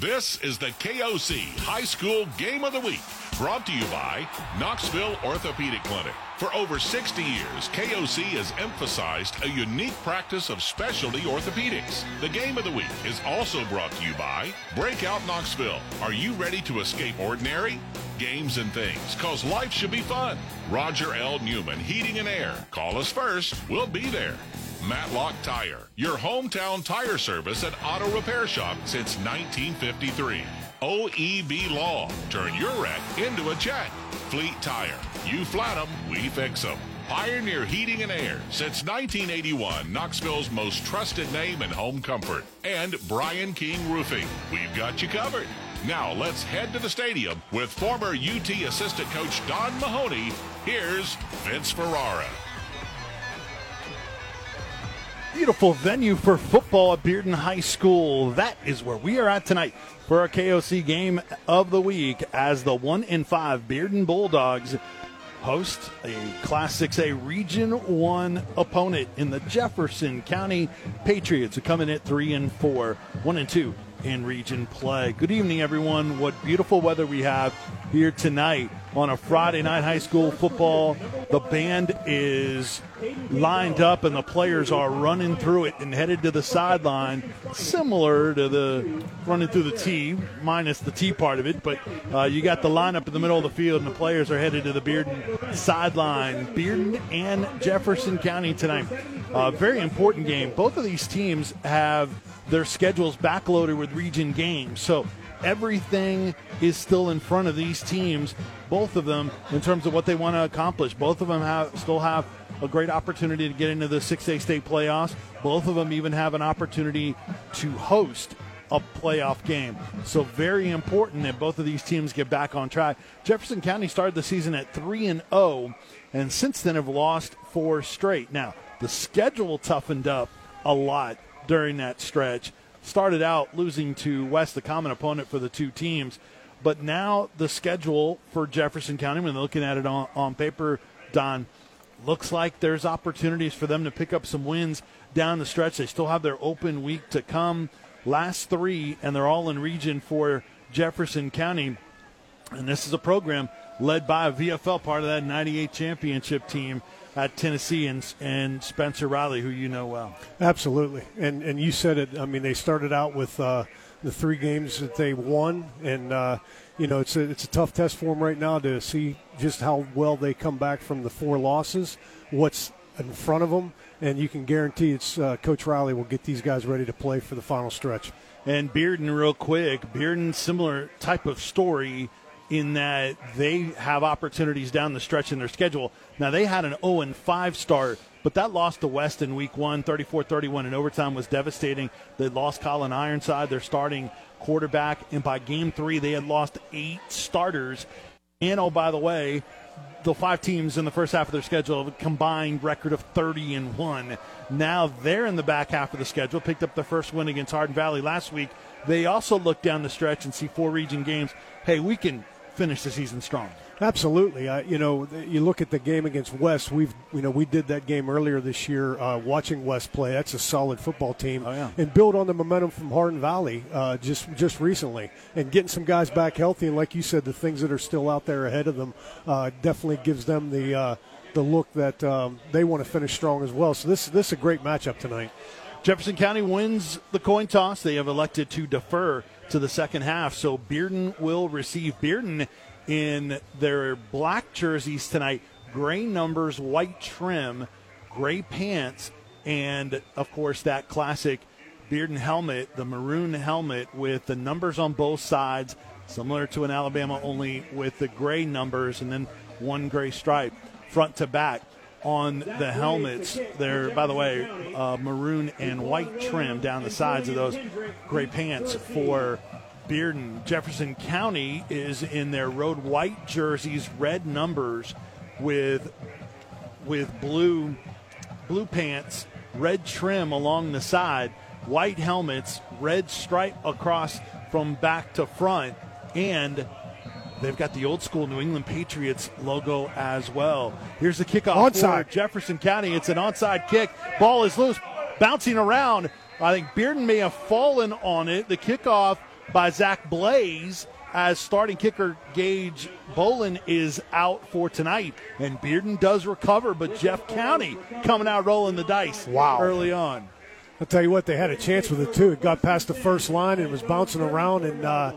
This is the KOC High School Game of the Week, brought to you by Knoxville Orthopedic Clinic. For over 60 years, KOC has emphasized a unique practice of specialty orthopedics. The Game of the Week is also brought to you by Breakout Knoxville. Are you ready to escape ordinary? Games and things, cause life should be fun. Roger L. Newman, Heating and Air. Call us first, we'll be there. Matlock Tire, your hometown tire service and auto repair shop since 1953. OEB Law, turn your wreck into a check. Fleet Tire, you flat flat 'em, we fix fix 'em. Pioneer Heating and Air since 1981, Knoxville's most trusted name in home comfort. And Brian King Roofing, we've got you covered. Now let's head to the stadium with former UT assistant coach Don Mahoney. Here's Vince Ferrara. Beautiful venue for football at Bearden High School. That is where we are at tonight for our KOC game of the week as the 1 in 5 Bearden Bulldogs host a Class 6A Region 1 opponent in the Jefferson County Patriots who come in at 3 and 4, 1 and 2 in region play. Good evening, everyone. What beautiful weather we have here tonight on a Friday night high school football. The band is lined up and the players are running through it and headed to the sideline, similar to the running through the T, minus the T part of it. But uh, you got the lineup in the middle of the field and the players are headed to the Bearden sideline. Bearden and Jefferson County tonight. Uh, very important game. Both of these teams have their schedules backloaded with region games. So everything is still in front of these teams, both of them, in terms of what they want to accomplish. Both of them have still have a great opportunity to get into the 6A state playoffs. Both of them even have an opportunity to host a playoff game. So very important that both of these teams get back on track. Jefferson County started the season at 3 and 0 and since then have lost four straight. Now, the schedule toughened up a lot during that stretch. Started out losing to West, the common opponent for the two teams, but now the schedule for Jefferson County, when looking at it on, on paper, Don, looks like there's opportunities for them to pick up some wins down the stretch. They still have their open week to come. Last three, and they're all in region for Jefferson County. And this is a program led by a VFL part of that 98 championship team at Tennessee and, and Spencer Riley, who you know well. Absolutely, and and you said it. I mean, they started out with uh, the three games that they won, and uh, you know it's a it's a tough test for them right now to see just how well they come back from the four losses. What's in front of them, and you can guarantee it's uh, Coach Riley will get these guys ready to play for the final stretch. And Bearden, real quick, Bearden, similar type of story in that they have opportunities down the stretch in their schedule. Now, they had an 0 5 start, but that loss to West in week one, 34 31 in overtime, was devastating. They lost Colin Ironside, their starting quarterback, and by game three, they had lost eight starters. And oh, by the way, the five teams in the first half of their schedule have a combined record of 30 and 1. Now they're in the back half of the schedule, picked up the first win against Hardin Valley last week. They also look down the stretch and see four region games. Hey, we can finish the season strong. Absolutely. Uh, you know, you look at the game against West. We've, you know, we did that game earlier this year. Uh, watching West play, that's a solid football team. Oh, yeah. And build on the momentum from Hardin Valley uh, just just recently, and getting some guys back healthy. And like you said, the things that are still out there ahead of them uh, definitely gives them the uh, the look that um, they want to finish strong as well. So this this is a great matchup tonight. Jefferson County wins the coin toss. They have elected to defer to the second half. So Bearden will receive. Bearden in their black jerseys tonight, gray numbers, white trim, gray pants, and of course that classic Bearden helmet, the maroon helmet with the numbers on both sides, similar to an Alabama, only with the gray numbers and then one gray stripe front to back on the helmets. They're, by the way, uh, maroon and white trim down the sides of those gray pants for Bearden. Jefferson County is in their road white jerseys, red numbers with with blue blue pants, red trim along the side, white helmets, red stripe across from back to front, and they've got the old school New England Patriots logo as well. Here's the kickoff onside. for Jefferson County. It's an onside kick. Ball is loose, bouncing around. I think Bearden may have fallen on it. The kickoff by Zach Blaze as starting kicker Gage Bolin is out for tonight. And Bearden does recover, but Jeff County coming out rolling the dice Wow. early on. I'll tell you what, they had a chance with it too. It got past the first line and was bouncing around, and uh,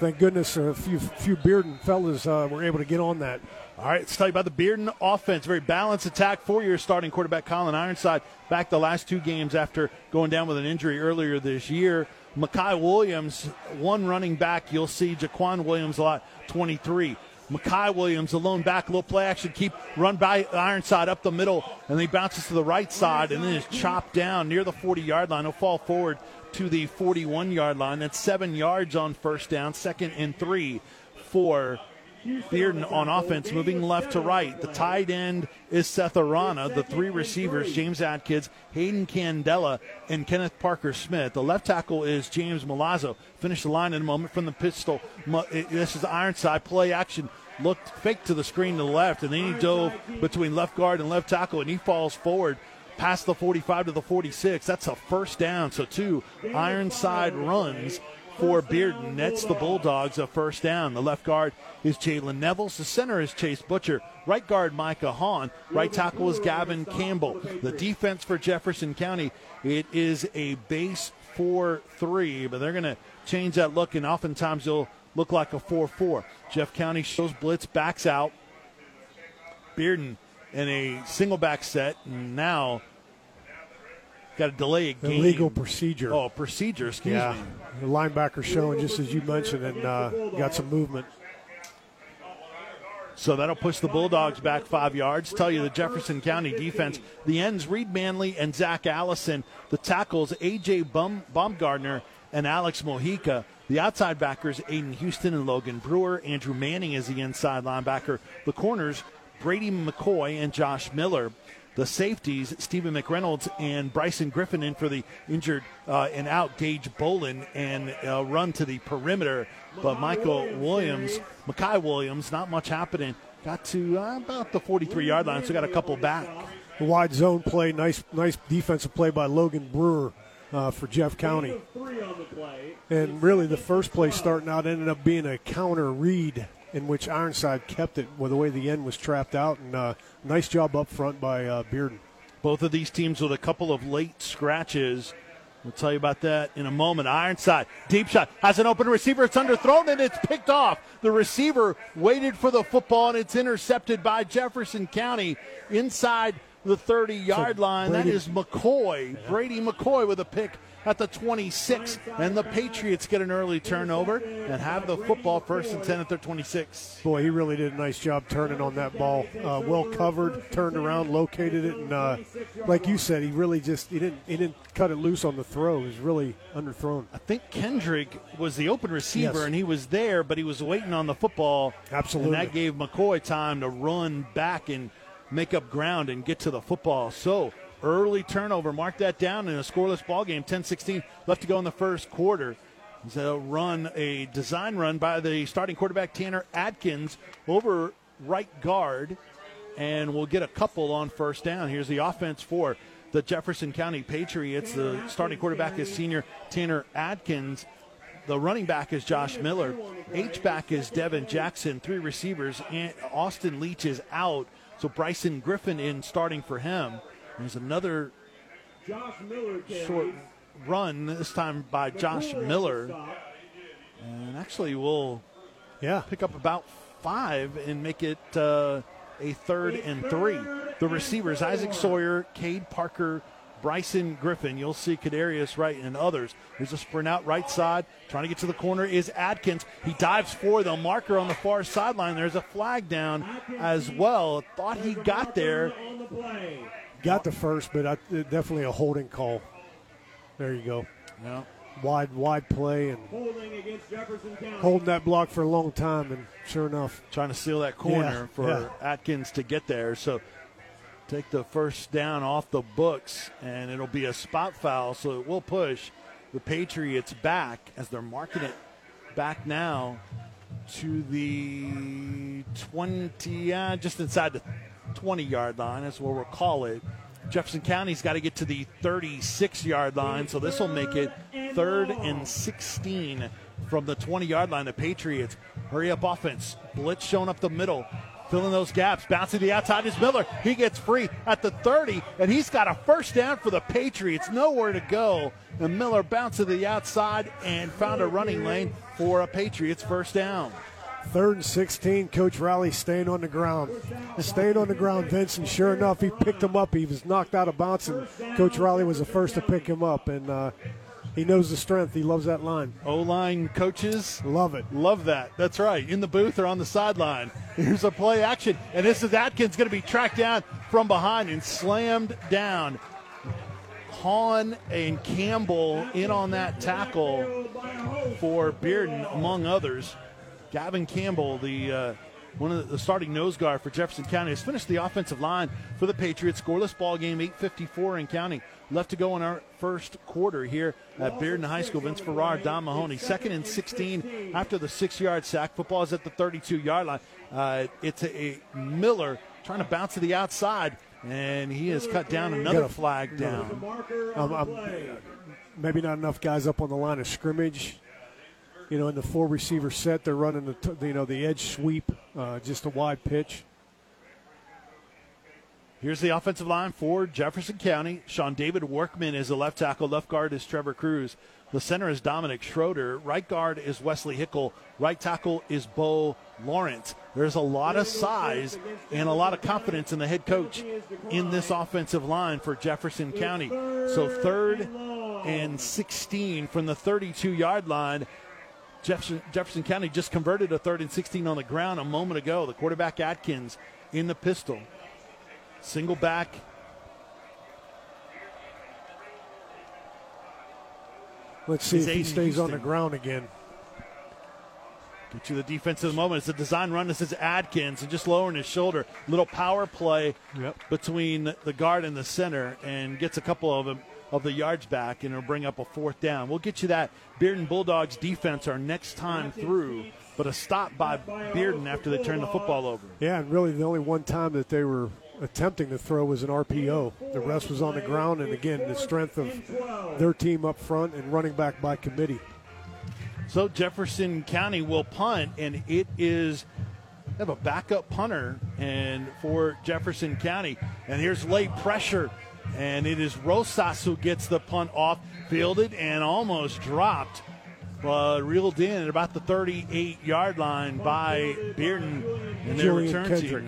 thank goodness a few few Bearden fellas uh, were able to get on that. All right, let's tell you about the Bearden offense. Very balanced attack. Four year starting quarterback Colin Ironside back the last two games after going down with an injury earlier this year. Makai Williams, one running back. You'll see Jaquan Williams a lot, 23. Makai Williams, a lone back, a little play action, keep run by Ironside up the middle, and he bounces to the right side and then is chopped down near the 40 yard line. He'll fall forward to the 41 yard line. That's seven yards on first down, second and three for Bearden on offense, moving left to right. The tight end is Seth Arana. The three receivers, James Atkins, Hayden Candela, and Kenneth Parker Smith. The left tackle is James Malazzo. Finish the line in a moment from the pistol. Eh, this is Ironside play action. Looked fake to the screen to the left, and then he dove between left guard and left tackle, and he falls forward past the 45 to the 46. That's a first down. So two Ironside runs for Bearden. Nets the Bulldogs a first down. The left guard is Jalen Nevels. The center is Chase Butcher. Right guard Micah Hahn. Right tackle is Gavin Campbell. The defense for Jefferson County, it is a base 4-3, but they're going to change that look, and oftentimes they'll look like a 4-4. Jeff County shows blitz, backs out. Bearden in a single back set, and now got to delay a game. Illegal procedure. Oh, procedure, excuse yeah, me. the linebacker showing just as you mentioned, and uh, got some movement. So that'll push the Bulldogs back five yards. Tell you the Jefferson County defense. The ends, Reed Manley and Zach Allison. The tackles, A.J. Bum, Baumgardner and Alex Mojica. The outside backers, Aiden Houston and Logan Brewer. Andrew Manning is the inside linebacker. The corners, Brady McCoy and Josh Miller. The safeties, Stephen McReynolds and Bryson Griffin in for the injured uh, and out Gage Bolin and uh, run to the perimeter. But Michael Williams, Makai Williams, not much happening. Got to uh, about the 43 yard line, so got a couple back. A wide zone play, nice, nice defensive play by Logan Brewer uh, for Jeff County. And really, the first play starting out ended up being a counter read in which Ironside kept it with the way the end was trapped out. And uh, nice job up front by uh, Bearden. Both of these teams with a couple of late scratches. We'll tell you about that in a moment. Ironside, deep shot, has an open receiver. It's underthrown and it's picked off. The receiver waited for the football and it's intercepted by Jefferson County inside the 30 yard line. That Brady- is McCoy. Brady McCoy with a pick at the 26. And the Patriots get an early turnover and have the football first and 10 at their 26. Boy, he really did a nice job turning on that ball. Uh, well covered, turned around, located it, and uh, like you said, he really just he didn't he didn't cut it loose on the throw. He was really underthrown. I think Kendrick was the open receiver Yes. and he was there, but he was waiting on the football. Absolutely. And that gave McCoy time to run back and make up ground and get to the football. So early turnover, mark that down in a scoreless ball game. 10-16 left to go in the first quarter. So run a design run by the starting quarterback Tanner Atkins over right guard, and we'll get a couple on first down. Here's the offense for the Jefferson County Patriots. The starting quarterback is senior Tanner Atkins. The running back is Josh Miller. H back is Devin Jackson. Three receivers. Austin Leach is out. So Bryson Griffin in starting for him. There's another short run, this time by Josh Miller. And actually, we'll Yeah, pick up about five and make it uh, a third and three. The receivers, Isaac Sawyer, Cade Parker, Bryson Griffin. You'll see Kadarius Wright and others. There's a sprint out right side. Trying to get to the corner is Atkins. He dives for the marker on the far sideline. There's a flag down as well. Thought he got there. got the first, but I, definitely a holding call. There you go. No. Wide, wide play and holding that block for a long time, and sure enough, trying to seal that corner Yeah, for yeah. Atkins to get there. So take the first down off the books, and it'll be a spot foul. So it will push the Patriots back as they're marking it back now to the 20, uh, just inside the 20 yard line. That's what we'll call it. Jefferson County's got to get to the 36 yard line, so this will make it third and 16 from the 20 yard line. The Patriots hurry up offense. Blitz showing up the middle. Filling those gaps, bouncing the outside is Miller. He gets free at the 30, and he's got a first down for the Patriots. Nowhere to go. And Miller bounced to the outside and found a running lane for a Patriots first down. Third and 16, Coach Riley staying on the ground. Staying on the ground, Vince, and sure enough, he picked him up. He was knocked out of bounds, and Coach Riley was the first to pick him up. And uh, he knows the strength. He loves that line. O line coaches love it. Love that. That's right. In the booth or on the sideline. Here's a play action, and this is Atkins going to be tracked down from behind and slammed down. Hahn and Campbell in on that tackle for Bearden, among others. Gavin Campbell, the uh, one of the starting nose guard for Jefferson County, has finished the offensive line for the Patriots. Scoreless ball game, 8:54 in counting left to go in our first quarter here at Bearden High School. Vince Ferrara, Don Mahoney, second and 16 after the six-yard sack. Football is at the 32-yard line. Uh, it's a, a, Miller trying to bounce to the outside, and he has cut down another flag down. Um, um, maybe not enough guys up on the line of scrimmage you know, in the four receiver set, they're running the you know the edge sweep, uh, just a wide pitch. Here's the offensive line for Jefferson County. Sean David Workman is the left tackle. Left guard is Trevor Cruz. The center is Dominic Schroeder. Right guard is Wesley Hickel. Right tackle is Bo Lawrence. There's a lot of size and a lot of confidence in the head coach in this offensive line for Jefferson County. So third and 16 from the 32 yard line. Jefferson, Jefferson County just converted a third and 16 on the ground a moment ago. The quarterback Atkins in the pistol. Single back. Let's see if he stays Houston. on the ground again. Get you the defensive moment. It's a design run. This is Atkins and just lowering his shoulder. Little power play yep. between the guard and the center and gets a couple of them of the yards back, and it'll bring up a fourth down. We'll get you that Bearden Bulldogs defense our next time through, but a stop by Bearden after they turn the football over. Yeah, and really the only one time that they were attempting to throw was an RPO. The rest was on the ground, and again, the strength of their team up front and running back by committee. So Jefferson County will punt, and it is have a backup punter and for Jefferson County. And here's late pressure and it is Rosas who gets the punt off, fielded, and almost dropped. Uh, reeled in at about the 38 yard line by Bearden. And their return Kendrick.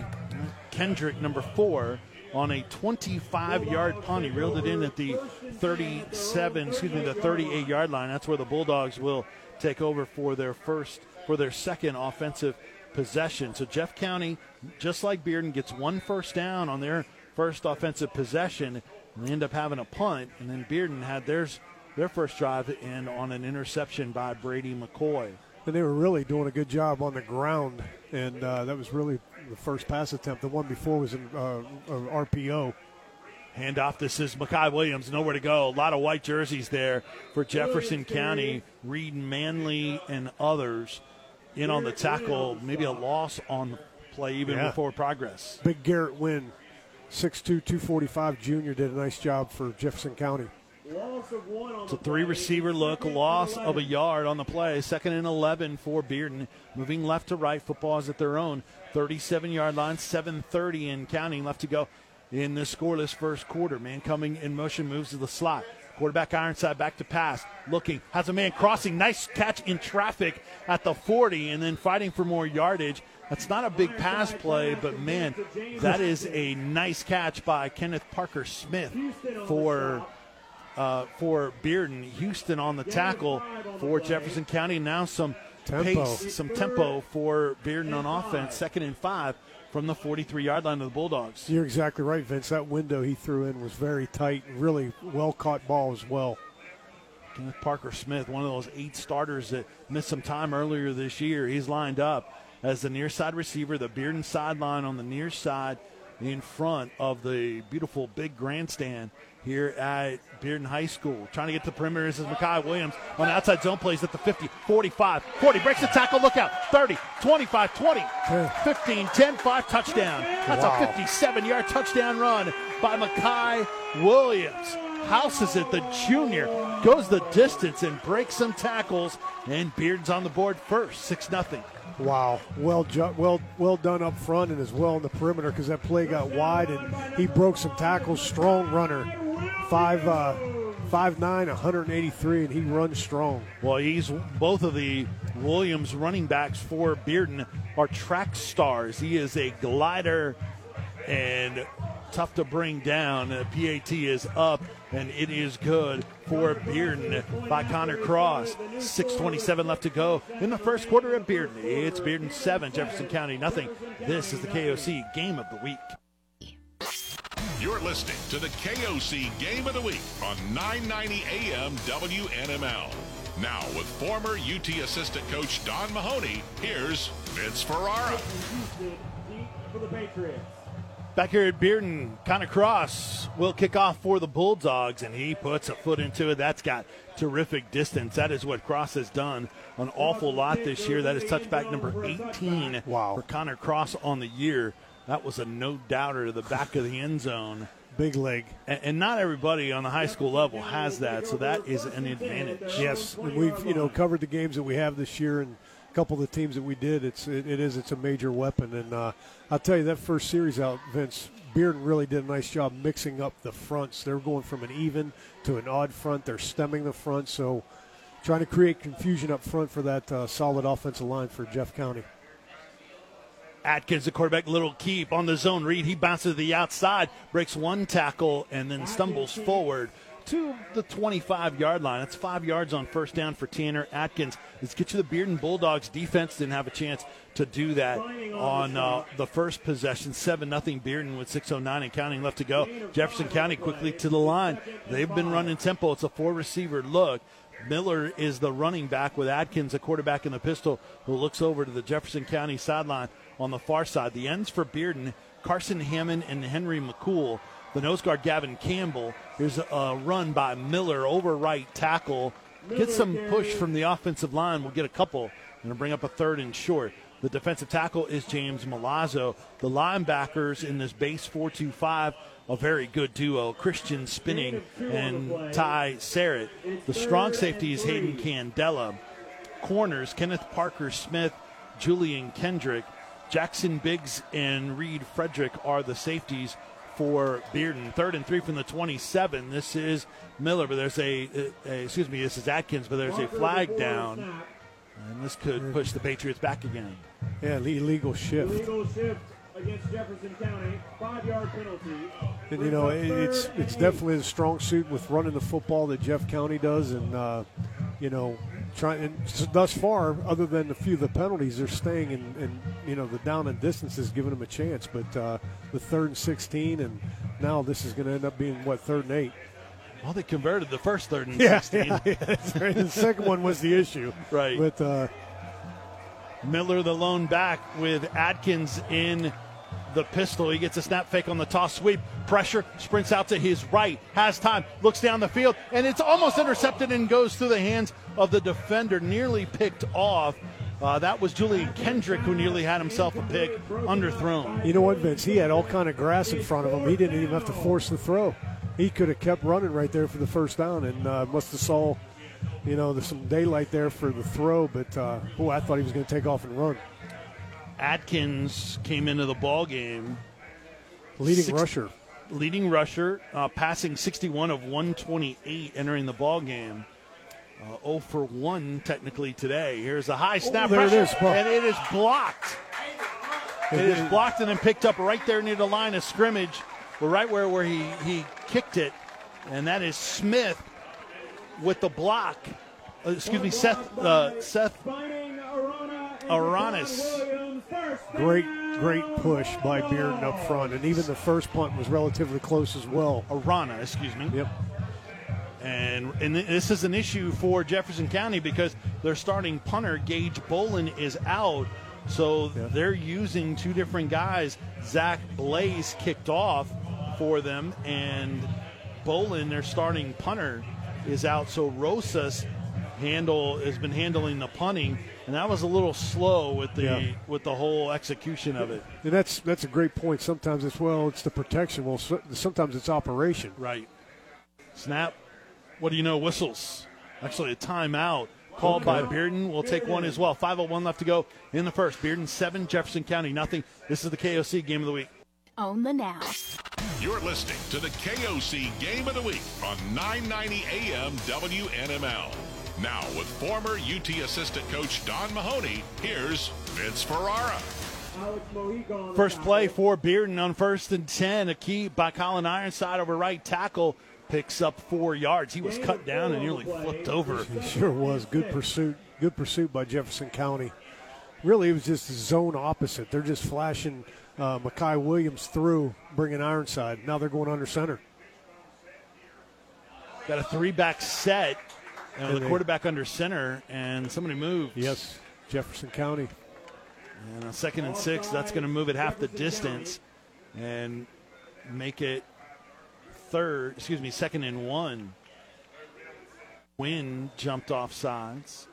Kendrick, number four, on a 25 yard punt. He reeled it in at the 37, excuse me, the 38 yard line. That's where the Bulldogs will take over for their first, for their second offensive possession. So Jeff County, just like Bearden, gets one first down on their first offensive possession. And they end up having a punt, and then Bearden had theirs their first drive in on an interception by Brady McCoy. And they were really doing a good job on the ground, and uh, that was really the first pass attempt. The one before was an uh, RPO. Handoff. This is Makai Williams. Nowhere to go. A lot of white jerseys there for Jefferson County. Reed Manley and others in on the tackle. Maybe a loss on play even yeah. before progress. Big Garrett Wynn 6'2", 245 junior did a nice job for Jefferson County. It's a three receiver look, loss of a yard on the play. Second and 11 for Bearden. Moving left to right. Football is at their own 37 yard line, 7.30 in counting left to go in the scoreless first quarter. Man coming in motion moves to the slot. Quarterback Ironside back to pass. Looking, has a man crossing. Nice catch in traffic at the 40 and then fighting for more yardage. That's not a big pass play, but man, that is a nice catch by Kenneth Parker Smith for uh, for Bearden. Houston on the tackle for Jefferson County. Now some tempo. pace, some tempo for Bearden on offense. Second and five from the 43 yard line of the Bulldogs. You're exactly right, Vince. That window he threw in was very tight, really well caught ball as well. Kenneth Parker Smith, one of those eight starters that missed some time earlier this year, he's lined up as the near side receiver, the Bearden sideline on the near side in front of the beautiful big grandstand here at Bearden High School. Trying to get to the perimeter. Is Makai Williams on the outside zone plays at the 50, 45, 40. Breaks the tackle. Look out. 30, 25, 20, 15, 10, 5. Touchdown. That's wow. a 57 yard touchdown run by Makai Williams. houses it. The junior goes the distance and breaks some tackles, and Bearden's on the board first, 6 0. Wow, well, ju- well, well done up front and as well in the perimeter because that play got wide and he broke some tackles. Strong runner, five, uh, five nine, 183, and he runs strong. Well, he's both of the Williams running backs for Bearden are track stars. He is a glider and tough to bring down. The PAT is up, and it is good for Bearden by Connor Cross. 6.27 left to go in the first quarter of Bearden. It's Bearden 7, Jefferson County nothing. This is the KOC Game of the Week. You're listening to the KOC Game of the Week on 990 AM WNML. Now, with former UT assistant coach Don Mahoney, here's Vince Ferrara. Back here at Bearden, Connor Cross will kick off for the Bulldogs, and he puts a foot into it. That's got terrific distance. That is what Cross has done an awful lot this year. That is touchback number 18 wow. for Connor Cross on the year. That was a no doubter to the back of the end zone. Big leg. And, and, not everybody on the high school level has that, so that is an advantage. Yes, and we've you know covered the games that we have this year and a couple of the teams that we did. It's it, it is it's a major weapon, and uh, I'll tell you that first series out, Vince Bearden really did a nice job mixing up the fronts. They're going from an even to an odd front. They're stemming the front, so trying to create confusion up front for that uh, solid offensive line for Jeff County. Atkins, the quarterback, little keep on the zone read. He bounces to the outside, breaks one tackle, and then stumbles forward to the 25 yard line. That's five yards on first down for Tanner Atkins. Let's get to the Bearden Bulldogs. Defense didn't have a chance to do that on uh, the first possession. 7 0 Bearden with 6.09 and counting left to go. Jefferson County quickly to the line. They've been running tempo. It's a four receiver look. Miller is the running back with Atkins, a quarterback in the pistol, who looks over to the Jefferson County sideline on the far side. The ends for Bearden, Carson Hammond and Henry McCool. The nose guard, Gavin Campbell. Here's a run by Miller over right tackle. Get some push from the offensive line. We'll get a couple and bring up a third and short. The defensive tackle is James Malazzo. The linebackers in this base 4-2-5, a very good duo, Christian Spinning and Ty Sarrett. The strong safety is Hayden Candela. Corners, Kenneth Parker Smith, Julian Kendrick. Jackson Biggs and Reed Frederick are the safeties for Bearden. Third and three from the 27. This is Miller, but there's a, a, excuse me, this is Atkins, but there's a flag down. And this could push the Patriots back again. Yeah, illegal shift. Illegal shift against Jefferson County, five yard penalty. And you know, it's it's definitely a strong suit with running the football that Jeff County does, and uh, you know, trying. And thus far, other than a few of the penalties, they're staying in, in you know the down and distances, giving them a chance. But uh, the third and sixteen, and now this is going to end up being what third and eight. Well, they converted the first third and yeah, 16. Yeah, yeah. the second one was the issue. Right. But uh, Miller, the lone back, with Atkins in the pistol. He gets a snap fake on the toss sweep. Pressure, sprints out to his right, has time, looks down the field, and it's almost intercepted and goes through the hands of the defender, nearly picked off. Uh, that was Julian Kendrick who nearly had himself a pick underthrown. You know what, Vince? He had all kind of grass in front of him. He didn't even have to force the throw. He could have kept running right there for the first down, and uh, must have saw, you know, there's some daylight there for the throw. But uh, boy, I thought he was going to take off and run. Atkins came into the ball game leading Six, rusher, leading rusher, uh, passing 61 of 128 entering the ball game. Uh, 0 for 1 technically today. Here's a high snap oh, there pressure, it is, and it is blocked. It is blocked and then picked up right there near the line of scrimmage, right where, where he, he kicked it, and that is Smith with the block. Uh, excuse me, Seth uh, Seth Aranis. Great, great push by Bearden up front, and even the first punt was relatively close as well. Arana, excuse me. Yep. And, and this is an issue for Jefferson County because their starting punter, Gage Bolin, is out. So yeah. they're using two different guys. Zach Blaze kicked off for them, and Bolin, their starting punter, is out. So Rosas handle has been handling the punting, and that was a little slow with the yeah. with the whole execution of it. And that's that's a great point. Sometimes it's well, it's the protection. Well, sometimes it's operation. Right. Snap. What do you know? Whistles. Actually, a timeout called by Bearden. We'll take one as well. 5.01 left to go in the first. Bearden 7, Jefferson County nothing. This is the KOC game of the week. Own the now. You're listening to the KOC Game of the Week on 990 AM WNML. Now, with former UT assistant coach Don Mahoney, here's Vince Ferrara. Alex Mojica on the First play for Bearden on first and 10. A key by Colin Ironside over right tackle. Picks up four yards. He was cut down and nearly flipped over. He sure was. Good pursuit. Good pursuit by Jefferson County. Really, it was just zone opposite. They're just flashing uh, Makai Williams through, bringing Ironside. Now they're going under center. Got a three back set. And the quarterback under center, and somebody moved. Yes, Jefferson County. And a second and six, that's going to move it half the distance and make it third, excuse me, second and one. Wynn jumped off sides.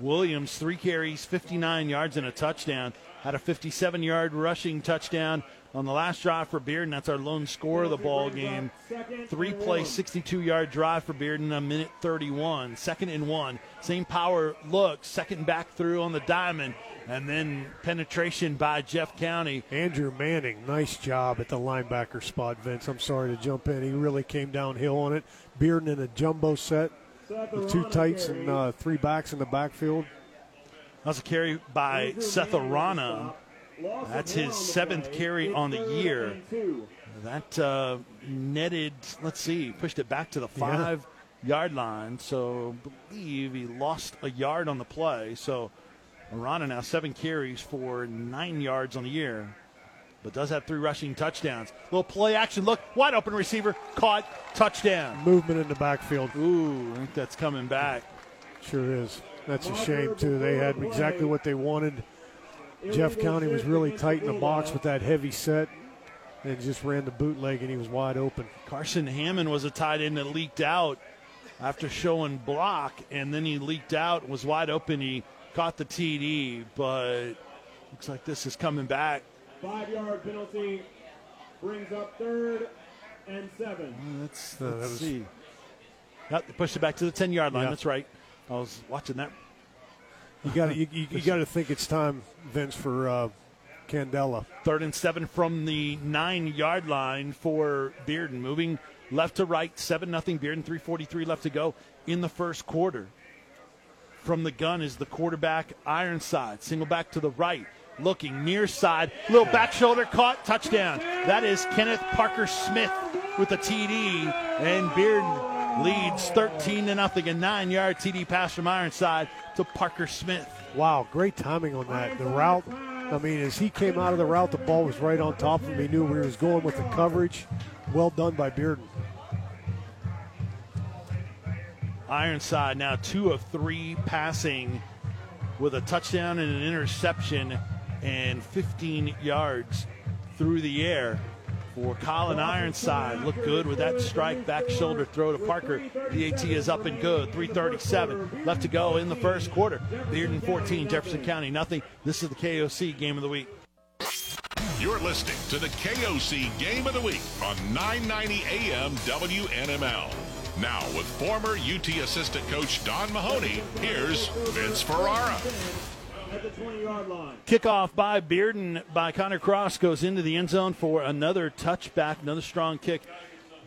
Williams, three carries, 59 yards, and a touchdown. Had a 57 yard rushing touchdown on the last drive for Bearden. That's our lone score of the ball game. Three play, 62 yard drive for Bearden, a minute 31. Second and one. Same power look, second back through on the diamond, and then penetration by Jeff County. Andrew Manning, nice job at the linebacker spot, Vince. I'm sorry to jump in. He really came downhill on it. Bearden in a jumbo set with two tights and uh, three backs in the backfield. That was a carry by Seth Arana. That's his seventh carry on the year. That uh, netted, let's see, pushed it back to the five yard line. So I believe he lost a yard on the play. So Arana now seven carries for nine yards on the year, but does have three rushing touchdowns. Little play action look, wide open receiver, caught, touchdown. Movement in the backfield. Ooh, I think that's coming back. Sure is. That's a shame, too. They had exactly what they wanted. Jeff County was really tight in the box with that heavy set and just ran the bootleg, and he was wide open. Carson Hammond was a tight end that leaked out after showing block, and then he leaked out, was wide open. He caught the TD, but looks like this is coming back. Five yard penalty brings up third and seven. Uh, uh, let's, No, that let's was- see. Yep, they pushed it back to the 10 yard line. Yeah. That's right. I was watching that. You got you, you, you got to think it's time, Vince, for uh, Candela. Third and seven from the nine yard line for Bearden. Moving left to right, 7 nothing. Bearden, 3.43 left to go in the first quarter. From the gun is the quarterback, Ironside. Single back to the right, looking near side. Little back shoulder caught, touchdown. That is Kenneth Parker Smith with a TD. And Bearden leads 13 to nothing. A nine yard TD pass from Ironside to Parker Smith. Wow, great timing on that. The route, I mean, as he came out of the route, the ball was right on top of him. He knew where he was going with the coverage. Well done by Bearden. Ironside now two of three passing with a touchdown and an interception and 15 yards through the air for Colin Ironside. Look good with that strike back shoulder throw to Parker. PAT is up and good. 337 left to go in the first quarter. Bearden 14, Jefferson County nothing. This is the KOC game of the week. You're listening to the KOC Game of the Week on 990 AM WNML. Now, with former UT assistant coach Don Mahoney, here's Vince Ferrara. At the 20 yard line. Kickoff by Bearden by Connor Cross goes into the end zone for another touchback, another strong kick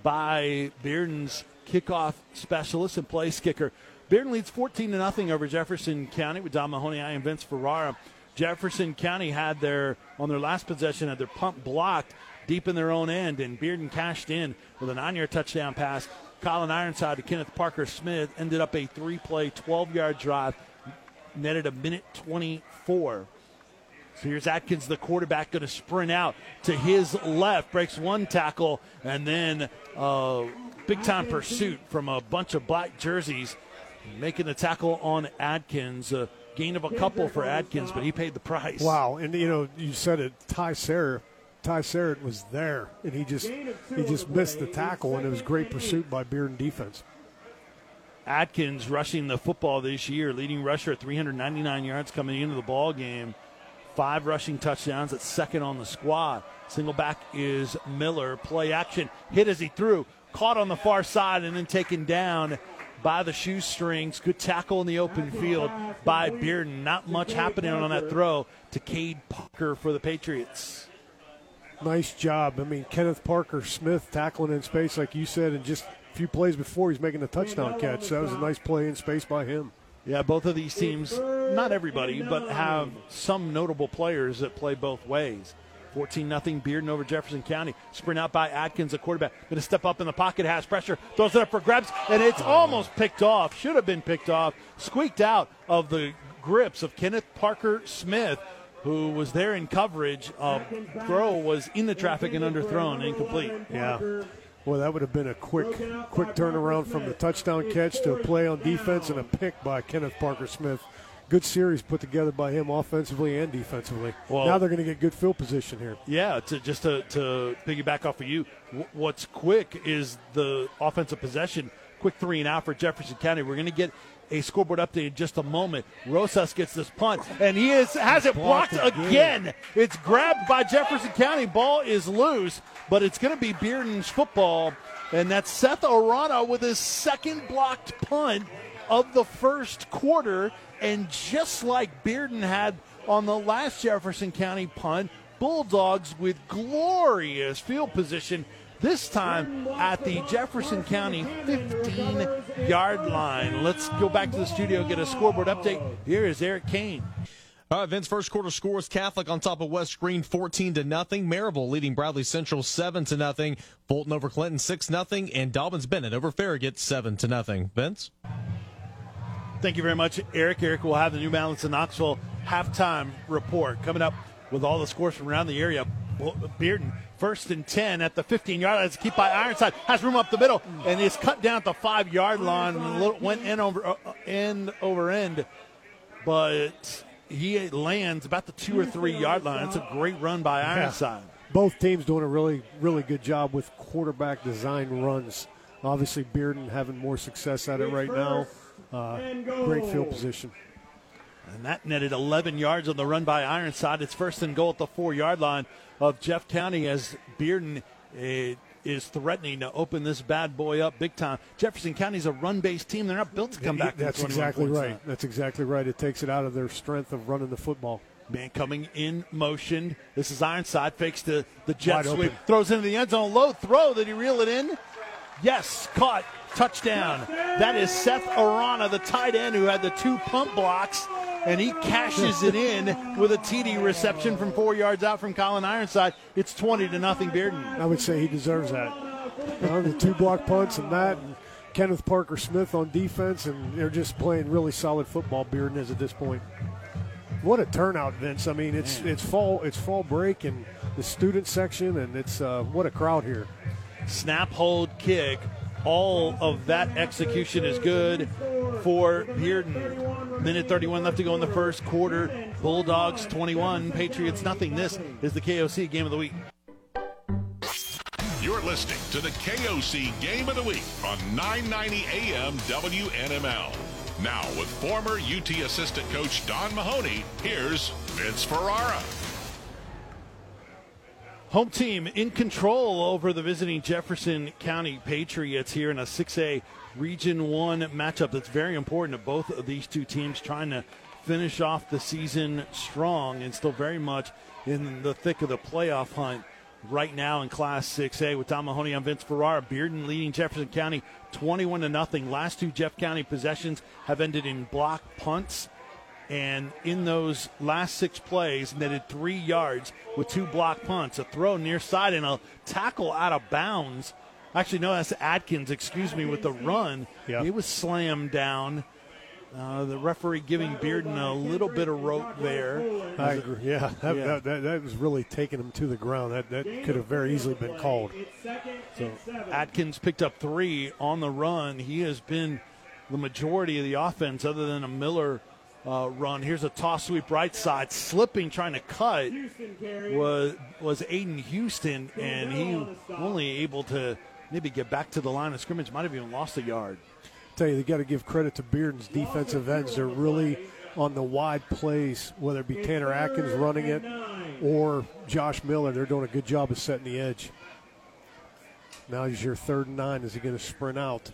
by Bearden's kickoff specialist and place kicker. Bearden leads 14 to nothing over Jefferson County with Don Mahoney. I am Vince Ferrara. Jefferson County had their on their last possession had their punt blocked deep in their own end, and Bearden cashed in with a nine-yard touchdown pass. Colin Ironside to Kenneth Parker Smith ended up a three-play, 12-yard drive, netted a minute 24. So here's Atkins, the quarterback, going to sprint out to his left, breaks one tackle, and then uh, big time pursuit from a bunch of black jerseys, making the tackle on Atkins. A gain of a couple for Atkins, but he paid the price. Wow, and you know, you said it. Ty Sarah, Ty Sarah was there, and he just he just missed the tackle, and it was great pursuit by Bearden defense. Atkins rushing the football this year, leading rusher at 399 yards coming into the ball game. Five rushing touchdowns at second on the squad. Single back is Miller. Play action. Hit as he threw. caught on the far side and then taken down by the shoestrings. Good tackle in the open field by Bearden. Not much happening on that throw to Cade Parker for the Patriots. Nice job. I mean, Kenneth Parker Smith tackling in space, like you said, and just few plays before he's making the touchdown catch. That was a nice play in space by him. Yeah, both of these teams, not everybody, but have some notable players that play both ways. 14 0 Bearden over Jefferson County. Sprint out by Atkins, a quarterback. Going to step up in the pocket, has pressure, throws it up for grabs, and it's almost picked off. Should have been picked off. Squeaked out of the grips of Kenneth Parker Smith, who was there in coverage. Uh, throw was in the traffic and underthrown, incomplete. Yeah. Well, that would have been a quick, quick turnaround from the touchdown catch to a play on defense and a pick by Kenneth Parker Smith good series put together by him offensively and defensively. Well, now they're going to get good field position here. Yeah, to, just to, to piggyback off of you, what's quick is the offensive possession. Quick three and out for Jefferson County. We're going to get a scoreboard update in just a moment. Rosas gets this punt, and he is has it blocked, blocked again. again. It's grabbed by Jefferson County. Ball is loose, but it's going to be Bearden's football, and that's Seth Arana with his second blocked punt of the first quarter. And just like Bearden had on the last Jefferson County punt, Bulldogs with glorious field position, this time at the Jefferson County 15 yard line. Let's go back to the studio, get a scoreboard update. Here is Eric Kane. All right, Vince, first quarter scores Catholic on top of West Green 14 to nothing. Maryville leading Bradley Central 7 to nothing. Fulton over Clinton 6 nothing, and Dobyns-Bennett over Farragut 7 to nothing. Vince? Thank you very much, Eric. Eric will have the New Balance in Knoxville halftime report coming up with all the scores from around the area. Bearden first and 10 at the 15 yard line. It's keep by Ironside. Has room up the middle and is cut down at the five yard line. Went in over uh, end over end, but he lands about the two or three yard line. It's a great run by Ironside. Yeah. Both teams doing a really, really good job with quarterback design runs. Obviously, Bearden having more success at it right now. Uh, great field position. And that netted 11 yards on the run by Ironside. It's first and goal at the four yard line of Jeff County as Bearden uh, is threatening to open this bad boy up big time. Jefferson County's a run based team. They're not built to come back. That's exactly right. That's exactly right. It takes it out of their strength of running the football. Man coming in motion. This is Ironside. Fakes the, the jet Wide sweep. Open. Throws into the end zone. Low throw. Did he reel it in? Yes, caught touchdown. That is Seth Arana, the tight end who had the two punt blocks, and he cashes it in with a TD reception from four yards out from Colin Ironside. It's 20 to nothing Bearden. I would say he deserves that. The two block punts and that. And Kenneth Parker Smith on defense, and they're just playing really solid football. Bearden is at this point. What a turnout, Vince! I mean, it's it's fall it's fall break and the student section, and it's uh, what a crowd here. Snap, hold, kick all of that execution is good for Bearden. Minute 31 left to go in the first quarter. Bulldogs 21, Patriots nothing. This is the KOC Game of the Week. You're listening to the KOC Game of the Week on 990 AM WNML. Now, with former UT assistant coach Don Mahoney, here's Vince Ferrara. Home team in control over the visiting Jefferson County Patriots here in a 6A Region 1 matchup that's very important to both of these two teams trying to finish off the season strong and still very much in the thick of the playoff hunt right now in Class 6A with Don Mahoney on Vince Ferrara. Bearden leading Jefferson County 21 to nothing. Last two Jeff County possessions have ended in block punts and in those last six plays, netted three yards with two block punts, a throw near side, and a tackle out of bounds. Actually, no, that's Atkins, excuse me, with the run. He was slammed down. Uh, the referee giving Bearden a little bit of rope there. I agree. Yeah, that, yeah. That, that, that, was really taking him to the ground. That, that could have very easily been called. So Atkins picked up three on the run. He has been the majority of the offense, other than a Miller – uh, run. Here's a toss sweep right side, slipping, trying to cut was was Aiden Houston, and he only able to maybe get back to the line of scrimmage. Might have even lost a yard. tell you, they got to give credit to Bearden's defensive ends. They're really on the wide plays, whether it be Tanner Atkins running it or Josh Miller. They're doing a good job of setting the edge. Now he's your third and nine. Is he going to sprint out?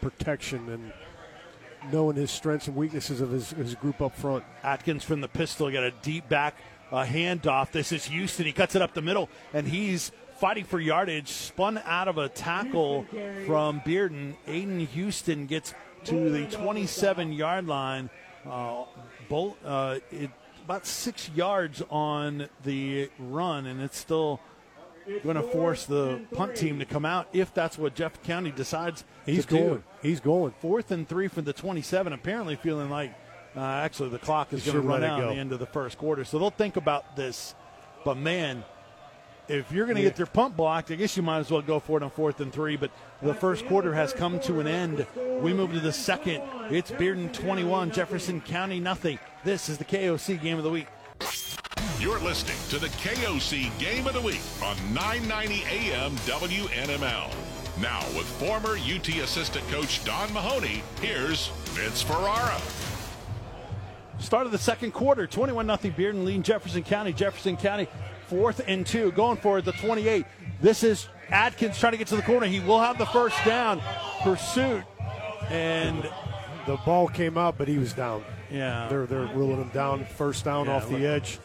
Protection and knowing his strengths and weaknesses of his, his group up front. Atkins from the pistol got a deep back uh, handoff. This is Houston. He cuts it up the middle, and he's fighting for yardage. Spun out of a tackle from Bearden. Aiden Houston gets to the 27 yard line. Uh, bolt, uh, it, about six yards on the run, and it's still going to force the punt team to come out if that's what Jeff County decides He's to do. going. He's going. Fourth and three from the 27, apparently feeling like uh, actually the clock is going to run out at the end of the first quarter. So they'll think about this. But man, if you're going to Yeah. get your punt blocked, I guess you might as well go for it on fourth and three. But the first quarter has come to an end. We move to the second. It's Bearden 21, Jefferson County nothing. This is the KOC game of the week. You're listening to the KOC Game of the Week on 990 AM WNML. Now, with former UT assistant coach Don Mahoney, here's Vince Ferrara. Start of the second quarter, 21 0 Bearden leading Jefferson County. Jefferson County fourth and two, going for it, the 28. This is Atkins trying to get to the corner. He will have the first down. Pursuit. And The ball came out, but he was down. yeah, They're they're ruling him down. First down Yeah, off the look. edge.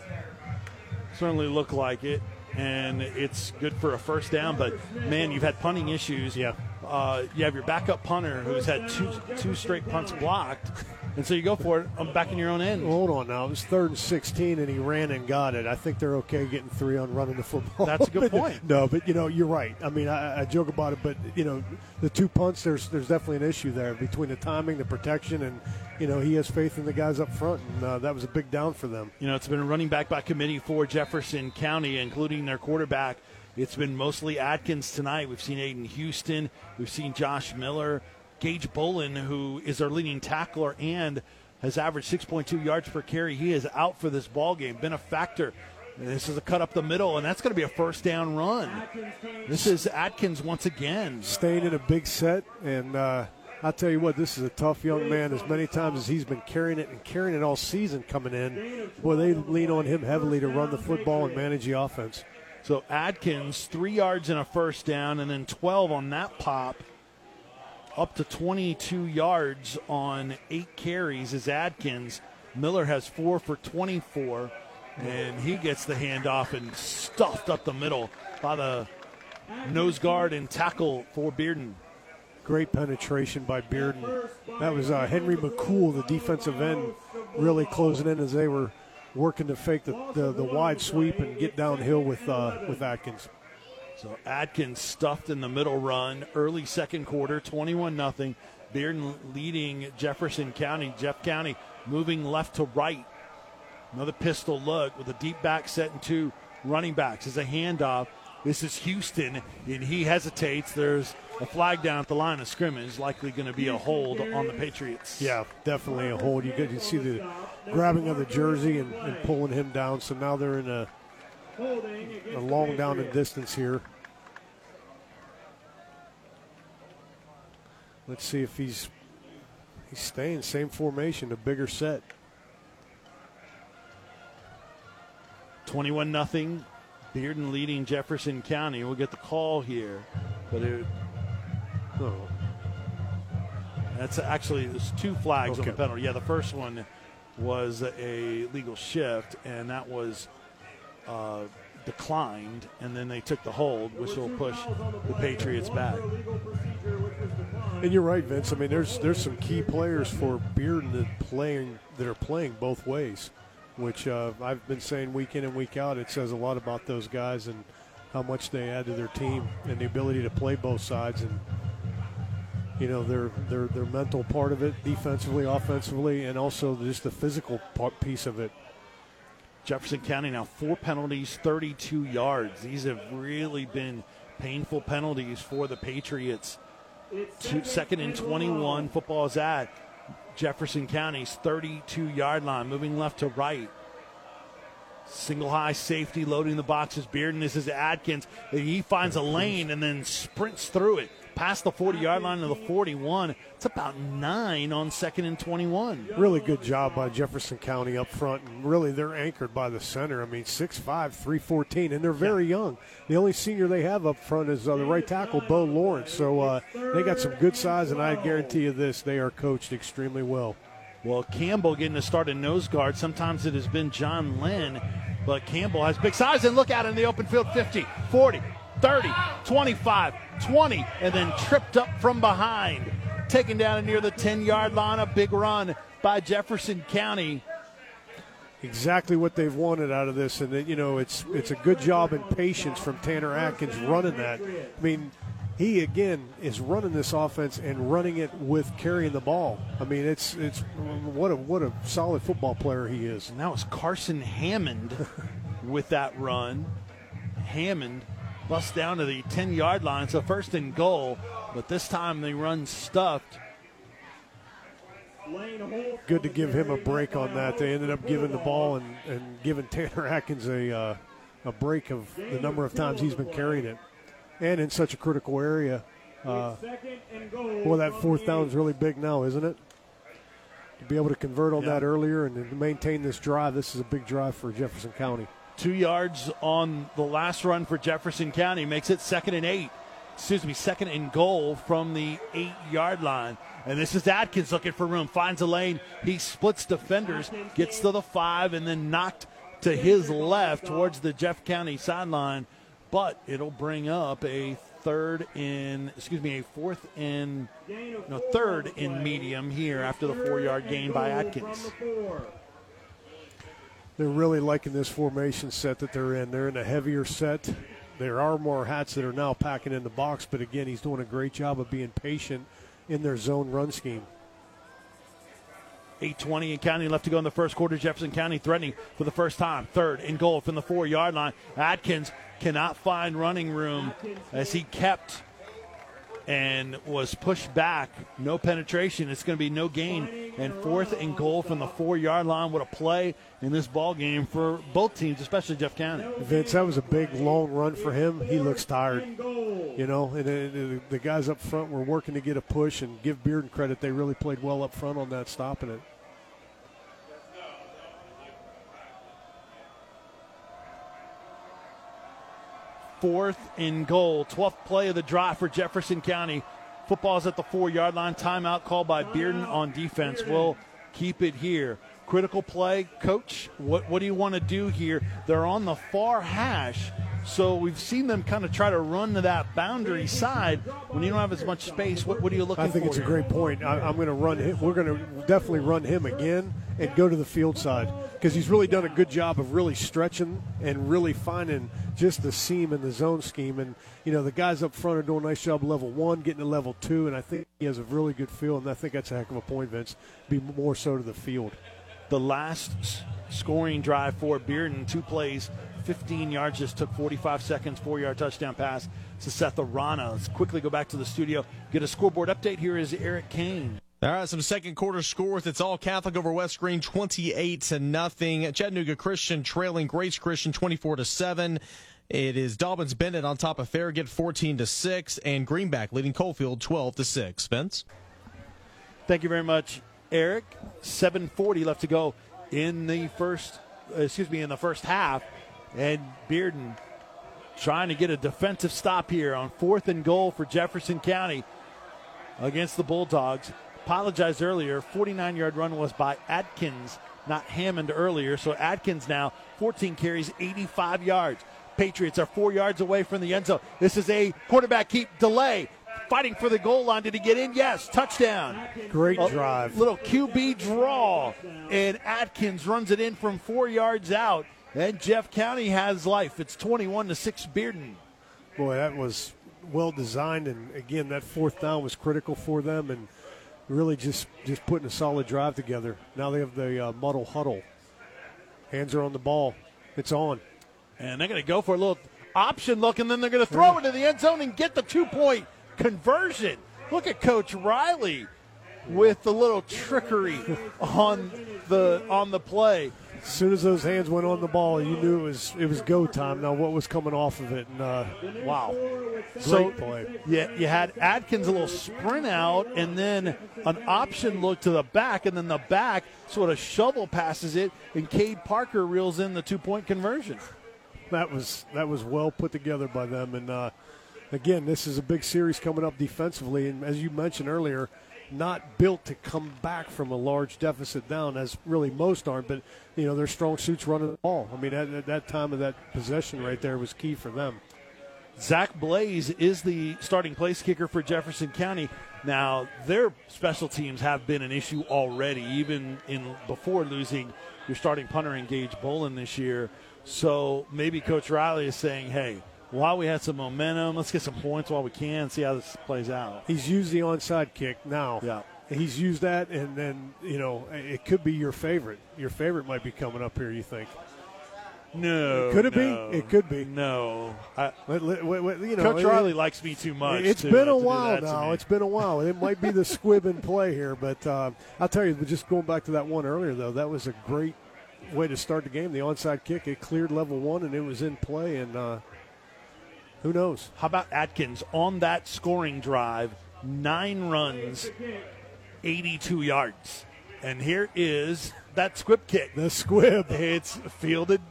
Certainly look like it. And it's good for a first down, but man, you've had punting issues. Yeah. Uh, you have your backup punter who's had two two straight punts blocked, and so you go for it. I'm back in your own end. Hold on now. It was third and 16, and he ran and got it. I think they're okay getting three on running the football. That's a good point. no, but you know you're right. I mean, I, I joke about it, but you know the two punts. There's there's definitely an issue there between the timing, the protection, and you know he has faith in the guys up front, and uh, that was a big down for them. You know, it's been a running back by committee for Jefferson County, including their quarterback. It's been mostly Atkins tonight. We've seen Aiden Houston. We've seen Josh Miller. Gage Bolin, who is our leading tackler and has averaged 6.2 yards per carry. He is out for this ball game. Been a factor. And This is a cut up the middle, and that's going to be a first down run. This is Atkins once again. Staying in a big set, and uh, I'll tell you what, this is a tough young man. As many times as he's been carrying it and carrying it all season coming in, boy, they lean on him heavily to run the football and manage the offense. So Atkins, three yards and a first down, and then 12 on that pop. Up to 22 yards on eight carries is Atkins. Miller has four for 24, and he gets the handoff and stuffed up the middle by the nose guard and tackle for Bearden. Great penetration by Bearden. That was uh, Henry McCool, the defensive end, really closing in as they were working to fake the, the, the wide sweep and get downhill with uh, with Atkins. So Atkins stuffed in the middle run, early second quarter, 21 nothing. Bearden leading Jefferson County. Jeff County moving left to right. Another pistol look with a deep back set and two running backs as a handoff. This is Houston, and he hesitates. There's a flag down at the line of scrimmage, likely going to be a hold on the Patriots. Yeah, definitely a hold. You you see the grabbing of the jersey and, and pulling him down. So now they're in a, a long down in distance here. Let's see if he's he's staying same formation, a bigger set. 21 nothing. Bearden leading Jefferson County. We'll get the call here, but it, Oh, That's actually there's two flags on the penalty. Yeah, the first one was a legal shift, and that was uh, declined, and then they took the hold, which will push the Patriots back. And you're right, Vince. I mean, there's there's some key players for Bearden that playing that are playing both ways, which uh, I've been saying week in and week out. It says a lot about those guys and how much they add to their team and the ability to play both sides and you know their their their mental part of it, defensively, offensively, and also just the physical part, piece of it. Jefferson County now four penalties, 32 yards. These have really been painful penalties for the Patriots. Two, second and 21, football is at Jefferson County's 32 yard line, moving left to right. Single high safety loading the boxes. Bearden, this is Atkins. He finds a lane and then sprints through it. Past the 40 yard line to the 41. It's about nine on second and 21. Really good job by Jefferson County up front, and really they're anchored by the center. I mean, 6'5", 314, and they're very young. The only senior they have up front is uh, the right tackle, Bo Lawrence. So uh, they got some good size, and I guarantee you this, they are coached extremely well. Well, Campbell getting to start in nose guard. Sometimes it has been John Lynn, but Campbell has big size. And look out in the open field 50, 40, 30, 25, 20, and then tripped up from behind. Taken down near the 10 yard line. A big run by Jefferson County. Exactly what they've wanted out of this, and you know it's it's a good job and patience from Tanner Atkins running that. I mean, he again is running this offense and running it with carrying the ball. I mean, it's it's what a what a solid football player he is. And that was Carson Hammond with that run. Hammond busts down to the 10 yard line, so first and goal, but this time they run stuffed. Good to give him a break on that. They ended up giving the ball and, and giving Tanner Atkins a uh, a break of the number of times he's been carrying it and in such a critical area. Uh, well, that fourth down is really big now, isn't it? To be able to convert on yeah. that earlier and maintain this drive, this is a big drive for Jefferson County. Two yards on the last run for Jefferson County makes it second and eight. Excuse me, second and goal from the eight yard line. And this is Atkins looking for room, finds a lane. He splits defenders, gets to the five, and then knocked to his left towards the Jeff County sideline but it'll bring up a third in, excuse me, a fourth in, no, third in medium here after the four yard gain by Atkins. They're really liking this formation set that they're in. They're in a heavier set. There are more hats that are now packing in the box, but again, he's doing a great job of being patient in their zone run scheme. 8.20 in county left to go in the first quarter. Jefferson County threatening for the first time. Third in goal from the four yard line. Atkins cannot find running room as he kept and was pushed back. No penetration. It's going to be no gain. And fourth and goal from the four yard line. What a play in this ball game for both teams, especially Jeff County. Vince, that was a big long run for him. He looks tired. You know, and, and the guys up front were working to get a push and give Bearden credit. They really played well up front on that, stopping it. Fourth in goal. 12th play of the drive for Jefferson County. Football's at the four yard line. Timeout called by Bearden on defense. We'll keep it here. Critical play. Coach, what, what do you want to do here? They're on the far hash. So we've seen them kind of try to run to that boundary side when you don't have as much space. What, what are you looking for? I think for it's here? a great point. I, am going to run him. We're going to definitely run him again and go to the field side because he's really done a good job of really stretching and really finding just the seam in the zone scheme. And, you know, the guys up front are doing a nice job level one, getting to level two, and I think he has a really good feel, and I think that's a heck of a point, Vince, be more so to the field. The last scoring drive for Bearden, two plays, 15 yards, just took 45 seconds, four yard touchdown pass to Seth Arana. Let's quickly go back to the studio, get a scoreboard update. Here is Eric Kane. All right, some second quarter scores. It's all Catholic over West Greene, 28 to nothing. Chattanooga Christian trailing Grace Christian, 24 to seven. It is Dobyns-Bennett on top of Farragut, 14 to six, and Greenback leading Coalfield, 12 to six. Spence. Thank you very much, Eric. 7:40 left to go in the first. Uh, excuse me, in the first half, and Bearden trying to get a defensive stop here on fourth and goal for Jefferson County against the Bulldogs apologized earlier. 49 yard run was by Atkins, not Hammond earlier. So Atkins now 14 carries, 85 yards. Patriots are four yards away from the end zone. This is a quarterback keep delay. Fighting for the goal line. Did he get in? Yes. Touchdown. Great drive. little QB draw. And Atkins runs it in from four yards out. And Jeff County has life. It's 21 to 6 Bearden. Boy, that was well designed. And again, that fourth down was critical for them. And really just just putting a solid drive together. Now they have the uh, muddle huddle. Hands are on the ball. It's on. And they're going to go for a little option look, and then they're going to throw it into the end zone and get the two point conversion. Look at Coach Riley with the little trickery on the on the play. As soon as those hands went on the ball, you knew it was it was go time. Now what was coming off of it? And uh, wow, So great play. yeah, you had Atkins a little sprint out, and then an option look to the back, and then the back sort of shovel passes it, and Cade Parker reels in the two point conversion. That was that was well put together by them. And uh, again, this is a big series coming up defensively, and as you mentioned earlier, not built to come back from a large deficit down, as really most aren't. But you know, their strong suits running the ball. I mean, at, at that time of that possession right there was key for them. Zach Blaze is the starting place kicker for Jefferson County. Now, their special teams have been an issue already, even in before losing your starting punter in Gage Bolin this year. So maybe Coach Riley is saying, hey, while we had some momentum, let's get some points while we can, see how this plays out. He's used the onside kick now. Yeah. He's used that, and then you know it could be your favorite. Your favorite might be coming up here. You think? No. Could it be? It could be. No. I, Let- let- let- You know, Coach Riley likes me too much. It's to, been a while now. It's been a while. It might be the squib in play here, but uh, I'll tell you, just going back to that one earlier, though, that was a great way to start the game. The onside kick, it cleared level one, and it was in play. And uh, who knows? How about Atkins on that scoring drive? Nine runs, 82 yards. And here is that squib kick. The squib. It's fielded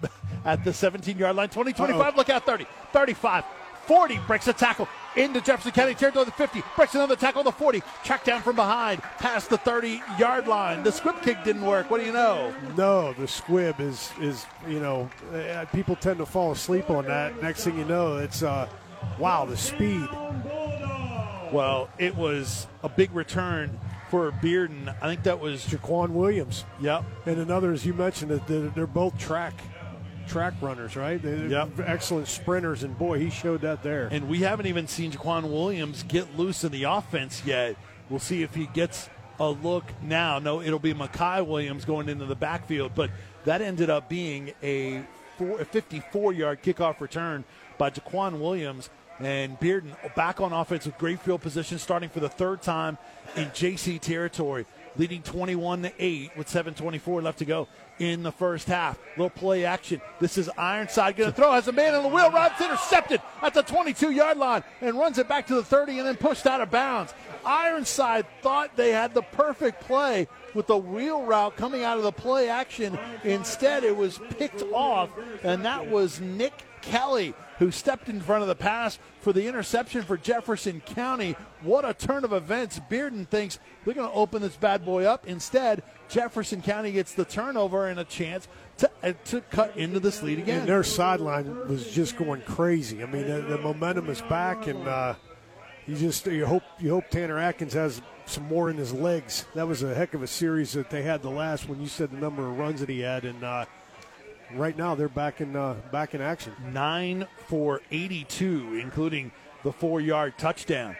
at the 17 yard line. 20, 25, Uh-oh. look out, 30, 35, 40, breaks a tackle into Jefferson County territory, the 50, breaks another tackle, on the 40, tracked down from behind, past the 30 yard line. The squib kick didn't work. What do you know? No, the squib is is you know uh, people tend to fall asleep on that. Next thing you know, it's uh, wow the speed. Well, it was a big return for Bearden. I think that was, Jaquan Williams yep, and another, as you mentioned, that they're, they're both track track runners, right? They're Yep. excellent sprinters, and boy, he showed that there. And we haven't even seen Jaquan Williams get loose in the offense yet. We'll see if he gets a look now. No, it'll be Makai Williams going into the backfield, but that ended up being a, four, a 54 yard kickoff return by Jaquan Williams. And Bearden back on offense with great field position, starting for the third time in JC territory, leading 21 to 8 with 7:24 left to go in the first half. Little play action. This is Ironside going to throw, has a man on the wheel, routes intercepted at the 22 yard line and runs it back to the 30 and then pushed out of bounds. Ironside thought they had the perfect play with the wheel route coming out of the play action. Instead, it was picked off, and that was Nick Kelly who stepped in front of the pass for the interception for Jefferson County. What a turn of events. Bearden thinks they're going to open this bad boy up. Instead, Jefferson County gets the turnover and a chance to, uh, to cut into this lead again. And their sideline was just going crazy. I mean, the, the momentum is back, and uh, you just you hope you hope Tanner Atkins has some more in his legs. That was a heck of a series that they had the last when you said the number of runs that he had, and uh, right now they're back in uh, back in action. 9 for 82, including the four yard touchdown.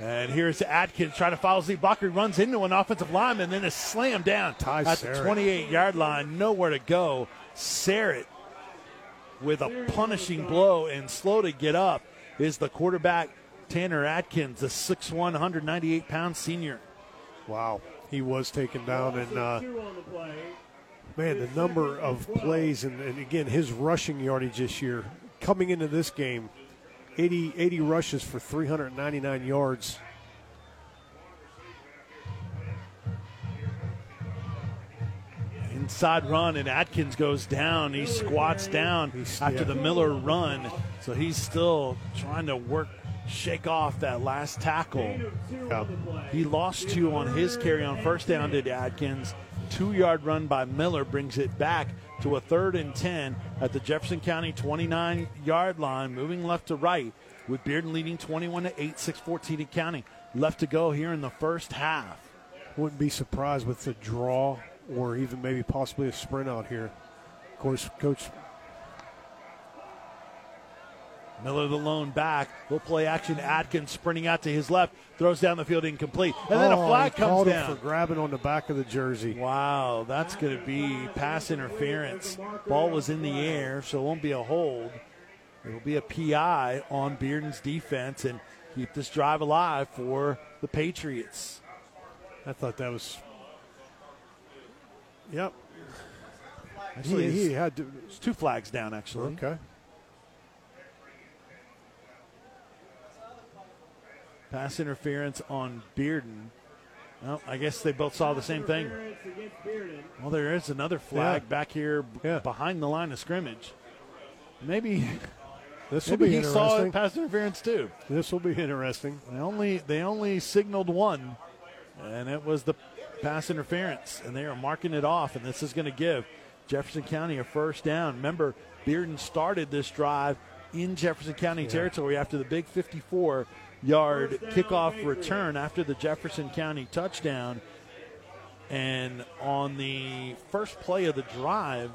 And here's Atkins trying to follow Z. Runs into an offensive lineman, then is slammed down Ty at the 28 yard line. Nowhere to go. Sarrett with a punishing blow and slow to get up is the quarterback, Tanner Atkins, the 6'1, 198 pound senior. Wow, he was taken down, and uh, Two on the play. man, the number of plays and, and again his rushing yardage this year coming into this game 80, 80 rushes for 399 yards. Inside run, and Atkins goes down. He squats down He's- after yeah. the Miller run. So he's still trying to work, shake off that last tackle. Two on the play. He lost two on his carry on first down to Atkins. Two yard run by Miller brings it back to a third and 10 at the Jefferson County 29 yard line, moving left to right, with Bearden leading 21 to 8, 6 in counting. Left to go here in the first half. Wouldn't be surprised with the draw or even maybe possibly a sprint out here. Of course, Coach Miller the lone back. Will play action. Atkins sprinting out to his left, throws down the field incomplete. And then Oh, a flag he comes down. for grabbing on the back of the jersey. Wow, that's going to be pass interference. Ball was in the air, so it won't be a hold. It'll be a PI on Bearden's defense and keep this drive alive for the Patriots. I thought that was. Yep. Actually, he, he had to. it's two flags down, actually. Okay. Pass interference on Bearden. Well, I guess they both saw the same thing. Interference against Bearden. Well, there is another flag Yeah. back here b- Yeah. behind the line of scrimmage. Maybe, This will maybe be he saw pass interference too. This will be interesting. They only they only signaled one, and it was the pass interference, and they are marking it off. And this is going to give Jefferson County a first down. Remember, Bearden started this drive in Jefferson County territory after the big 54 yard kickoff return after the Jefferson County touchdown. And on the first play of the drive,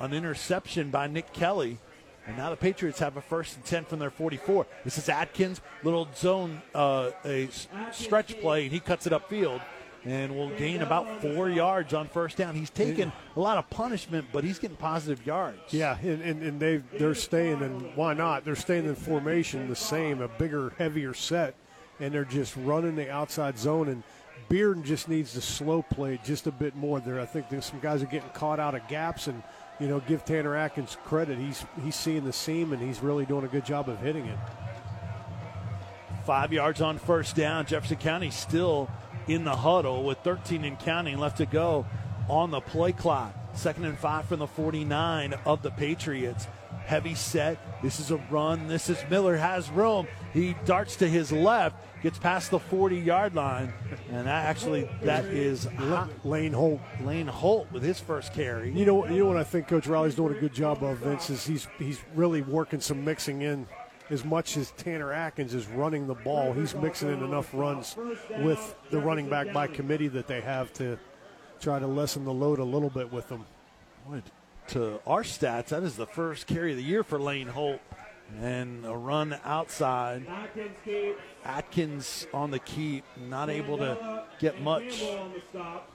an interception by Nick Kelly. And now the Patriots have a first and 10 from their 44. This is Atkins, little zone, uh, a stretch play, and he cuts it upfield and will gain about four yards on first down. He's taken a lot of punishment, but he's getting positive yards. Yeah, and, and, and they they're staying in why not? They're staying in formation the same, a bigger, heavier set, and they're just running the outside zone. And Bearden just needs to slow play just a bit more there. I think there's some guys are getting caught out of gaps, and you know, give Tanner Atkins credit. He's he's seeing the seam, and he's really doing a good job of hitting it. Five yards on first down. Jefferson County still in the huddle with 13 and counting left to go on the play clock. Second and five from the 49 of the Patriots. Heavy set. This is a run. This is Miller has room. He darts to his left, gets past the 40 yard line, and that actually that is. Lane Holt. Lane Holt with his first carry. You know, you know what I think Coach Riley's doing a good job of, Vince, is he's he's really working some mixing in. As much as Tanner Atkins is running the ball, he's mixing in enough runs with the running back by committee that they have to try to lessen the load a little bit with them. Boy, to our stats, that is the first carry of the year for Lane Holt. And a run outside. Atkins on the keep, not able to get much. Campbell on the stop.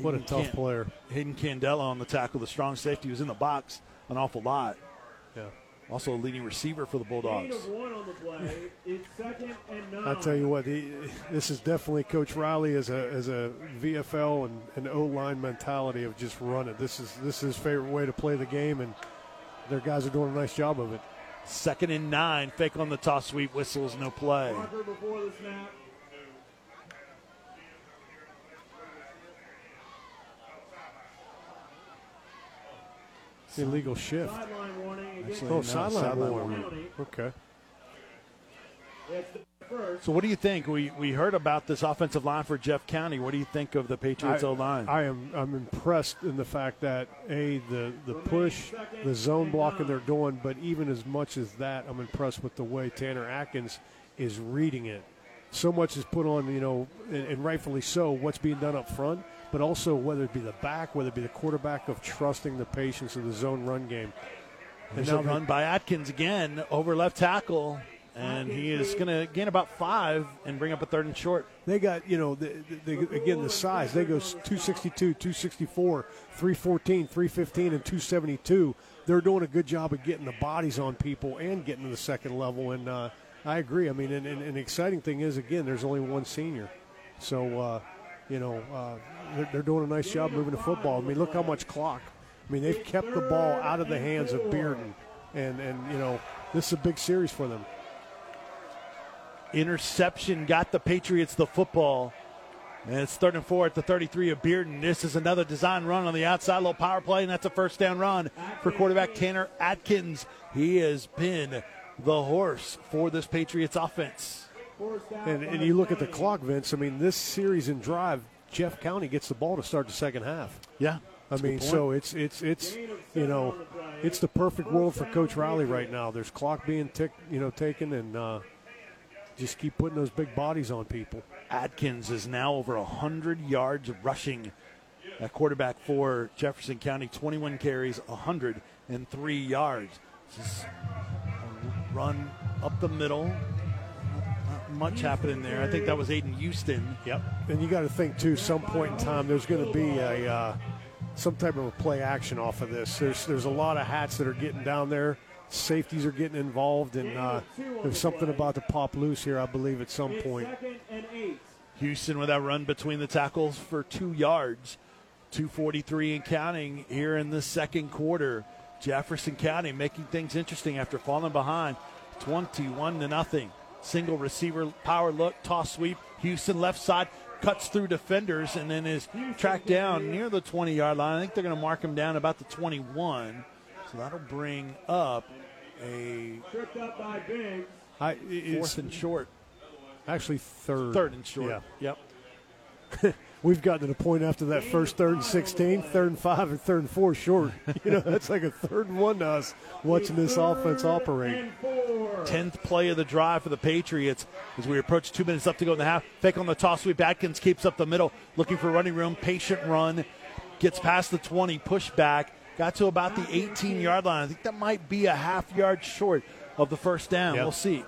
What a tough Can- player. Hayden Candela on the tackle, the strong safety was in the box an awful lot. Yeah. Also a leading receiver for the Bulldogs. of one on the play. It's second and nine. I tell you what, he, this is definitely Coach Riley as a as a VFL and an O line mentality of just run it. This is this is his favorite way to play the game, and their guys are doing a nice job of it. Second and nine, fake on the toss sweep, whistles, no play. Marker before the snap. Illegal shift. Sideline warning Actually, Oh, no, sideline sideline warning. County. Okay. It's the first. So what do you think? We we heard about this offensive line for Jeff County. What do you think of the Patriots I- O line? I am I'm impressed in the fact that a the the push, the zone blocking they're doing, but even as much as that, I'm impressed with the way Tanner Atkins is reading it. So much is put on, you know, and, and rightfully so, what's being done up front, but also whether it be the back, whether it be the quarterback of trusting the patience of the zone run game. There's now run by Atkins again over left tackle, and he is going to gain about five and bring up a third and short. They got, you know, they, they, again, the size. They go 262, 264, 314, 315, and 272. They're doing a good job of getting the bodies on people and getting to the second level. And uh, I agree. I mean, and, and, and the exciting thing is, again, there's only one senior. So, uh, you know, uh, they're, they're doing a nice job moving the football. I mean, look how much clock. I mean, they've kept the ball out of the hands of Bearden. And, and you know, this is a big series for them. Interception got the Patriots the football. And it's third and four at the 33 of Bearden. This is another design run on the outside, little power play, and that's a first down run for quarterback Tanner Atkins. He has been the horse for this Patriots offense. And, and you look at the clock, Vince. I mean, this series and drive, Jeff County gets the ball to start the second half. Yeah. I mean, so it's it's it's you know, it's the perfect world for Coach Riley right now. There's clock being tick, you know, taken, and uh, just keep putting those big bodies on people. Atkins is now over 100 yards rushing at quarterback for Jefferson County. 21 carries, 103 yards. This is a run up the middle. Not much happening there. I think that was Aiden Houston. Yep. And you got to think too. Some point in time, there's going to be a uh, some type of a play action off of this. There's there's a lot of hats that are getting down there. Safeties are getting involved, and uh, there's something about to pop loose here. I believe at some point. second and eight. Houston with that run between the tackles for two yards. 243 and counting here in the second quarter. Jefferson County making things interesting after falling behind 21 to nothing. Single receiver power look, toss sweep. Houston left side cuts through defenders and then is tracked down near the 20 yard line. I think they're going to mark him down about the 21. So that'll bring up a Tripped up by Biggs. I, fourth and short. actually third. Third and short. Yeah. Yep. We've gotten to the point after that first third and 16, third and five, and third and four short. You know, that's like a third and one to us watching this offense operate. Tenth play of the drive for the Patriots as we approach two minutes left to go in the half. Fake on the toss sweep. Atkins keeps up the middle, looking for running room. Patient run, gets past the 20, push back, got to about the 18 yard line. I think that might be a half yard short of the first down. Yep. We'll see.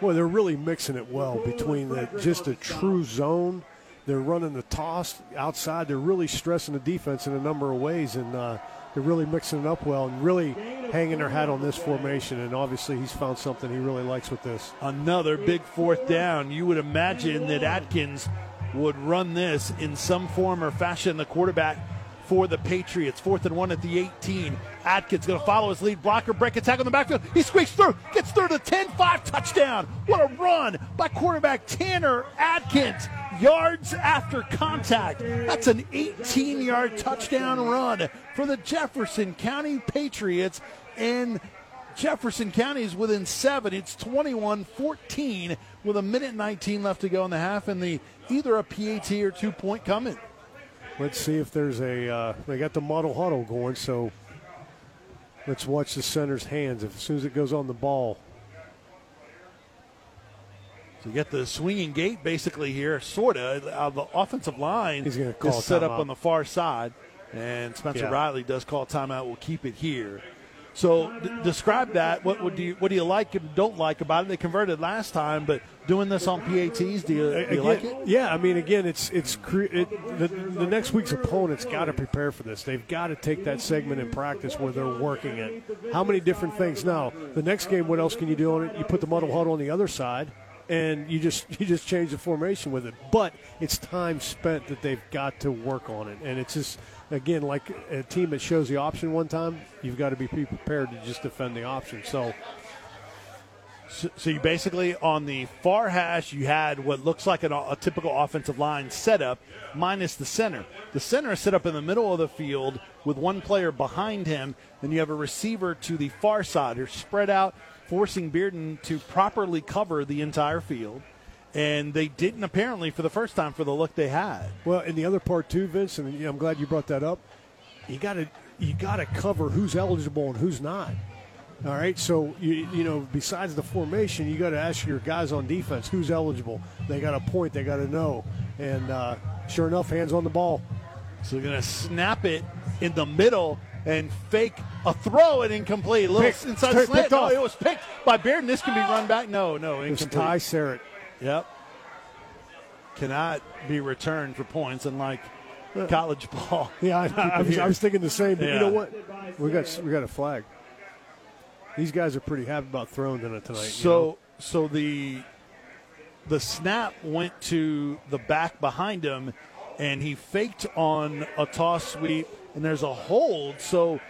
Boy, they're really mixing it well between the, just a true zone. They're running the toss outside. They're really stressing the defense in a number of ways, and uh, they're really mixing it up well and really hanging their hat on this formation. And obviously, he's found something he really likes with this. Another big fourth down. You would imagine that Atkins would run this in some form or fashion. The quarterback for the Patriots. Fourth and one at the 18. Atkins going to follow his lead blocker, break attack on the backfield. He squeaks through, gets through to 10 5 touchdown. What a run by quarterback Tanner Atkins. Yards after contact. That's an 18 yard touchdown run for the Jefferson County Patriots. And Jefferson County is within seven. It's 21 14 with a minute 19 left to go in the half, and the either a PAT or two point coming. Let's see if there's a. Uh, they got the muddle huddle going, so let's watch the center's hands. As soon as it goes on the ball, So you get the swinging gate basically here, sort of. Uh, the offensive line He's gonna call is set up on the far side, and Spencer Yeah. Riley does call timeout. We'll keep it here. So d- describe that. What would you what do you like and don't like about it? They converted last time, but doing this on PATs, do you, do you Again, like it? Yeah, I mean, again, it's it's cre- it, the, the next week's opponent's got to prepare for this. They've got to take that segment in practice where they're working it. How many different things? Now, the next game, what else can you do on it? You put the muddle huddle on the other side, and you just you just change the formation with it. But it's time spent that they've got to work on it, and it's just again like a team that shows the option one time, you've got to be prepared to just defend the option. So. So, so you basically on the far hash you had what looks like an, a typical offensive line setup minus the center. The center is set up in the middle of the field with one player behind him. Then you have a receiver to the far side who's spread out, forcing Bearden to properly cover the entire field. And they didn't apparently for the first time for the look they had. Well, and the other part too, Vince, and I'm glad you brought that up. You got to you got to cover who's eligible and who's not. All right, so you you know besides the formation, you got to ask your guys on defense who's eligible. They got a point. They got to know. And uh, sure enough, hands on the ball. So they're going to snap it in the middle and fake a throw and incomplete. A little Picked. inside Picked slant. No, off. it was picked by Bearden. This can be run back. No, no, It was incomplete. Ty Sarrett. Yep. Cannot be returned for points, unlike college ball. Yeah, I, I, I was, I was thinking the same. But you know what? We got we got a flag. These guys are pretty happy about throwing in it tonight. you So, know? so the the snap went to the back behind him, and he faked on a toss sweep, and there's a hold. So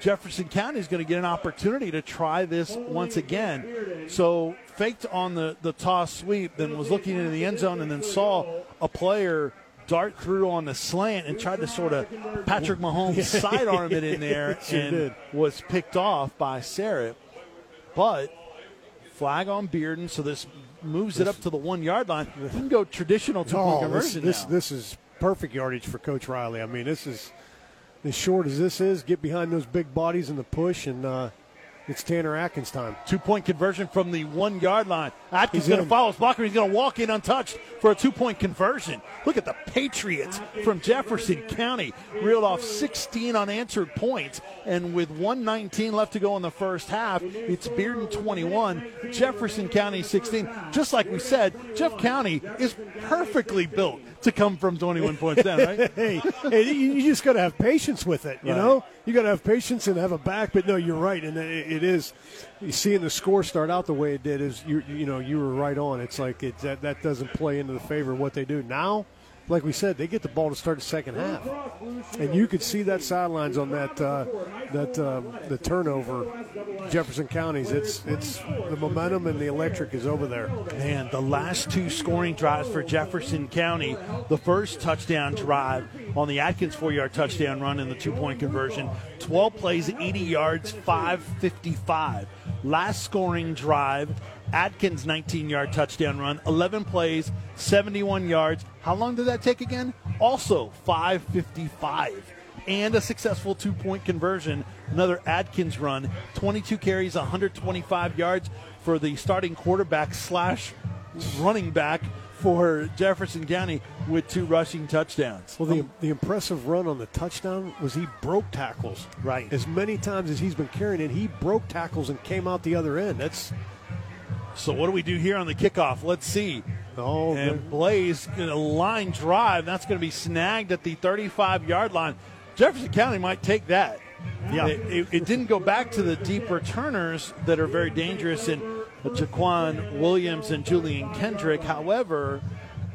Jefferson County is going to get an opportunity to try this once again. So faked on the the toss sweep, then was looking into the end zone, and then saw a player. Dart through on the slant and tried to sort of Patrick Mahomes sidearm it in there and was picked off by Sarah. But flag on Bearden, so this moves it up to the one yard line. You can go traditional two point Oh, this, conversion this, now. this is perfect yardage for Coach Riley. I mean, this is as short as this is. Get behind those big bodies in the push, and uh, it's Tanner Atkins time. Two point conversion from the one yard line. Atkins He's going to follow his blocker. He's going to walk in untouched for a two point conversion. Look at the Patriots from Jefferson County. Reeled off 16 unanswered points. And with 119 left to go in the first half, it's Bearden 21, Jefferson County 16. Just like we said, Jeff County is perfectly built to come from 21 points down, right? hey, hey, you, you just got to have patience with it. You Right. know, you got to have patience and have a back. But no, you're right, and it, is. Seeing the score start out the way it did is you you know you were right on. It's like it that that doesn't play into the favor of what they do now. Like we said, they get the ball to start the second half, and you could see that sidelines on that uh, that um, the turnover. Jefferson County's it's it's the momentum and the electric is over there. Man, the last two scoring drives for Jefferson County, the first touchdown drive on the Atkins four yard touchdown run and the two point conversion, 12 plays, 80 yards, 555. Last scoring drive, Atkins 19 yard touchdown run, 11 plays, 71 yards. How long did that take again? Also 555. And a successful two point conversion. Another Atkins run, 22 carries, 125 yards for the starting quarterback slash running back for Jefferson County with two rushing touchdowns. Well, the, the impressive run on the touchdown was he broke tackles. Right. As many times as he's been carrying it, he broke tackles and came out the other end. That's So what do we do here on the kickoff? Let's see. oh, And Blaze a line drive. That's going to be snagged at the 35 yard line. Jefferson County might take that. Yeah. It, it- it didn't go back to the deep returners that are very dangerous in Jaquan Williams and Julian Kendrick. However,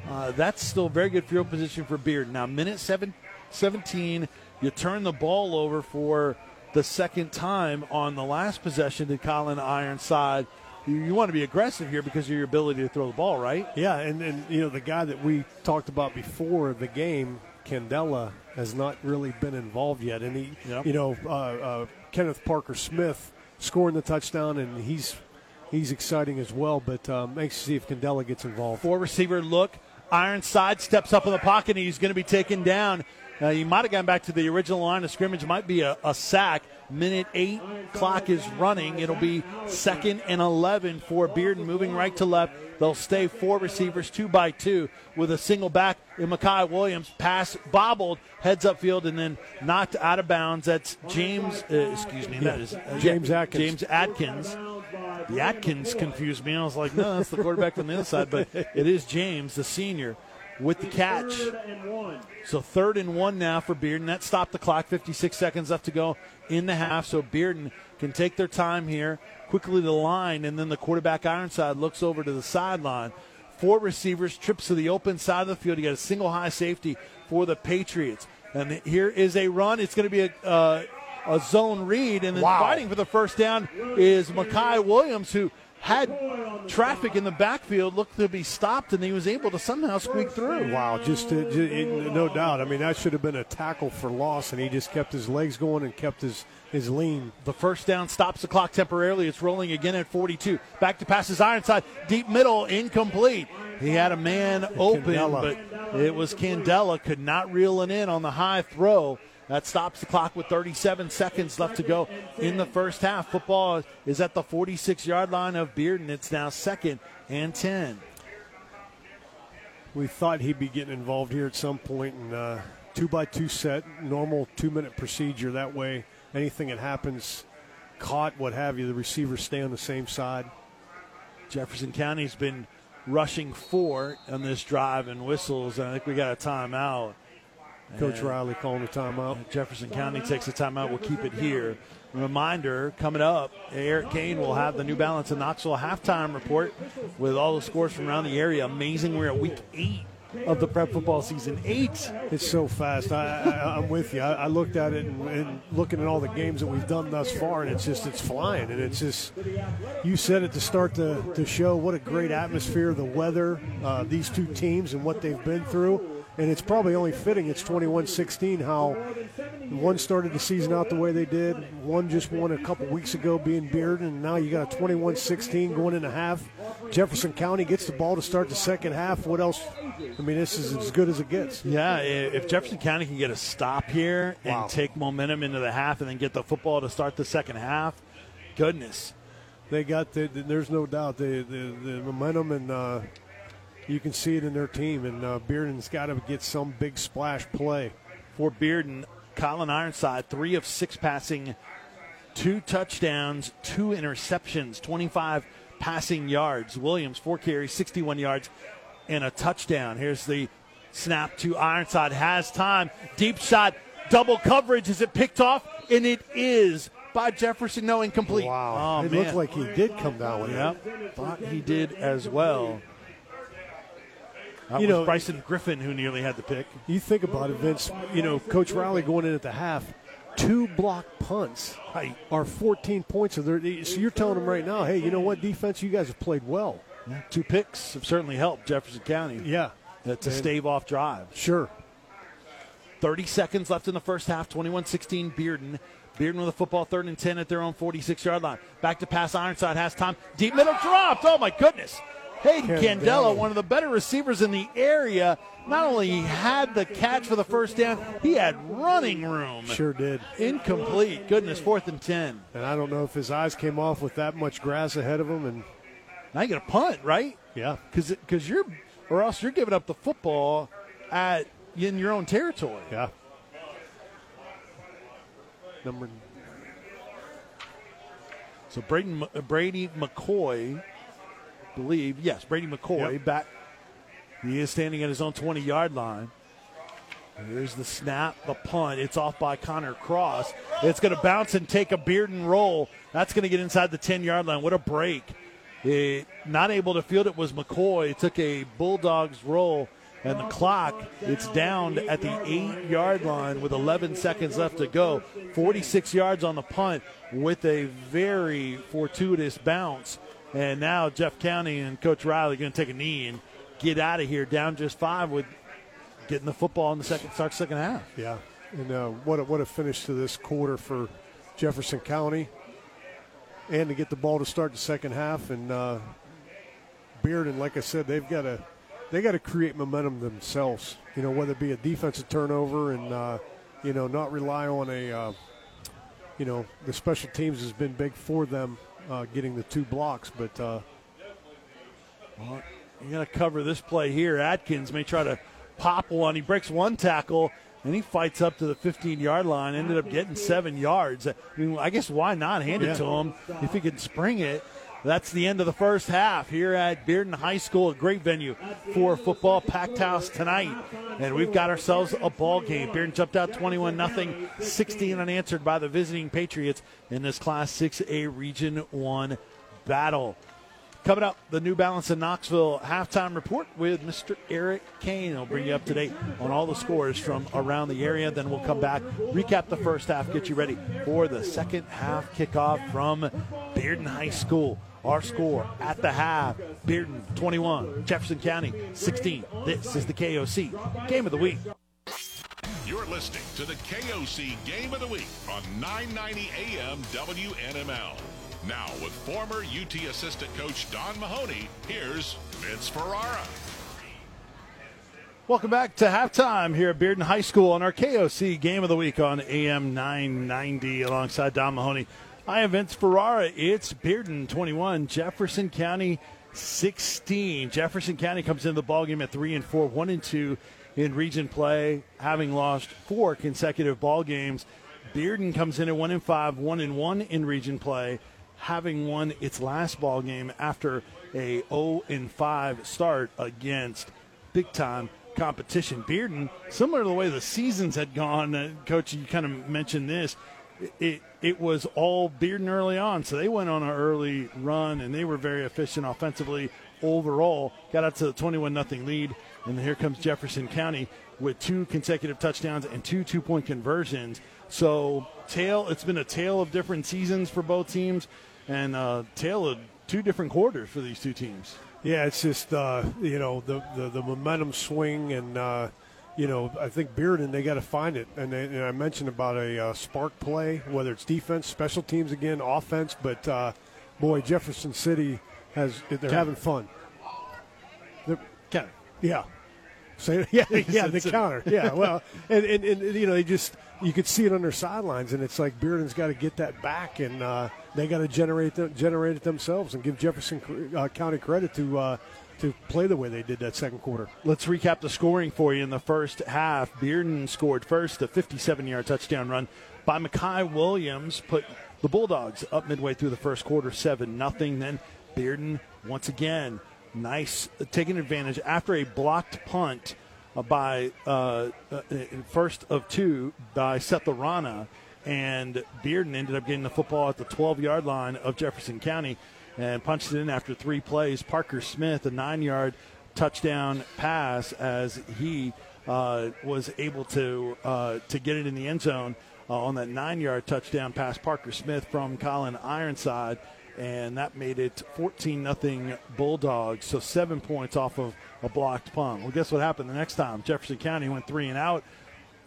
uh, that's still very good field position for Beard. Now, minute seven, 17, you turn the ball over for the second time on the last possession to Colin Ironside. You, you want to be aggressive here because of your ability to throw the ball, right? Yeah, and, and you know the guy that we talked about before the game, Candela, has not really been involved yet, and he, Yep. you know, uh, uh, Kenneth Parker Smith scoring the touchdown, and he's he's exciting as well. But um, anxious to see if Candela gets involved. Four receiver look. Ironside steps up in the pocket and he's going to be taken down. Uh, you might have gone back to the original line of scrimmage. Might be a, a sack. Minute eight clock is running. It'll be second and 11 for Bearden moving right to left. They'll stay four receivers, two by two, with a single back in Makai Williams. Pass bobbled, heads upfield, and then knocked out of bounds. That's James, uh, excuse me, that is uh, James Atkins. James Atkins. The Atkins confused me. I was like, no, that's the quarterback from the other side, but it is James, the senior, with the catch. Third and one. So third and one now for Bearden. That stopped the clock. 56 seconds left to go in the half. So Bearden can take their time here, quickly to the line, and then the quarterback Ironside looks over to the sideline. Four receivers, trips to the open side of the field. You got a single high safety for the Patriots. And here is a run. It's going to be a, uh, a zone read. And then Wow. fighting for the first down is Makai Williams, who had traffic in the backfield, looked to be stopped, and he was able to somehow squeak through. Wow, just, uh, ju- it- no doubt. I mean, that should have been a tackle for loss, and he just kept his legs going and kept his his lean. The first down stops the clock temporarily. It's rolling again at 42. Back to passes Ironside. Deep middle, incomplete. He had a man open, Candela. but it was Candela. Could not reel it in on the high throw. That stops the clock with 37 seconds left to go in the first half. Football is at the 46 yard line of Bearden. It's now second and 10. We thought he'd be getting involved here at some point. point, and uh, two by two set, normal two minute procedure. That way, anything that happens, caught, what have you, the receivers stay on the same side. Jefferson County's been rushing four on this drive and whistles. I think we got a timeout. Coach And- Riley calling the timeout. Jefferson County takes a timeout. We'll keep it here. Reminder coming up, Eric Kane will have the New Balance in Knoxville halftime report with all the scores from around the area. Amazing. We're at week eight of the prep football season. Eight. It's so fast. I, I, I'm with you. I, I looked at it and, and looking at all the games that we've done thus far, and it's just it's flying. And it's just you said it to start the, the show. What a great atmosphere, the weather, uh, these two teams, and what they've been through. And it's probably only fitting. It's 21-16. How one started the season out the way they did. One just won a couple weeks ago, being Beard, and now you got a 21-16 going into half. Jefferson County gets the ball to start the second half. What else? I mean, this is as good as it gets. Yeah, if Jefferson County can get a stop here and Wow. take momentum into the half and then get the football to start the second half, goodness. they got the, the- there's no doubt the the, the momentum and uh, you can see it in their team and uh, Bearden's got to get some big splash play. for Bearden. Colin Ironside, three of six passing, two touchdowns, two interceptions, 25 passing yards. Williams, four carries, 61 yards, and a touchdown. Here's the snap to Ironside. Has time. Deep shot, double coverage. Is it picked off? And it is by Jefferson. No, incomplete. Oh, it man. looked like he did come down with it. Yep. Thought he did as well. That you was know, Bryson Griffin who nearly had the pick. you think about it, Vince. You know, Coach Riley going in at the half, two block punts Right. are 14 points. So, so you're telling them right now, hey, you know what, defense, you guys have played well. Yeah, two picks have certainly helped Jefferson County Yeah, to stave off drive. sure. 30 seconds left in the first half. 21 16 Bearden. Bearden with a football third and 10 at their own 46 yard line. Back to pass. Ironside has time. Deep middle dropped. Oh, my goodness. Hayden Candela. One of the better receivers in the area, not only had the catch for the first down, he had running room. Sure did. Incomplete. Goodness, fourth and 10. And I don't know if his eyes came off with that much grass ahead of him. And Now you get a punt, right? yeah, Because you're, or else you're giving up the football at in your own territory. yeah. Number So Braden, Brady McCoy, believe yes, Brady McCoy Yep. back. He is standing at his own 20 yard line. Here's the snap, the punt. It's off by Connor Cross. It's going to bounce and take a beard and roll. That's going to get inside the 10 yard line. What a break. It, not able to field it was McCoy. It took a Bulldogs roll, and the clock, it's down at the eight yard line with 11 seconds left to go. 46 yards on the punt with a very fortuitous bounce. And now Jeff County and Coach Riley going to take a knee and get out of here down just five with getting the football in the second start second half. Yeah, and uh, what a, what a finish to this quarter for Jefferson County, and to get the ball to start the second half. And uh, Bearden, like I said, they've got to they got to create momentum themselves. You know, whether it be a defensive turnover and uh, you know not rely on a uh, you know the special teams has been big for them uh, getting the two blocks, but. Uh, You got to cover this play here. Atkins may try to pop one. He breaks one tackle and he fights up to the 15 yard line. Ended up getting seven yards. I mean, I guess why not hand it Yeah. to him if he can spring it? That's the end of the first half here at Bearden High School, a great venue for football, packed house tonight. And we've got ourselves a ball game. Bearden jumped out 21 0, 16 unanswered by the visiting Patriots in this Class 6A Region 1 battle. Coming up, the New Balance in Knoxville halftime report with Mr. Eric Kane. He'll bring you up to date on all the scores from around the area. Then we'll come back, recap the first half, get you ready for the second half kickoff from Bearden High School. Our score at the half Bearden 21, Jefferson County 16. This is the KOC Game of the Week. You're listening to the KOC Game of the Week on 990 AM WNML. Now, with former UT assistant coach Don Mahoney, here's Vince Ferrara. Welcome back to halftime here at Bearden High School on our KOC Game of the Week on AM 990 alongside Don Mahoney. I am Vince Ferrara. It's Bearden 21, Jefferson County 16. Jefferson County comes into the ballgame at 3 and 4, 1 and 2 in region play, having lost four consecutive ball games. Bearden comes in at 1 and 5, 1 and 1 in region play, having won its last ball game after a 0 and 5 start against big time competition. Bearden, similar to the way the seasons had gone, uh, Coach, you kind of mentioned this. It, it was all Bearden early on, so they went on an early run and they were very efficient offensively overall. Got out to the twenty-one nothing lead, and here comes Jefferson County with two consecutive touchdowns and two two-point conversions. So tail, it's been a tale of different seasons for both teams, and uh, tale of two different quarters for these two teams. Yeah, it's just uh, you know the, the the momentum swing, and uh, you know I think Bearden they got to find it. And, they, and I mentioned about a uh, spark play, whether it's defense, special teams again, offense. But uh, boy, Jefferson City has they're having fun. They're, Kind yeah. So yeah, yeah, the counter. Yeah, well, and, and, and you know they just you could see it on their sidelines, and it's like Bearden's got to get that back, and uh, they got to generate them, generate it themselves, and give Jefferson uh, County credit to uh, to play the way they did that second quarter. Let's recap the scoring for you in the first half. Bearden scored first, a 57 yard touchdown run by Makai Williams, put the Bulldogs up midway through the first quarter, 7 nothing. Then Bearden, once again, nice taking advantage after a blocked punt uh, by uh, uh, first of two by Seth Arana. And Bearden ended up getting the football at the 12 yard line of Jefferson County and punched it in after three plays. Parker Smith, a nine yard touchdown pass as he uh, was able to uh, to get it in the end zone uh, on that nine-yard touchdown pass. Parker Smith from Colin Ironside, and that made it 14 nothing Bulldogs. So seven points off of a blocked punt. Well, guess what happened the next time? Jefferson County went three and out.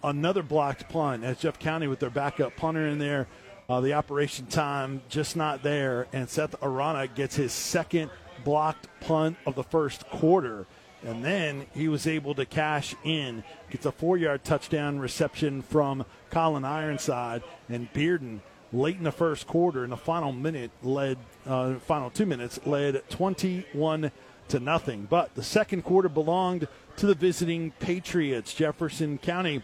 Another blocked punt as Jeff County with their backup punter in there. Uh, the operation time just not there, and Seth Arana gets his second blocked punt of the first quarter. And then he was able to cash in, gets a four yard touchdown reception from Colin Ironside. And Bearden, late in the first quarter, in the final minute, led, uh, final two minutes, led 21 to nothing. But the second quarter belonged to the visiting Patriots. Jefferson County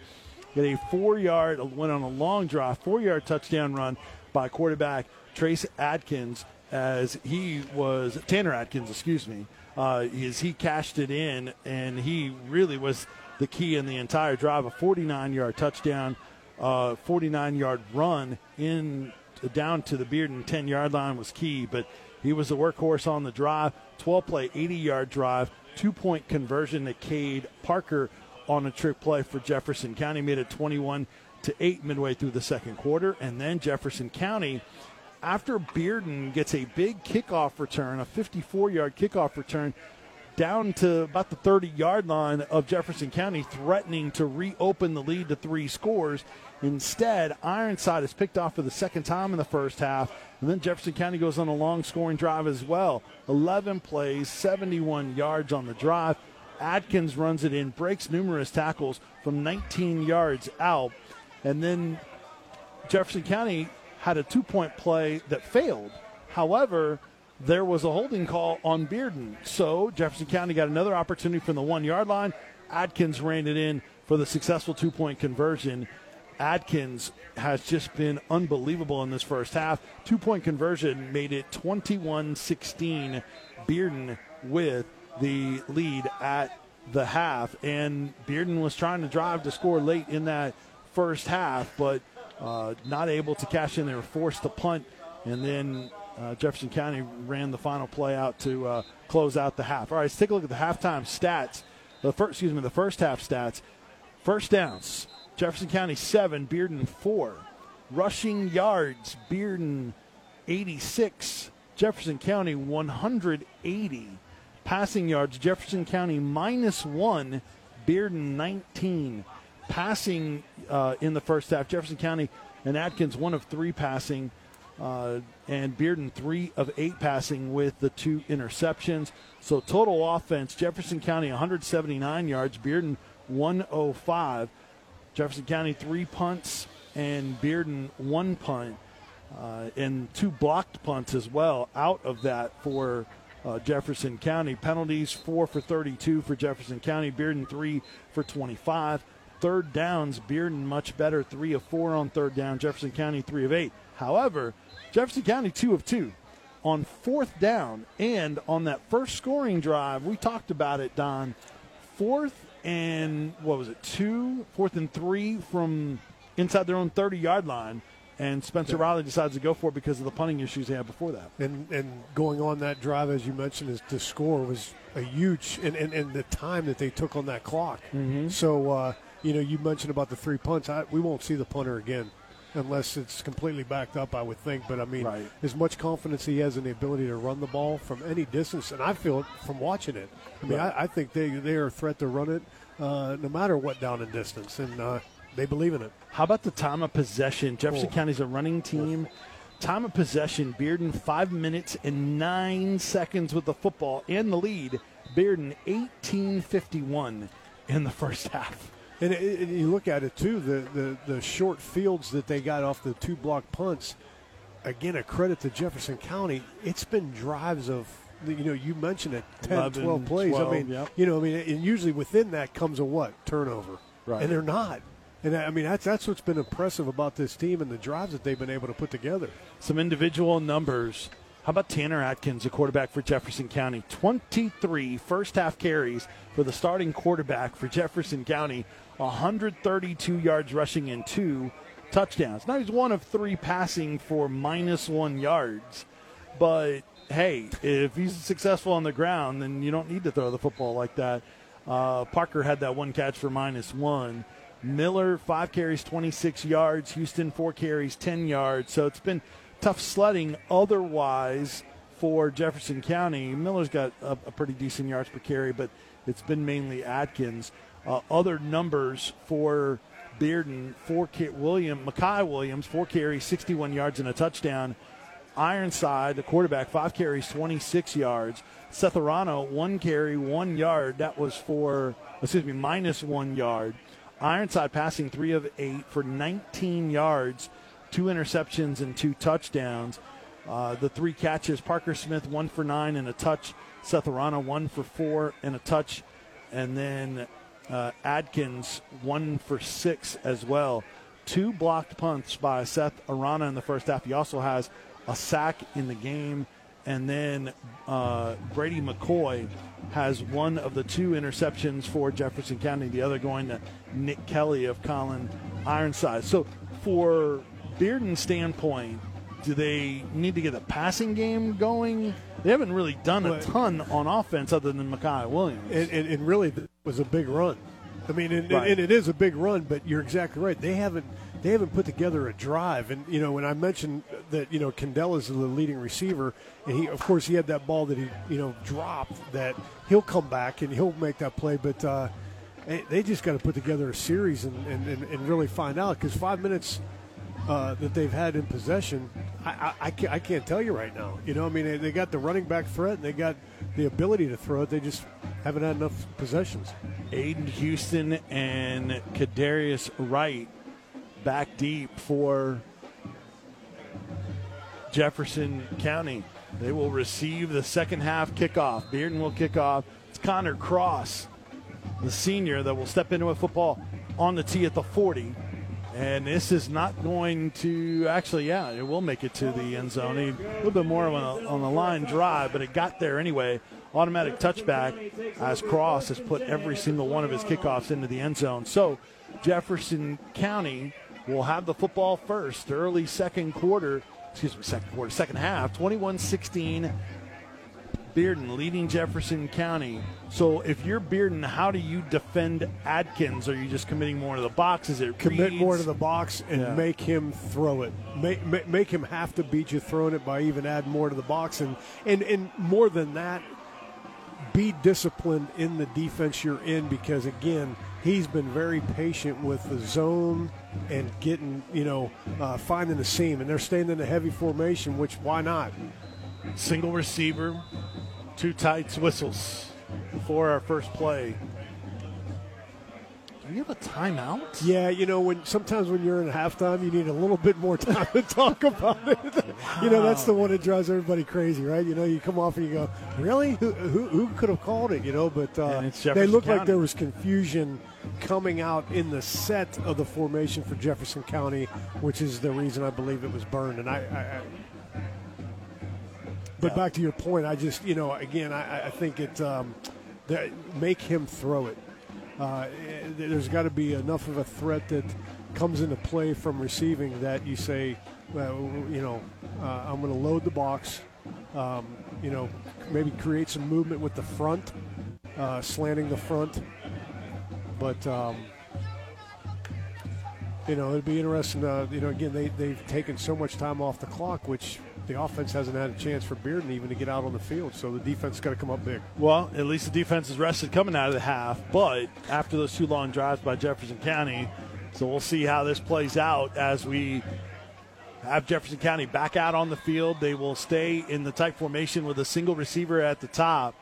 got a four yard, went on a long drive, four yard touchdown run by quarterback Trace Adkins as he was, Tanner Atkins, excuse me, uh, as he cashed it in, and he really was the key in the entire drive. A 49 yard touchdown, uh, 49 yard run in down to the Bearden 10 yard line was key, but he was the workhorse on the drive. 12 play, 80 yard drive, two point conversion to Cade Parker on a trick play for Jefferson County, made it 21 to 8 midway through the second quarter, and then Jefferson County after Bearden gets a big kickoff return, a 54 yard kickoff return, down to about the 30 yard line of Jefferson County, threatening to reopen the lead to three scores. Instead, Ironside is picked off for the second time in the first half, and then Jefferson County goes on a long scoring drive as well. 11 plays, 71 yards on the drive. Atkins runs it in, breaks numerous tackles from 19 yards out, and then Jefferson County had a two point play that failed. However, there was a holding call on Bearden. So Jefferson County got another opportunity from the one yard line. Atkins ran it in for the successful two point conversion. Atkins has just been unbelievable in this first half. Two point conversion made it 21 16. Bearden with the lead at the half. And Bearden was trying to drive to score late in that first half, but uh, not able to cash in. They were forced to punt, and then uh, Jefferson County ran the final play out to uh, close out the half. All right, let's take a look at the halftime stats. The first, excuse me, the first half stats. First downs: Jefferson County seven, Bearden four. Rushing yards: Bearden 86, Jefferson County 180. Passing yards: Jefferson County minus one, Bearden 19 passing uh, in the first half. Jefferson County and Atkins one of three passing, uh, and Bearden three of eight passing with the two interceptions. So total offense: Jefferson County 179 yards, Bearden 105. Jefferson County three punts and Bearden one punt, uh, and two blocked punts as well out of that for. Uh, Jefferson County penalties four for 32 for Jefferson County, Bearden three for 25 third downs, Bearden much better, three of four on third down. Jefferson County three of eight. However, Jefferson County two of two on fourth down and on that first scoring drive. We talked about it, Don. Fourth and what was it? Two, fourth and three from inside their own 30 yard line. And Spencer yeah. Riley decides to go for it because of the punting issues they had before that. And and going on that drive, as you mentioned, is the score was a huge and, and, and the time that they took on that clock. Mm-hmm. So uh, you know, you mentioned about the three punts. I, we won't see the punter again unless it's completely backed up, I would think. But I mean, right. as much confidence he has in the ability to run the ball from any distance, and I feel it from watching it. I mean, right. I, I, think they they are a threat to run it uh, no matter what down and distance, and uh, they believe in it. How about the time of possession? Jefferson oh. County's a running team. Time of possession: Bearden five minutes and nine seconds with the football in the lead. Bearden eighteen fifty one in the first half. And, it, and, you look at it too, the, the, the short fields that they got off the two block punts. Again, a credit to Jefferson County. It's been drives of, you know, you mentioned it, 10, 11, 12 plays. 12, I mean, yep. you know, I mean, and usually within that comes a what turnover, right? And they're not. And I mean, that's that's what's been impressive about this team and the drives that they've been able to put together. Some individual numbers. How about Tanner Atkins, a quarterback for Jefferson County? 23 first half carries for the starting quarterback for Jefferson County. 132 yards rushing and two touchdowns. Now he's one of three passing for minus one yards, but hey, if he's successful on the ground, then you don't need to throw the football like that. Uh, Parker had that one catch for minus one. Miller, five carries, 26 yards. Houston, four carries, 10 yards. So it's been tough sledding otherwise for Jefferson County. Miller's got a, a pretty decent yards per carry, but it's been mainly Atkins. Uh, other numbers for Bearden, four William Makai Williams, four carries, 61 yards and a touchdown. Ironside, the quarterback, five carries, 26 yards. Seth Arano, one carry, one yard. That was for, excuse me, minus one yard. Ironside passing three of eight for 19 yards, two interceptions and two touchdowns. Uh, the three catches, Parker Smith, one for nine and a touch. Seth Arano, one for four and a touch. And then uh, Adkins, one for six as well. Two blocked punts by Seth Arana in the first half. He also has a sack in the game. And then uh, Brady McCoy has one of the two interceptions for Jefferson County, the other going to Nick Kelly of Colin Ironside. So, for Bearden's standpoint, do they need to get a passing game going? They haven't really done a ton on offense other than Makai Williams. And, and, and really, it was a big run. I mean, and, Right. and it is a big run, but you're exactly right. They haven't they haven't put together a drive. And you know, when I mentioned that, you know, Kendall is the leading receiver, and he, of course, he had that ball that he, you know, dropped. That he'll come back and he'll make that play, but. uh they- just got to put together a series and, and, and, and really find out because five minutes uh, that they've had in possession, I, I, I, can't, I can't tell you right now. You know, I mean, they, they got the running back threat and they got the ability to throw it. They just haven't had enough possessions. Aiden Houston and Kadarius Wright back deep for Jefferson County. They will receive the second half kickoff. Bearden will kick off. It's Connor Cross, the senior, that will step into a football on the tee at the 40. And this is not going to actually, yeah, it will make it to the end zone. A little bit more of a, on the line drive, but it got there anyway. Automatic touchback as Cross has put every single one of his kickoffs into the end zone. So Jefferson County will have the football first, early second quarter, excuse me, second quarter, second half, 21 16. Bearden leading Jefferson County. So if you're Bearden, how do you defend Atkins? Are you just committing more to the box? Is it Commit reads? more to the box and Yeah. make him throw it. Make, make, make him have to beat you throwing it by even add more to the box. And, and, and more than that, be disciplined in the defense you're in because, again, he's been very patient with the zone and getting, you know, uh, finding the seam. And they're staying in a heavy formation, which why not? single receiver, two tights, whistles for our first play. Do we have a timeout? Yeah, you know, when sometimes when you're in halftime, you need a little bit more time to talk about it. you know, that's the one that drives everybody crazy, right? You know, you come off and you go, "Really? Who who, who could have called it?" You know, but uh, they Jefferson looked like there was confusion coming out in the set of the formation for Jefferson County, which is the reason I believe it was burned. And I, I, I but back to your point, I just you know, again, I, I think it um, that make him throw it. Uh, there's got to be enough of a threat that comes into play from receiving that you say, well, you know, uh, I'm going to load the box. Um, you know, maybe create some movement with the front, uh, slanting the front. But um, you know, it'd be interesting. You know, again, they they've taken so much time off the clock, which the offense hasn't had a chance for Bearden even to get out on the field. So the defense got to come up big. Well, at least the defense is rested coming out of the half, but after those two long drives by Jefferson County, so we'll see how this plays out as we have Jefferson County back out on the field. They will stay in the tight formation with a single receiver at the top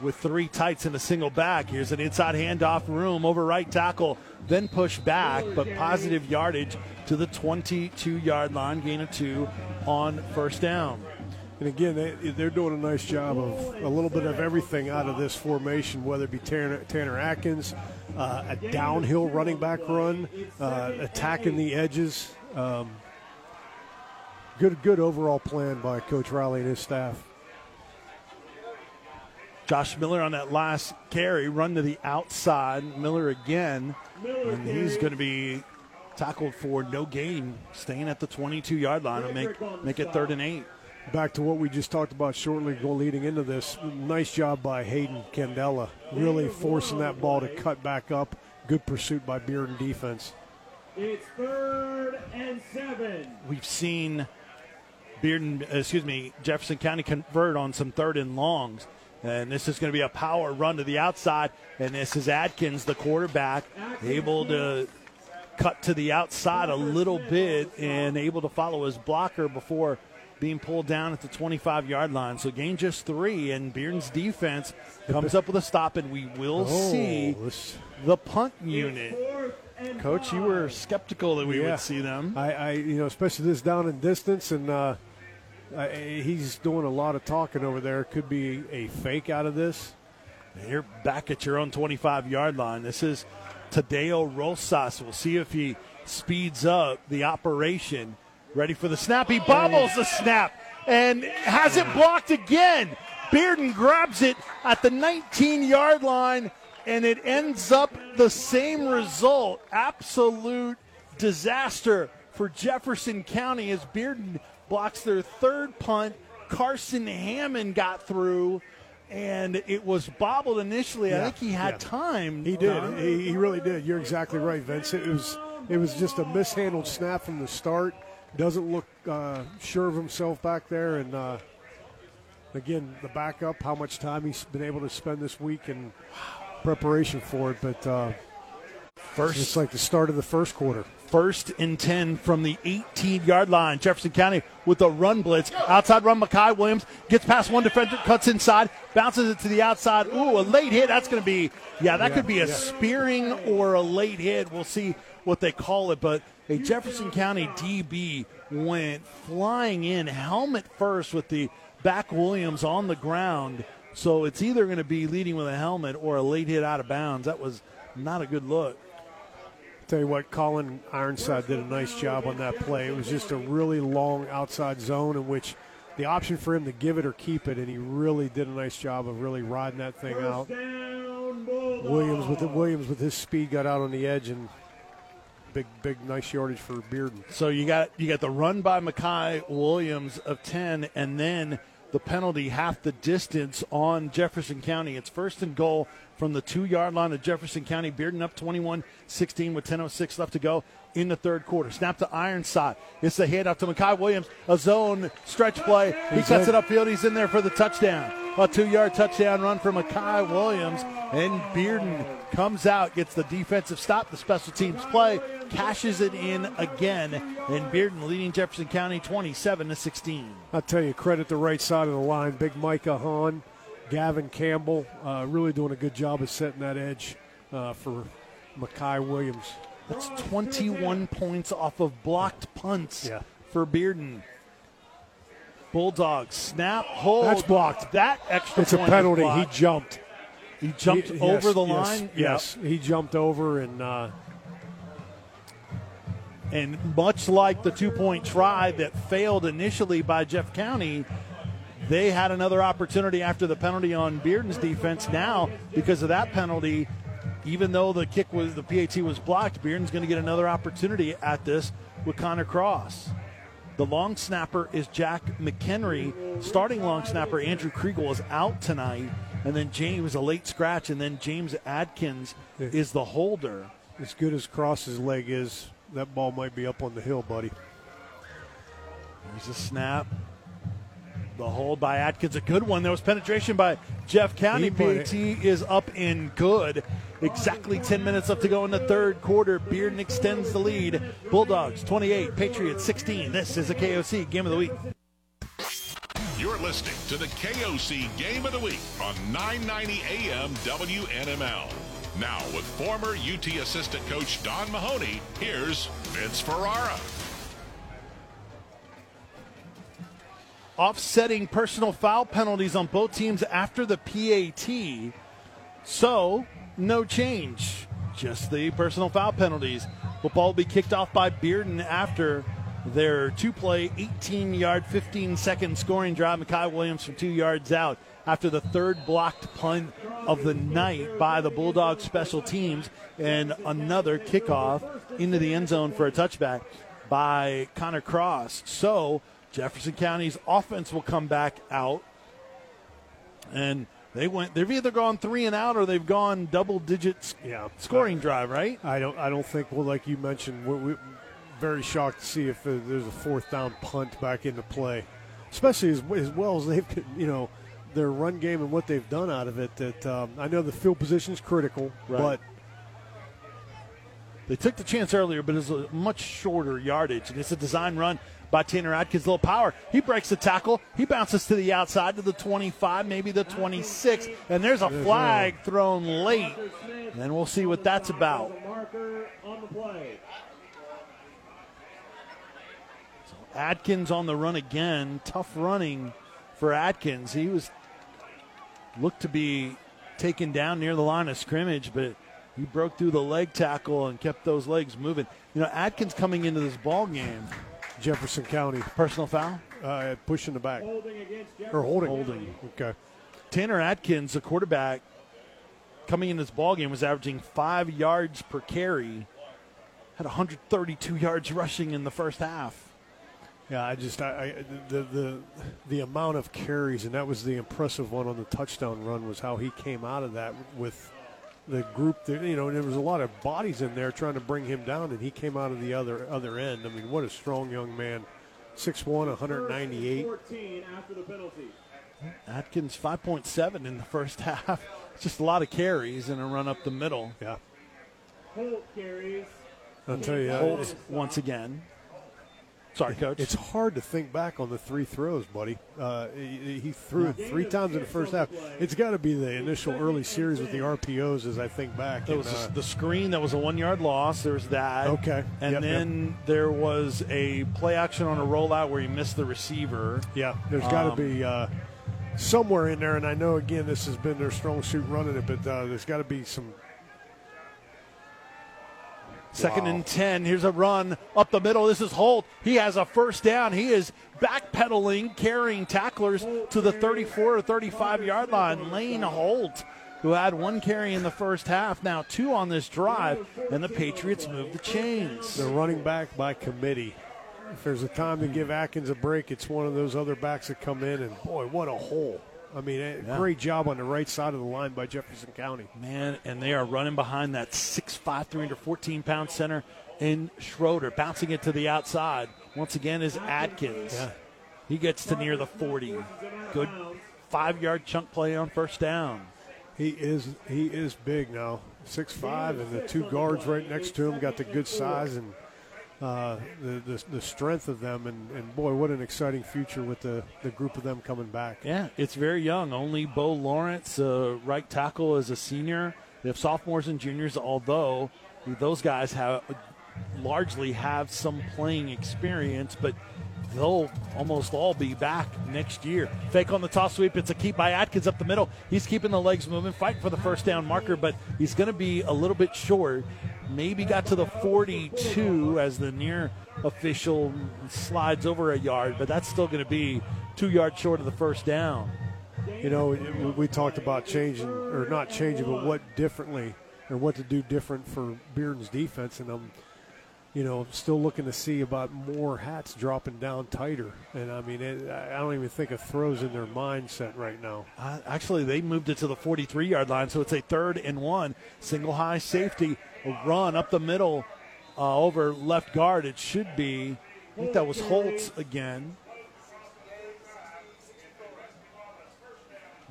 with three tights and a single back. Here's an inside handoff room over right tackle, then push back, but positive yardage to the 22 yard line, gain of two on first down. And again, they, they're doing a nice job of a little bit of everything out of this formation, whether it be Tanner, Tanner Atkins, uh, a downhill running back run, uh, attacking the edges. Um, good, good overall plan by Coach Riley and his staff. Josh Miller on that last carry, run to the outside. Miller again, and he's going to be tackled for no gain, staying at the 22 yard line and make make it third and eight. back to what we just talked about shortly go leading into this. Nice job by Hayden Candela, really forcing that ball to cut back up. Good pursuit by Bearden defense. It's third and seven. We've seen Bearden, uh, excuse me, Jefferson County convert on some third and longs. And this is going to be a power run to the outside. And this is Atkins, the quarterback, able to cut to the outside a little bit and able to follow his blocker before being pulled down at the 25 yard line. So gain just three, and Bearden's defense comes up with a stop, and we will Oh, see this- the punt unit. Coach, you were skeptical that we Yeah. would see them. I, I, you know, especially this down in distance, and uh, I, he's doing a lot of talking over there. Could be a fake out of this. You're back at your own 25 yard line. This is Tadeo Rosas. We'll see if he speeds up the operation. Ready for the snap. He bobbles the snap and has it blocked again. Bearden grabs it at the 19 yard line and it ends up the same result. Absolute disaster for Jefferson County as Bearden blocks their third punt. Carson Hammond got through and it was bobbled initially. I think he had yeah. time. He did. Don. He, he really did. You're exactly right, Vince. It was it was just a mishandled snap from the start. Doesn't look uh, sure of himself back there, and uh, again the backup. How much time he's been able to spend this week in preparation for it, but uh, First it's like the start of the first quarter. First and 10 from the 18 yard line. Jefferson County with a run blitz. Outside run, Makai Williams gets past one defender, cuts inside, bounces it to the outside. Ooh, a late hit. That's going to be, yeah, that Yeah, could be a yeah. spearing or a late hit. We'll see what they call it. But a Jefferson County DB went flying in, helmet first, with the back Williams on the ground. So it's either going to be leading with a helmet or a late hit out of bounds. That was not a good look. Tell you what, Colin Ironside did a nice job on that play. It was just a really long outside zone in which the option for him to give it or keep it, and he really did a nice job of really riding that thing out. Down, Williams with the, Williams with his speed got out on the edge and big big nice yardage for Bearden. So you got you got the run by Makai Williams of ten, and then the penalty half the distance on Jefferson County. It's first and goal from the two yard line of Jefferson County. Bearden up 21-16 with 10:06 left to go in the third quarter. Snap to Ironside. It's the handoff to Makai Williams. A zone stretch play. He cuts it upfield. He's in there for the touchdown. A two yard touchdown run for Makai Williams. And Bearden comes out, gets the defensive stop, the special teams play, cashes it in again. And Bearden leading Jefferson County 27 to 16. I'll tell you, credit the right side of the line. Big Micah Hahn, Gavin Campbell, uh, really doing a good job of setting that edge uh, for Makai Williams. That's 21 points off of blocked punts Yeah. for Bearden. Bulldogs snap, hold. That's blocked. That extra It's a penalty. He jumped. He jumped He- over yes, the yes, line. Yes, he jumped over and uh, And much like the two point try that failed initially by Jeff County, they had another opportunity after the penalty on Bearden's defense. Now, because of that penalty, even though the kick was the PAT was blocked, Bearden's going to get another opportunity at this with Connor Cross. The long snapper is Jack McHenry. Starting long snapper Andrew Kriegel is out tonight, and then James a late scratch, and then James Adkins is the holder. as good as Cross's leg is, that ball might be up on the hill, buddy. Here's a snap. The hold by Atkins, a good one. There was penetration by Jeff County. He PAT is up and good. Exactly 10 minutes left to go in the third quarter. Bearden extends the lead. Bulldogs 28, Patriots 16. This is a KOC Game of the Week. You're listening to the KOC Game of the Week on 990 AM WNML. Now, with former UT assistant coach Don Mahoney, here's Vince Ferrara. offsetting personal foul penalties on both teams after the PAT. So, no change. Just the personal foul penalties. Football will be kicked off by Bearden after their two play, 18 yard, 15 second scoring drive. Makai Williams from two yards out after the third blocked punt of the night by the Bulldogs special teams and another kickoff into the end zone for a touchback by Connor Cross. So, Jefferson County's offense will come back out, and they went. They've either gone three and out or they've gone double digits Yeah. scoring drive. Right? I don't. I don't think. Well, like you mentioned, we're, we're very shocked to see if uh, there's a fourth down punt back into play, especially as, as well as they've, you know, their run game and what they've done out of it. That um, I know the field position is critical, Right. but They took the chance earlier, but it's a much shorter yardage, and it's a design run by Tanner Atkins. Little power. He breaks the tackle. He bounces to the outside to the 25, maybe the 26, and there's a flag thrown late. And we'll see what that's about. The marker on the. Atkins on the run again. Tough running for Atkins. He was looked to be taken down near the line of scrimmage, but he broke through the leg tackle and kept those legs moving. You know, Atkins coming into this ball game. Jefferson County Personal foul. uh, pushing the back Holding against Jefferson. or holding. Holding. Okay. Tanner Atkins, the quarterback, coming in this ball game was averaging five yards per carry. Had 132 yards rushing in the first half. Yeah, I just I, I the the the amount of carries and that was the impressive one on the touchdown run was how he came out of that with the group that you know there was a lot of bodies in there trying to bring him down and he came out of the other other end. I mean, what a strong young man. 6'1", 198. 14 after the penalty. Atkins 5.7 in the first half. Just a lot of carries and a run up the middle. Yeah, Holt carries. I'll tell you, Holtz once again. Sorry, coach. It's hard to think back on the three throws, buddy. Uh, he, he threw it three times in the first half. It's got to be the initial early series with the RPOs as I think back. And, was uh, the screen that was a one yard loss. There was that. Okay. And Yep, then there was a play action on a rollout where he missed the receiver. yeah, there's got to Um, be uh, somewhere in there, and I know again this has been their strong suit running it, but uh, there's got to be some. Second Wow. and 10. Here's a run up the middle. This is Holt. He has a first down. He is backpedaling, carrying tacklers to the 34 or 35 yard line. Lane Holt, who had one carry in the first half, now two on this drive, and the Patriots move the chains. They're running back by committee. If there's a time to give Atkins a break, it's one of those other backs that come in, and boy, what a hole! I mean, eh, Yeah. great job on the right side of the line by Jefferson County. Man, and they are running behind that 6'5", 314 pound center in Schroeder, bouncing it to the outside. Once again is Atkins. Yeah. He gets to near the 40. Good five yard chunk play on first down. He is he is big now, six five, and the two guards right next to him got the good size and uh, the, the the strength of them, and, and boy, what an exciting future with the, the group of them coming back. Yeah, it's very young. Only Bo Lawrence, uh, right tackle, is a senior. They have sophomores and juniors, although those guys have largely have some playing experience, but they'll almost all be back next year. Fake on the toss sweep. It's a keep by Atkins up the middle. He's keeping the legs moving, fighting for the first down marker, but he's going to be a little bit short. Maybe got to the 42 as the near official slides over a yard, but that's still going to be two yards short of the first down. You know, we- talked about changing or not changing, but what differently or what to do different for Bearden's defense, and I'm, you know, still looking to see about more hats dropping down tighter. And I mean, it, I don't even think a throws in their mindset right now. Uh, actually, they moved it to the 43 yard line, so it's a third and one. Single high safety, run up the middle uh, over left guard. It should be, I think that was Holtz again.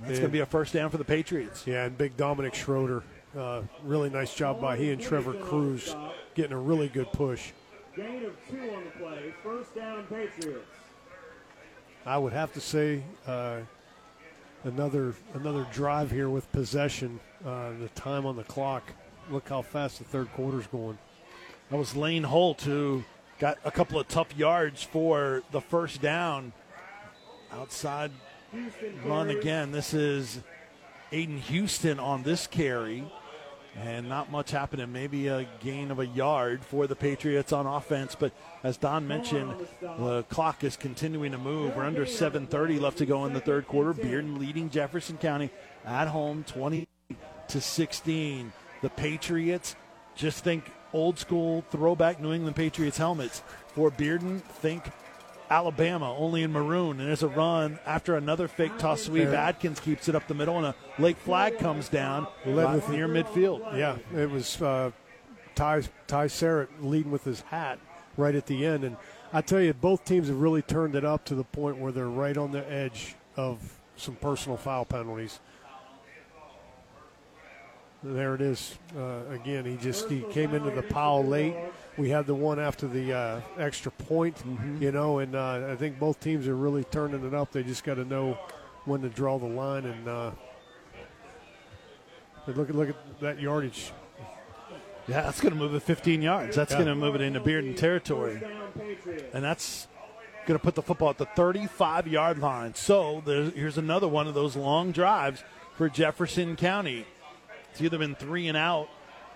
That's going to be a first down for the Patriots. Yeah, and big Dominic Schroeder. Uh, really nice job by he and Trevor Cruz getting a really good push. Gain of two on the play. First down, Patriots. I would have to say uh, another another drive here with possession. Uh, the time on the clock. Look how fast the third quarter's going. That was Lane Holt who got a couple of tough yards for the first down. Outside Houston run carries. again. This is Aiden Houston on this carry. And not much happening. Maybe a gain of a yard for the Patriots on offense. But as Don mentioned, the clock is continuing to move. We're under 7.30 left to go in the third quarter. Bearden leading Jefferson County at home 20 to 16. The Patriots, just think old school throwback New England Patriots helmets. For Bearden, think Alabama, only in maroon. And there's a run after another fake toss sweep. Atkins keeps it up the middle, and a late flag comes down Led with- near midfield. Yeah, it was uh, Ty Ty Sarrett leading with his hat right at the end, and I tell you, both teams have really turned it up to the point where they're right on the edge of some personal foul penalties. There it is. Uh, again, he just he came into the pile late. We had the one after the uh, extra point, you know, and uh, I think both teams are really turning it up. They just got to know when to draw the line and. Uh, look at look at that yardage. Yeah, that's going to move it 15 yards. That's Yeah. going to move it into Bearden territory. And that's going to put the football at the 35 yard line. So there's, here's another one of those long drives for Jefferson County. It's either been three and out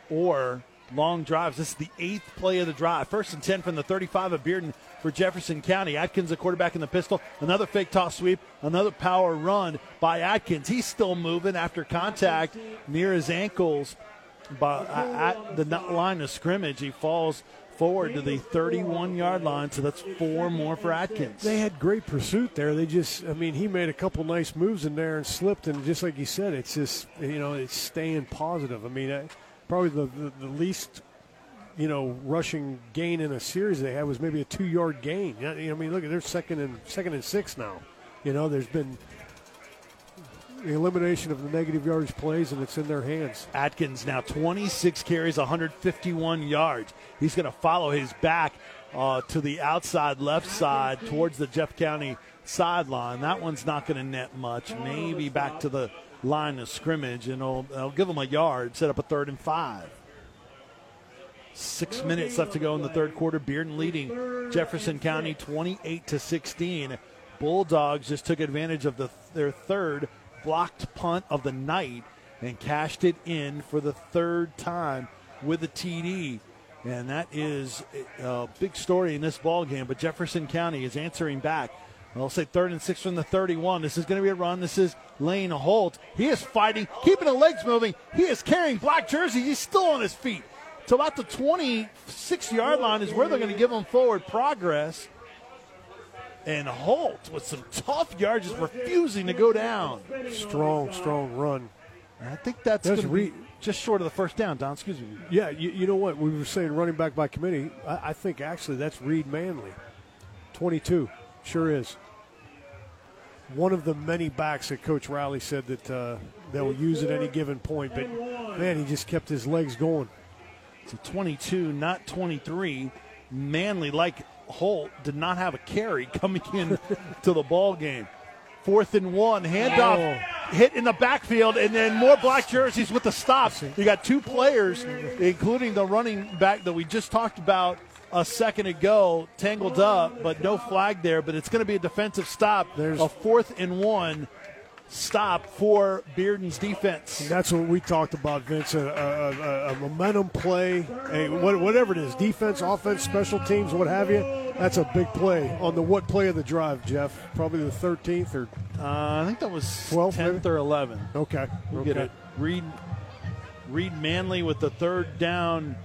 or long drives. This is the eighth play of the drive. First and 10 from the 35 of Bearden for Jefferson County. Atkins, the quarterback in the pistol. Another fake toss sweep. Another power run by Atkins. He's still moving after contact near his ankles. But at the line of scrimmage, he falls forward to the 31 yard line. So that's four more for Atkins. They had great pursuit there. They just, I mean, he made a couple nice moves in there and slipped, and just like you said, it's just, you know, it's staying positive. I mean, I, probably the, the, the least, you know, rushing gain in a series they had was maybe a two yard gain. You know, I mean, look at they're second and second and six now. You know, there's been the elimination of the negative yardage plays, and it's in their hands. Atkins now 26 carries, 151 yards. He's going to follow his back uh, to the outside left side towards the Jeff County sideline. That one's not going to net much. Maybe back to the line of scrimmage, and it'll, it'll give them a yard, set up a third and five. Six minutes left to go in the third quarter. Bearden leading Jefferson County 28 to 16. Bulldogs just took advantage of the, their third blocked punt of the night and cashed it in for the third time with a TD. And that is a big story in this ball game. But Jefferson County is answering back. I'll say third and six from the 31. This is going to be a run. This is Lane Holt. He is fighting, keeping the legs moving. He is carrying black jersey. He's still on his feet. So about the 26 yard line is where they're going to give him forward progress. And Holt with some tough yards, just refusing to go down. Strong, strong run. And I think that's That's going be re- just short of the first down, Don. Excuse me. Yeah, you, you know what? We were saying running back by committee. I, I think actually that's Reed Manley. 22. Sure is. One of the many backs that Coach Riley said that uh, they'll use at any given point. But, man, he just kept his legs going. So 22, not 23. Manley, like Holt, did not have a carry coming in to the ball game. Fourth and one, handoff Oh. hit in the backfield, and then more black jerseys with the stops. You got two players, including the running back that we just talked about a second ago, tangled up, but no flag there. But it's going to be a defensive stop. There's- a fourth and one stop for Bearden's defense. That's what we talked about, Vince. A, a, a, a momentum play, a, what- whatever it is, defense, offense, special teams, what have you. That's a big play on the what play of the drive, Jeff? Probably the 13th or Uh, I think that was 12th, 10th maybe? or 11th. okay. We'll okay. get it. Reed, Reed Manley with the third down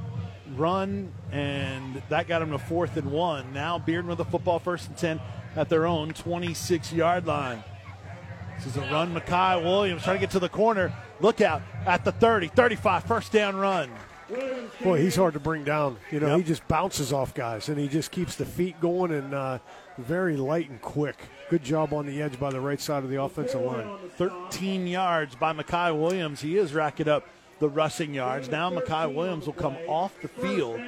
run, and that got him to fourth and one. Now Bearden with the football first and 10 at their own 26 yard line. This is a run. Makai Williams trying to get to the corner. Look out at the 30, 35, first down run. Boy, he's hard to bring down. You know, Yep. he just bounces off guys, and he just keeps the feet going and uh, very light and quick. Good job on the edge by the right side of the offensive line. 13 yards by Makai Williams. He is racking up the rushing yards. Now Makai Williams will come off the field.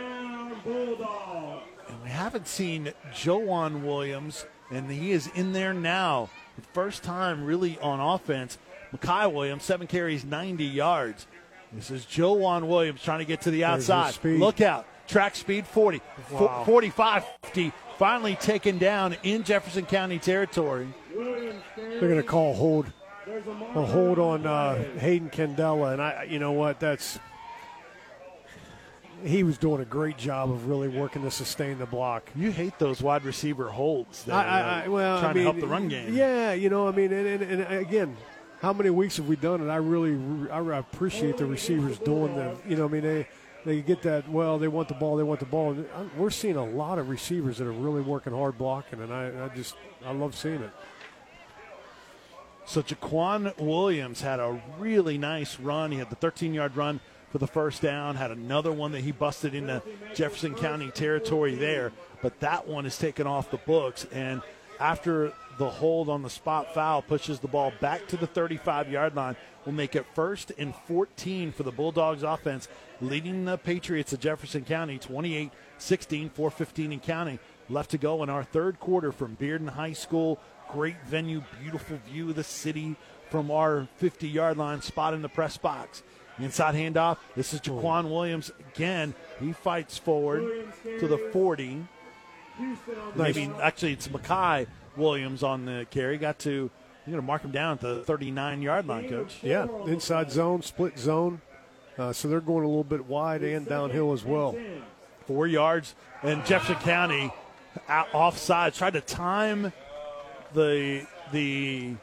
And we haven't seen Jaquan Williams, and he is in there now. First time really on offense. Makai Williams, seven carries, 90 yards. This is Jaquan Williams trying to get to the outside. Look out. Track speed 40, Wow. 45, 50. Finally taken down in Jefferson County territory. They're going to call hold, a hold on uh, Hayden Candela, and I, you know what? That's he was doing a great job of really working to sustain the block. You hate those wide receiver holds. That I, I, uh, I, well, trying I mean, to help the run game. Yeah, you know, I mean, and, and, and again, how many weeks have we done it? I really, I, appreciate the receivers doing the, you know, I mean, they they get that. Well, they want the ball. They want the ball. And uh, We're seeing a lot of receivers that are really working hard blocking, and I, I just I love seeing it. So Jaquan Williams had a really nice run. He had the 13 yard run for the first down, had another one that he busted into Jefferson County territory there, but that one is taken off the books. And after the hold on the spot foul pushes the ball back to the 35 yard line, will make it first and 14 for the Bulldogs offense, leading the Patriots of Jefferson County 28 16, 415 in counting. Left to go in our third quarter from Bearden High School. Great venue, beautiful view of the city from our 50 yard line spot in the press box. Inside handoff. This is Jaquan Williams again. He fights forward to the 40. Maybe actually it's Makai Williams on the carry. Got to you're going to mark him down at the 39 yard line, coach. Yeah, inside zone, split zone. Uh, so they're going a little bit wide and downhill as well. Four yards, and Jefferson County out, offside tried to time the the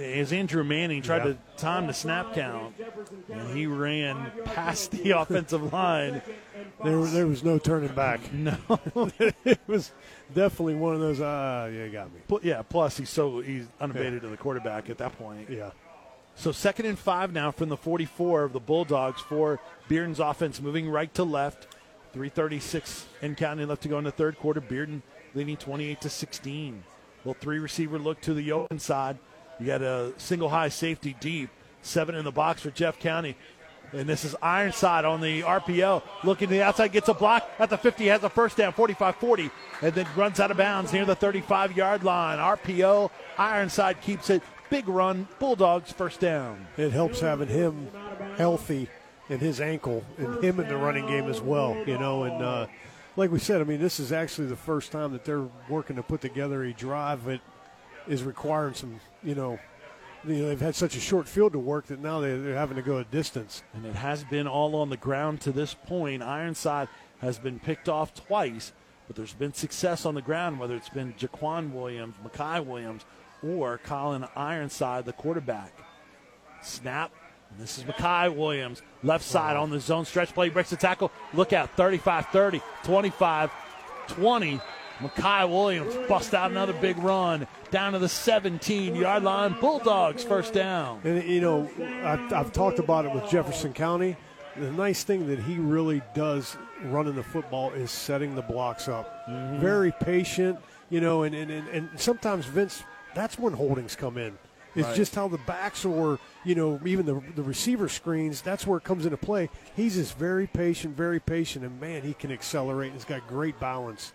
as Andrew Manning tried Yeah. to time the snap count, and he ran past the offensive line. There, there was no turning back. No, it was definitely one of those. Ah, yeah, got me. Yeah. Plus, he's so he's unabated to the quarterback at that point. Yeah. So second and five now from the 44 of the Bulldogs for Bearden's offense moving right to left. 336 and counting left to go in the third quarter. Bearden leading 28 to 16. Well, three receiver look to the open side. You got a single high safety deep. Seven in the box for Jeff County. And this is Ironside on the RPO. Looking to the outside, gets a block at the 50, has a first down, 45 40, and then runs out of bounds near the 35 yard line. RPO, Ironside keeps it. Big run, Bulldogs first down. It helps having him healthy and his ankle and him in the running game as well, you know. And uh, like we said, I mean, this is actually the first time that they're working to put together a drive that is requiring some, you know, you know, they've had such a short field to work that now they- they're having to go a distance. And it has been all on the ground to this point. Ironside has been picked off twice, but there's been success on the ground, whether it's been Jaquan Williams, Makai Williams, or Colin Ironside, the quarterback. Snap. And this is Makai Williams, left side on the zone stretch play, breaks the tackle. Look out, 35 30, 25 20. Makai Williams bust out another big run down to the 17 yard line. Bulldogs first down. And you know, I've, I've talked about it with Jefferson County. The nice thing that he really does running the football is setting the blocks up. Mm-hmm. Very patient, you know, and, and, and, and sometimes Vince, that's when holdings come in. It's Right. just how the backs or you know even the the receiver screens. That's where it comes into play. He's just very patient, very patient, and man, he can accelerate. He's got great balance.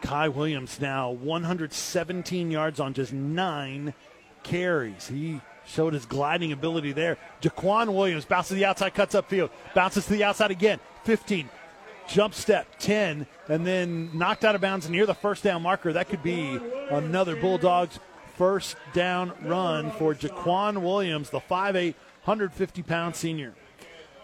Kai Williams now 117 yards on just nine carries. He showed his gliding ability there. Jaquan Williams bounces to the outside, cuts upfield, bounces to the outside again. 15, jump step 10, and then knocked out of bounds near the first down marker. That could be another Bulldogs first down run for Jaquan Williams, the 5'8", 150 pound senior.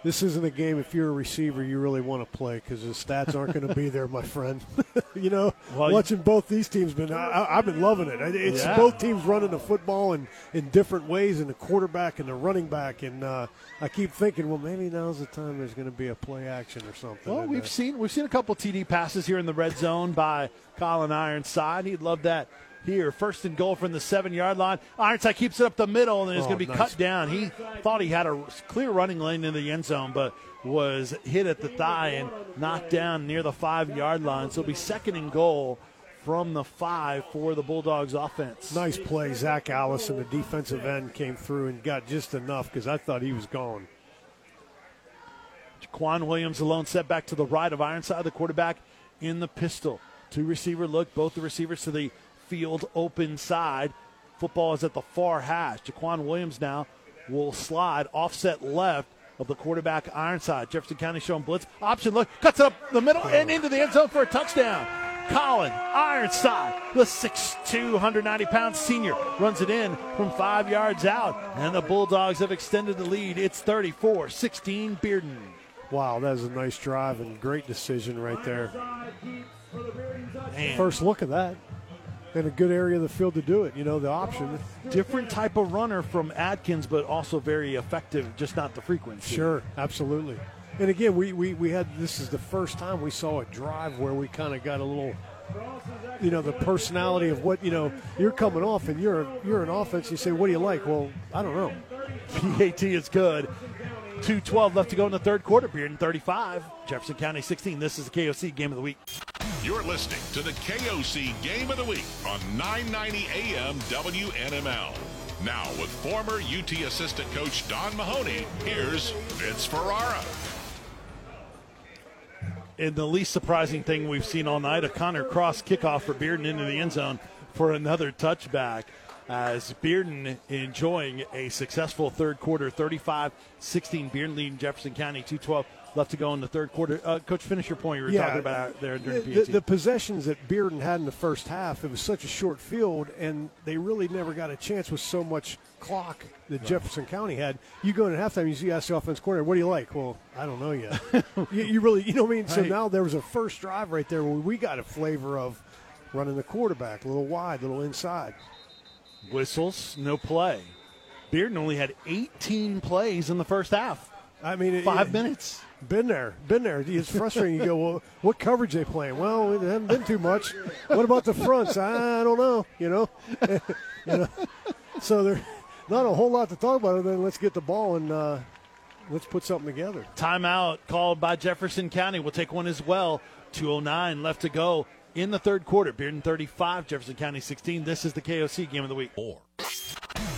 This isn't a game if you're a receiver you really want to play because the stats aren't going to be there, my friend. you know, Well, watching both these teams, been I, I've been loving it. It's Yeah. both teams running the football in, in different ways, and the quarterback and the running back. And uh, I keep thinking, well, maybe now's the time there's going to be a play action or something. Well, we've uh, seen we've seen a couple TD passes here in the red zone by Colin Ironside. He'd love that here. First and goal from the seven yard line. Ironside keeps it up the middle and is Oh, going to be nice. cut down. He thought he had a clear running lane in the end zone, but was hit at the thigh and knocked down near the five yard line. So it'll be second and goal from the five for the Bulldogs offense. Nice play. Zach Allison, the defensive end, came through and got just enough because I thought he was gone. Quan Williams alone set back to the right of Ironside, the quarterback in the pistol. Two receiver look, both the receivers to the field open side. Football is at the far hash. Jaquan Williams now will slide offset left of the quarterback Ironside. Jefferson County showing blitz. Option look, cuts it up the middle and into the end zone for a touchdown. Colin Ironside, the 6'2", 190 pound senior, runs it in from five yards out. And the Bulldogs have extended the lead. It's 34 16 Bearden. Wow, that was a nice drive and great decision right there. Man. First look at that. And a good area of the field to do it. You know, the option. different type of runner from Atkins, but also very effective, just not the frequency. Sure, absolutely. And again, we, we, we had this is the first time we saw a drive where we kind of got a little, you know, the personality of what you know. You're coming off and you're you're an offense. You say, what do you like? Well, I don't know. PAT is good. 2.12 left to go in the third quarter. Bearden 35, Jefferson County 16. This is the KOC Game of the Week. You're listening to the KOC Game of the Week on 990 AM WNML. Now, with former UT assistant coach Don Mahoney, here's Vince Ferrara. And the least surprising thing we've seen all night a Connor Cross kickoff for Bearden into the end zone for another touchback. As Bearden enjoying a successful third quarter, 35 16. Bearden leading Jefferson County 212 left to go in the third quarter. Uh, Coach, finish your point you were Yeah, talking about there during the, the, the possessions that Bearden had in the first half, it was such a short field, and they really never got a chance with so much clock that Jefferson County had. You go in at halftime, you see ask the offense corner, what do you like? Well, I don't know yet. you, you really, you know what I mean? So Right. now there was a first drive right there where we got a flavor of running the quarterback, a little wide, a little inside. Whistles, no play. Bearden only had 18 plays in the first half. I mean, Five it- minutes. Been there, been there. It's frustrating. You go, well, what coverage they playing? Well, it hasn't been too much. What about the fronts? I don't know. You know, you know. So there's not a whole lot to talk about. Other than let's get the ball and uh, let's put something together. Timeout called by Jefferson County. We'll take one as well. 209 left to go in the third quarter. Bearden 35, Jefferson County 16. This is the KOC game of the week. Or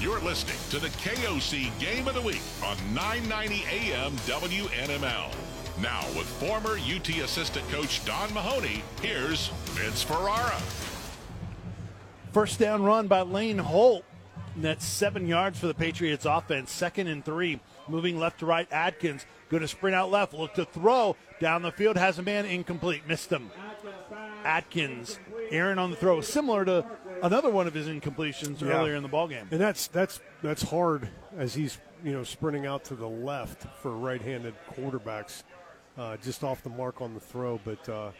you're listening to the KOC Game of the Week on 990 AM WNML. Now, with former UT assistant coach Don Mahoney, here's Vince Ferrara. First down run by Lane Holt. And that's seven yards for the Patriots offense. Second and three. Moving left to right. Atkins going to sprint out left. Look to throw. Down the field. Has a man incomplete. Missed him. Atkins. Aaron on the throw. Similar to another one of his incompletions Yeah. earlier in the ballgame. And that's that's that's hard as he's you know sprinting out to the left for right-handed quarterbacks, uh, just off the mark on the throw. But uh,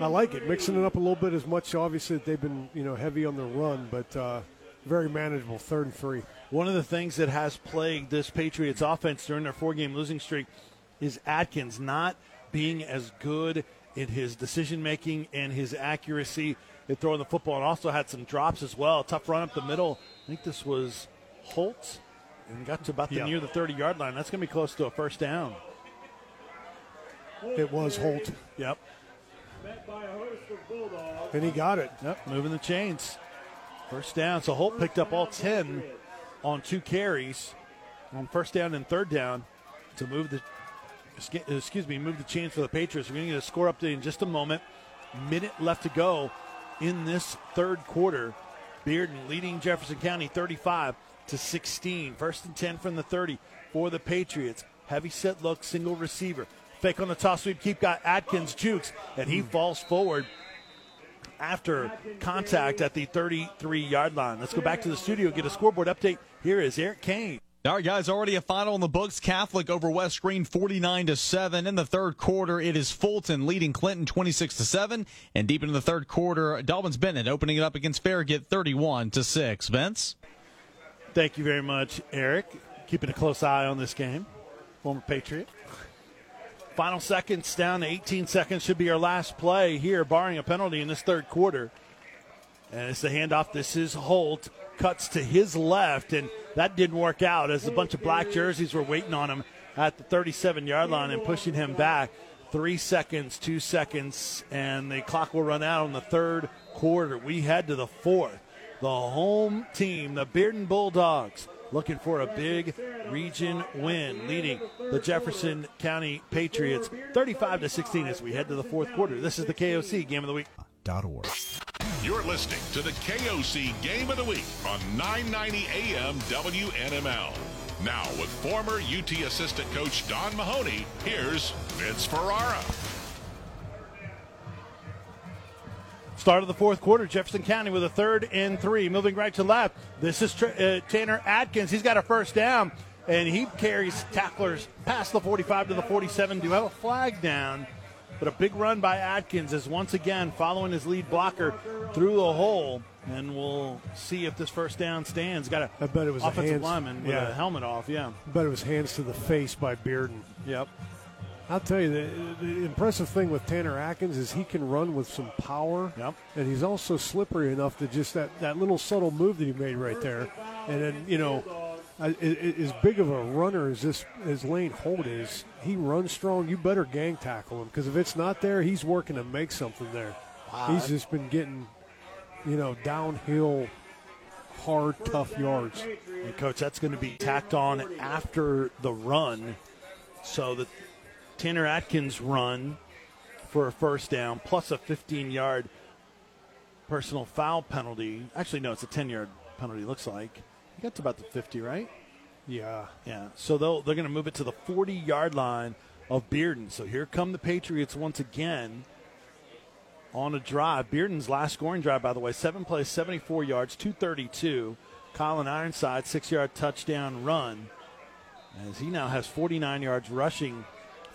I like it, mixing it up a little bit. As much obviously they've been you know heavy on the run, but uh, very manageable. Third and three. One of the things that has plagued this Patriots offense during their four game losing streak is Atkins not being as good in his decision making and his accuracy in throwing the football, and also had some drops as well. Tough run up the middle. I think this was Holt and got to about the Yeah. near the 30 yard line. That's going to be close to a first down. It was Holt, Yep. Met by a host of Bulldogs. and he got it. Yep. Moving the chains. First down. So Holt picked up all 10 on two carries on first down and third down to move the excuse me, move the chains for the Patriots. We're going to get a score update in just a moment. Minute left to go in this third quarter. Bearden leading Jefferson County 35 to 16. First and 10 from the 30 for the Patriots. Heavy set look, single receiver. Fake on the toss sweep, keep got Atkins jukes, and he falls forward after contact at the 33 yard line. Let's go back to the studio, get a scoreboard update. Here is Eric Kane. All right, guys, already a final in the books. Catholic over West Greene 49 to 7. In the third quarter, it is Fulton leading Clinton 26 to 7. And deep into the third quarter, Dobyns-Bennett opening it up against Farragut 31 to 6. Vince? Thank you very much, Eric. Keeping a close eye on this game. Former Patriot. Final seconds down to 18 seconds should be our last play here, barring a penalty in this third quarter. And it's the handoff. This is Holt. Cuts to his left, and that didn't work out as a bunch of black jerseys were waiting on him at the 37 yard line and pushing him back. Three seconds, two seconds, and the clock will run out on the third quarter. We head to the fourth. The home team, the Bearden Bulldogs, looking for a big region win, leading the Jefferson County Patriots 35 to 16 as we head to the fourth quarter. This is the KOC Game of the Week. .org. You're listening to the KOC Game of the Week on 990 AM WNML. Now, with former UT assistant coach Don Mahoney, here's Vince Ferrara. Start of the fourth quarter, Jefferson County with a third and three. Moving right to left. This is Tr- uh, Tanner Atkins. He's got a first down, and he carries tacklers past the 45 to the 47. Do have a flag down, but a big run by Atkins is once again following his lead blocker through the hole And we'll see if this first down stands. Got a I bet it was offensive hands- lineman with yeah. a helmet off. Yeah. But it was hands to the face by Bearden. Yep. I'll tell you, the, the impressive thing with Tanner Atkins is he can run with some power. Yep. And he's also slippery enough to just that, that little subtle move that he made right there. And then, you know, I- I- I- as big of a runner as this as Lane Holt is, he runs strong. You better gang tackle him because if it's not there, he's working to make something there. He's just been getting, you know, downhill, hard, tough yards. And coach, that's going to be tacked on after the run, so that Tanner Atkins run for a first down plus a 15-yard personal foul penalty. Actually, no, it's a 10-yard penalty. Looks like to about the 50, right? Yeah. Yeah. So they'll, they're going to move it to the 40-yard line of Bearden. So here come the Patriots once again on a drive. Bearden's last scoring drive, by the way, seven plays, 74 yards, 232. Colin Ironside, six-yard touchdown run. As he now has 49 yards rushing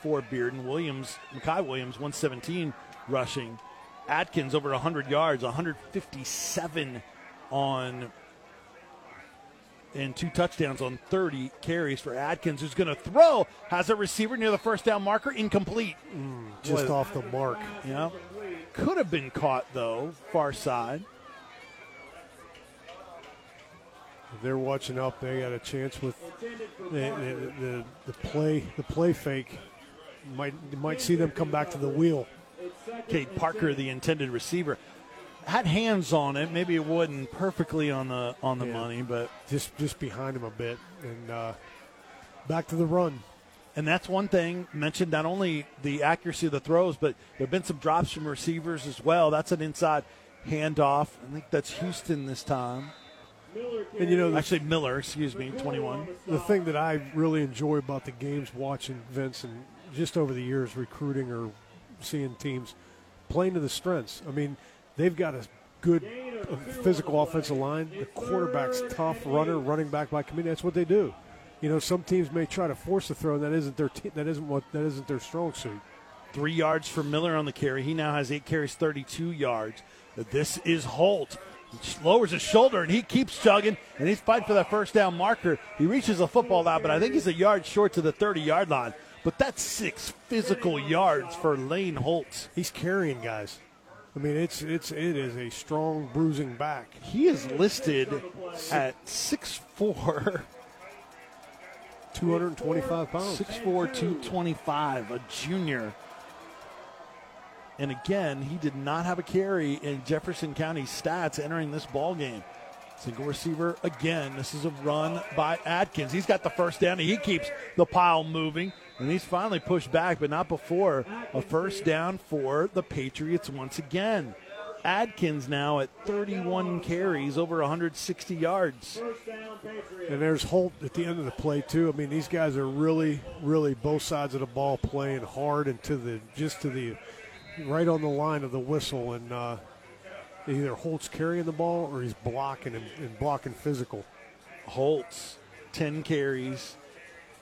for Bearden. Williams, Makai Williams, 117 rushing. Atkins over 100 yards, 157 on and two touchdowns on 30 carries for Atkins, who's going to throw. Has a receiver near the first down marker, incomplete. Mm, just Was- off the mark. Yeah. Could have been caught, though, far side. They're watching up, they got a chance with the, the, the, the play the play fake. Might you might see them come back to the wheel. Cade Parker, the intended receiver, had hands on it. Maybe it wasn't perfectly on the on the Yeah. money, but just just behind him a bit and uh, back to the run. and that's one thing mentioned. Not only the accuracy of the throws, but there have been some drops from receivers as well. That's an inside handoff. I think that's Houston this time. And you know Actually, Miller, excuse me, 21. the thing that I really enjoy about the games watching Vince and just over the years recruiting or seeing teams playing to the strengths. I mean, they've got a good uh, physical offensive line. The quarterback's tough, runner, running back by committee. That's what they do. You know, some teams may try to force a throw, and that isn't their te- that isn't what that isn't their strong suit. Three yards for Miller on the carry. He now has eight carries, 32 yards. This is Holt. He lowers his shoulder and he keeps chugging and he's fighting for that first down marker. He reaches the football out, but I think he's a yard short to the 30 yard line. But that's six physical yards for Lane Holt. He's carrying guys. I mean, it's it's it is a strong bruising back. He is listed at 6'4, 225 pounds. 6'4, 225, a junior. And again, he did not have a carry in Jefferson County stats entering this ball game. Single receiver again. This is a run by Atkins. He's got the first down and he keeps the pile moving. And he's finally pushed back, but not before a first down for the Patriots once again. Atkins now at 31 carries, over 160 yards. And there's Holt at the end of the play too. I mean, these guys are really, really both sides of the ball playing hard and to the just to the right on the line of the whistle. And uh, either Holt's carrying the ball or he's blocking and, and blocking physical. Holt's 10 carries,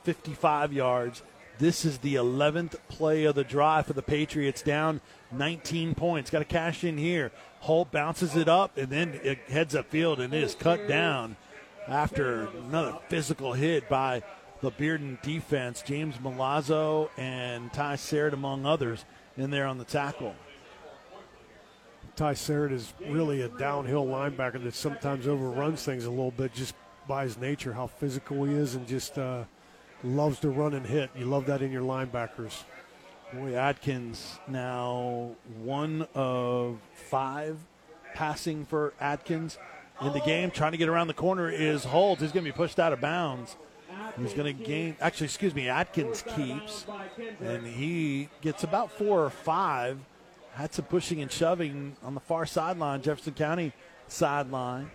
55 yards. This is the 11th play of the drive for the Patriots, down 19 points. Got to cash in here. Holt bounces it up and then it heads upfield and it is cut down after another physical hit by the Bearden defense. James Malazzo and Ty Sarrett, among others, in there on the tackle. Ty Sarrett is really a downhill linebacker that sometimes overruns things a little bit just by his nature, how physical he is, and just uh, loves to run and hit. You love that in your linebackers. Boy, Atkins now one of five passing for Atkins in the game. Trying to get around the corner is Holt. He's going to be pushed out of bounds. He's going to gain, actually, excuse me, Atkins keeps, and he gets about four or five. Had some pushing and shoving on the far sideline, Jefferson County sideline.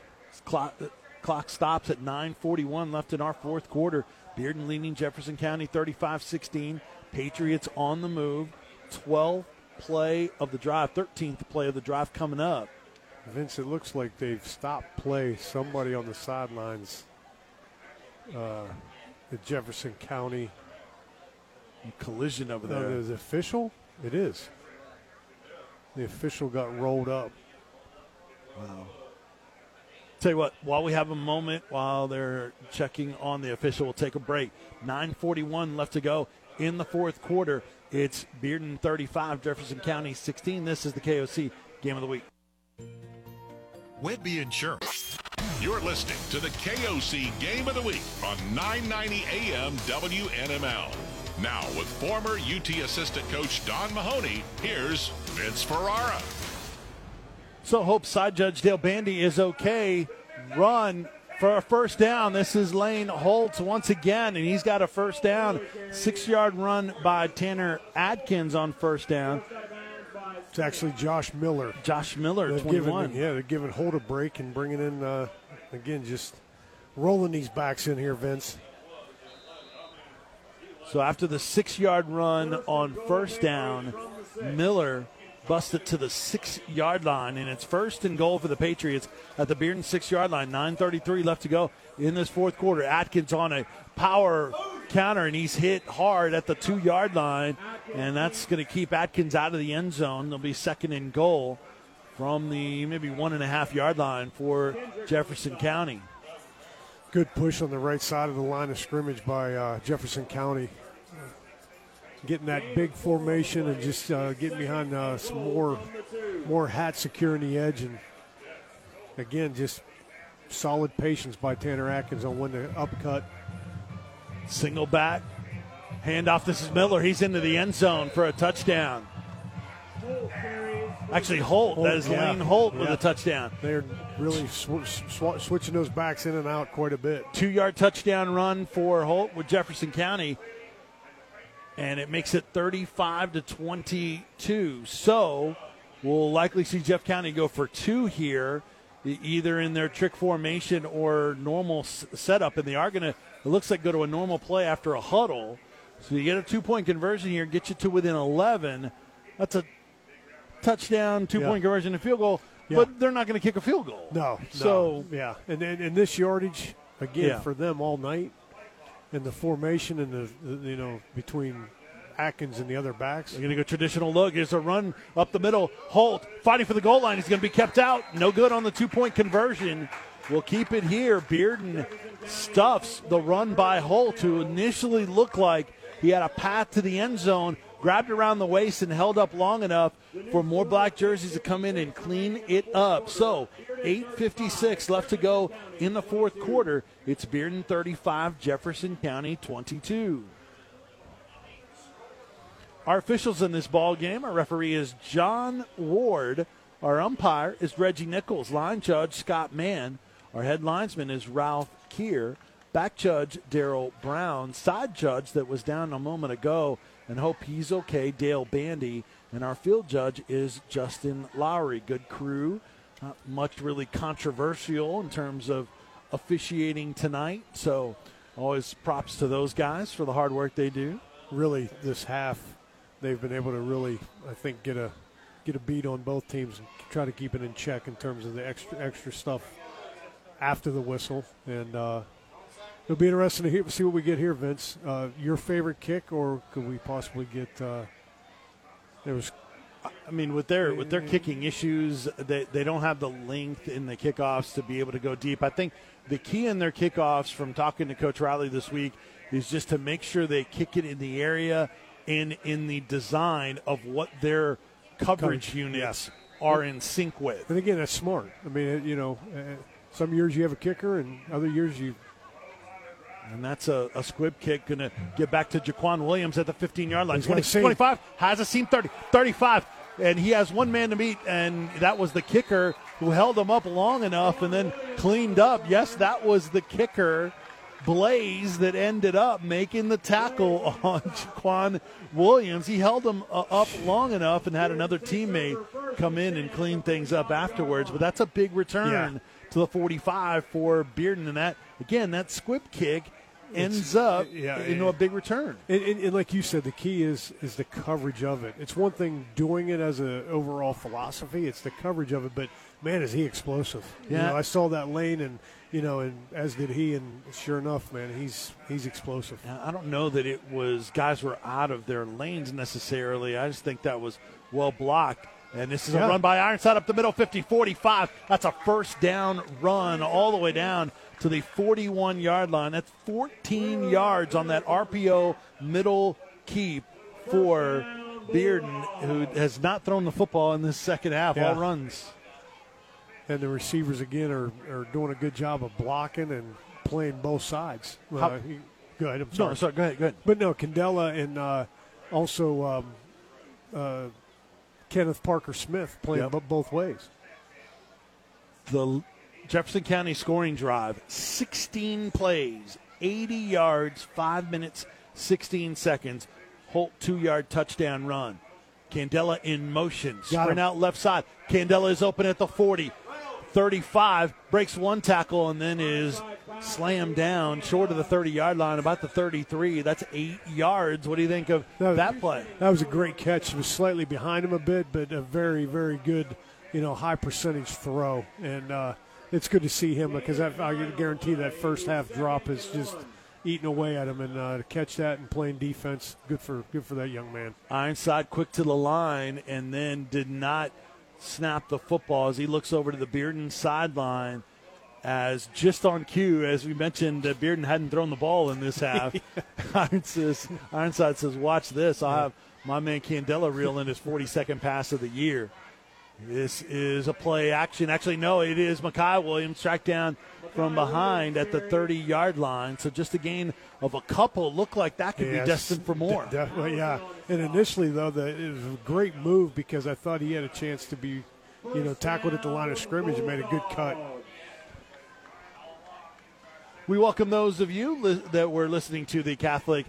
Clock stops at 9.41 left in our fourth quarter. Bearden leading Jefferson County 35 16. Patriots on the move. 12th play of the drive, 13th play of the drive coming up. Vince, it looks like they've stopped play. Somebody on the sidelines uh, at Jefferson County. Collision over No, there. the official? It is. The official got rolled up. Wow. Tell you what, while we have a moment, while they're checking on the official, we'll take a break. 9:41 left to go in the fourth quarter. It's Bearden 35, Jefferson County 16. This is the KOC game of the week. Whitby Insurance. You're listening to the KOC Game of the Week on 990 AM WNML. Now, with former UT assistant coach Don Mahoney, here's Vince Ferrara. So, hope side judge Dale Bandy is okay. Run for a first down. This is Lane Holt once again, and he's got a first down. Six yard run by Tanner Atkins on first down. It's actually Josh Miller. Josh Miller, They're 21. giving, yeah, they're giving Holt a break and bringing in, uh, again, just rolling these backs in here, Vince. So after the six yard run on first down, Miller busted to the six yard line, and it's first and goal for the Patriots at the Bearden six yard line. 9.33 left to go in this fourth quarter. Atkins on a power counter, and he's hit hard at the two yard line, and that's going to keep Atkins out of the end zone. They'll be second and goal from the maybe one and a half yard line for Jefferson County. Good push on the right side of the line of scrimmage by uh, Jefferson County. Getting that big formation and just uh, getting behind uh, some more more hat securing the edge and again just solid patience by Tanner Atkins on when to upcut. Single back, handoff. This is Miller. He's into the end zone for a touchdown. Actually, Holt. Holt, that is yeah. Lane Holt with a touchdown. They're really sw- sw- switching those backs in and out quite a bit. Two yard touchdown run for Holt with Jefferson County. And it makes it 35 to 22. So we'll likely see Jeff County go for two here, either in their trick formation or normal s- setup. And they are going to, it looks like, go to a normal play after a huddle. So you get a two point conversion here, get you to within 11. That's a touchdown, two point conversion, and field goal. Yeah. But they're not going to kick a field goal. No, So no. yeah, and, and and this yardage again Yeah. for them all night, and the formation and the, the you know between Atkins and the other backs. They're going to go traditional look. Here's a run up the middle. Holt fighting for the goal line. He's going to be kept out. No good on the two point conversion. We'll keep it here. Bearden stuffs the run by Holt, who initially looked like he had a path to the end zone, grabbed around the waist and held up long enough for more black jerseys to come in and clean it up. So, 8.56 left to go in the fourth quarter. It's Bearden 35, Jefferson County 22. Our officials in this ball game, our referee is John Ward. Our umpire is Reggie Nichols. Line judge Scott Mann. Our head linesman is Ralph Keir. Back judge Daryl Brown. Side judge that was down a moment ago and hope he's okay, Dale Bandy. And our field judge is Justin Lowry. Good crew. Not much really controversial in terms of officiating tonight. So always props to those guys for the hard work they do. Really, this half, they've been able to really, I think, get a get a beat on both teams and try to keep it in check in terms of the extra extra stuff after the whistle. And uh, it'll be interesting to hear, see what we get here, Vince. Uh, your favorite kick, or could we possibly get? Uh, there was I mean, with their with their kicking issues, they they don't have the length in the kickoffs to be able to go deep. I think the key in their kickoffs, from talking to Coach Riley this week, is just to make sure they kick it in the area and in the design of what their coverage, Coverage, units are in sync with. And again, that's smart. I mean, you know, uh, some years you have a kicker, and other years you. And that's a, a squib kick. Going to get back to Jaquan Williams at the 15 yard line. He's got a 20, 25 has a seam 30, 35. And he has one man to meet, and that was the kicker who held him up long enough and then cleaned up. Yes, that was the kicker, Blaze, that ended up making the tackle on Jaquan Williams. He held him uh, up long enough and had another teammate come in and clean things up afterwards. But that's a big return Yeah. to the 45 for Bearden. And that, again, that squib kick ends up yeah, into a big return. And, and, and like you said, the key is is the coverage of it. It's one thing doing it as an overall philosophy; it's the coverage of it. But man, is he explosive! You Yeah. know, I saw that lane, and you know, and as did he. And sure enough, man, he's he's explosive. Now, I don't know that it was guys were out of their lanes necessarily. I just think that was well blocked. And this is Yeah. a run by Ironside up the middle, 50 45. That's a first down run all the way down to the 41 yard line. That's 14 yards on that RPO middle keep for Bearden, who has not thrown the football in this second half. Yeah. All runs. And the receivers again are, are doing a good job of blocking and playing both sides. How- Uh, he- go ahead. I'm sorry. No, sorry, go ahead, go ahead. But no, Candela and uh, also um, uh, Kenneth Parker Smith playing Yep. both ways. the Jefferson County scoring drive 16 plays, 80 yards, 5 minutes, 16 seconds. Holt two yard touchdown run. Candela in motion. Sprint out left side. Candela is open at the 40. 35, breaks one tackle and then is slammed down short of the 30 yard line, about the 33. That's eight yards. What do you think of No, that play? That was a great catch. It was slightly behind him a bit, but a very, very good, you know, high percentage throw. And uh, it's good to see him because I, I guarantee that first half drop is just eating away at him. And uh, to catch that and playing defense, good for good for that young man. Ironside quick to the line and then did not snap the football as he looks over to the Bearden sideline. As just on cue, as we mentioned, uh, Bearden hadn't thrown the ball in this half. Ironside, says, Ironside says, "Watch this! I'll have my man Candela reel in his 42nd pass of the year." This is a play action. Actually, no, it is Makai Williams tracked down from behind at the 30 yard line. So just a gain of a couple. Looked like that could Yes, be destined for more. de- definitely, yeah. And initially, though, the, it was a great move because I thought he had a chance to be, you know, tackled at the line of scrimmage and made a good cut. We welcome those of you li- that were listening to the Catholic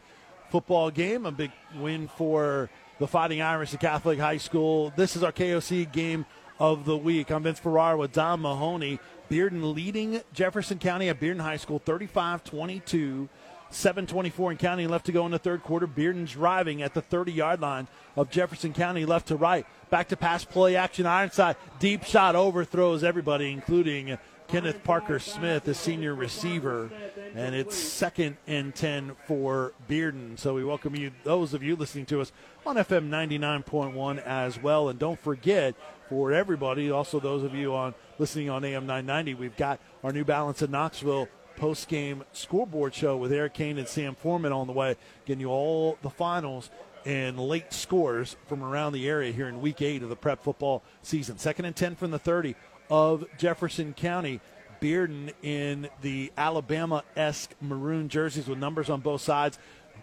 football game. A big win for the Fighting Irish at Catholic High School. This is our KOC game of the week. I'm Vince Ferrara with Don Mahoney. Bearden leading Jefferson County at Bearden High School 35 22. 724 in county left to go in the third quarter. Bearden driving at the 30 yard line of Jefferson County left to right. Back to pass play action. Ironside deep shot overthrows everybody, including Kenneth Parker Smith, the senior receiver. And it's second and 10 for Bearden. So we welcome you, those of you listening to us on FM 99.1 as well. And don't forget, for everybody, also those of you on listening on AM 990, we've got our New Balance in Knoxville post game scoreboard show with Eric Kane and Sam Foreman on the way, getting you all the finals and late scores from around the area here in week eight of the prep football season. Second and 10 from the 30 of Jefferson County. Bearden in the Alabama esque maroon jerseys with numbers on both sides.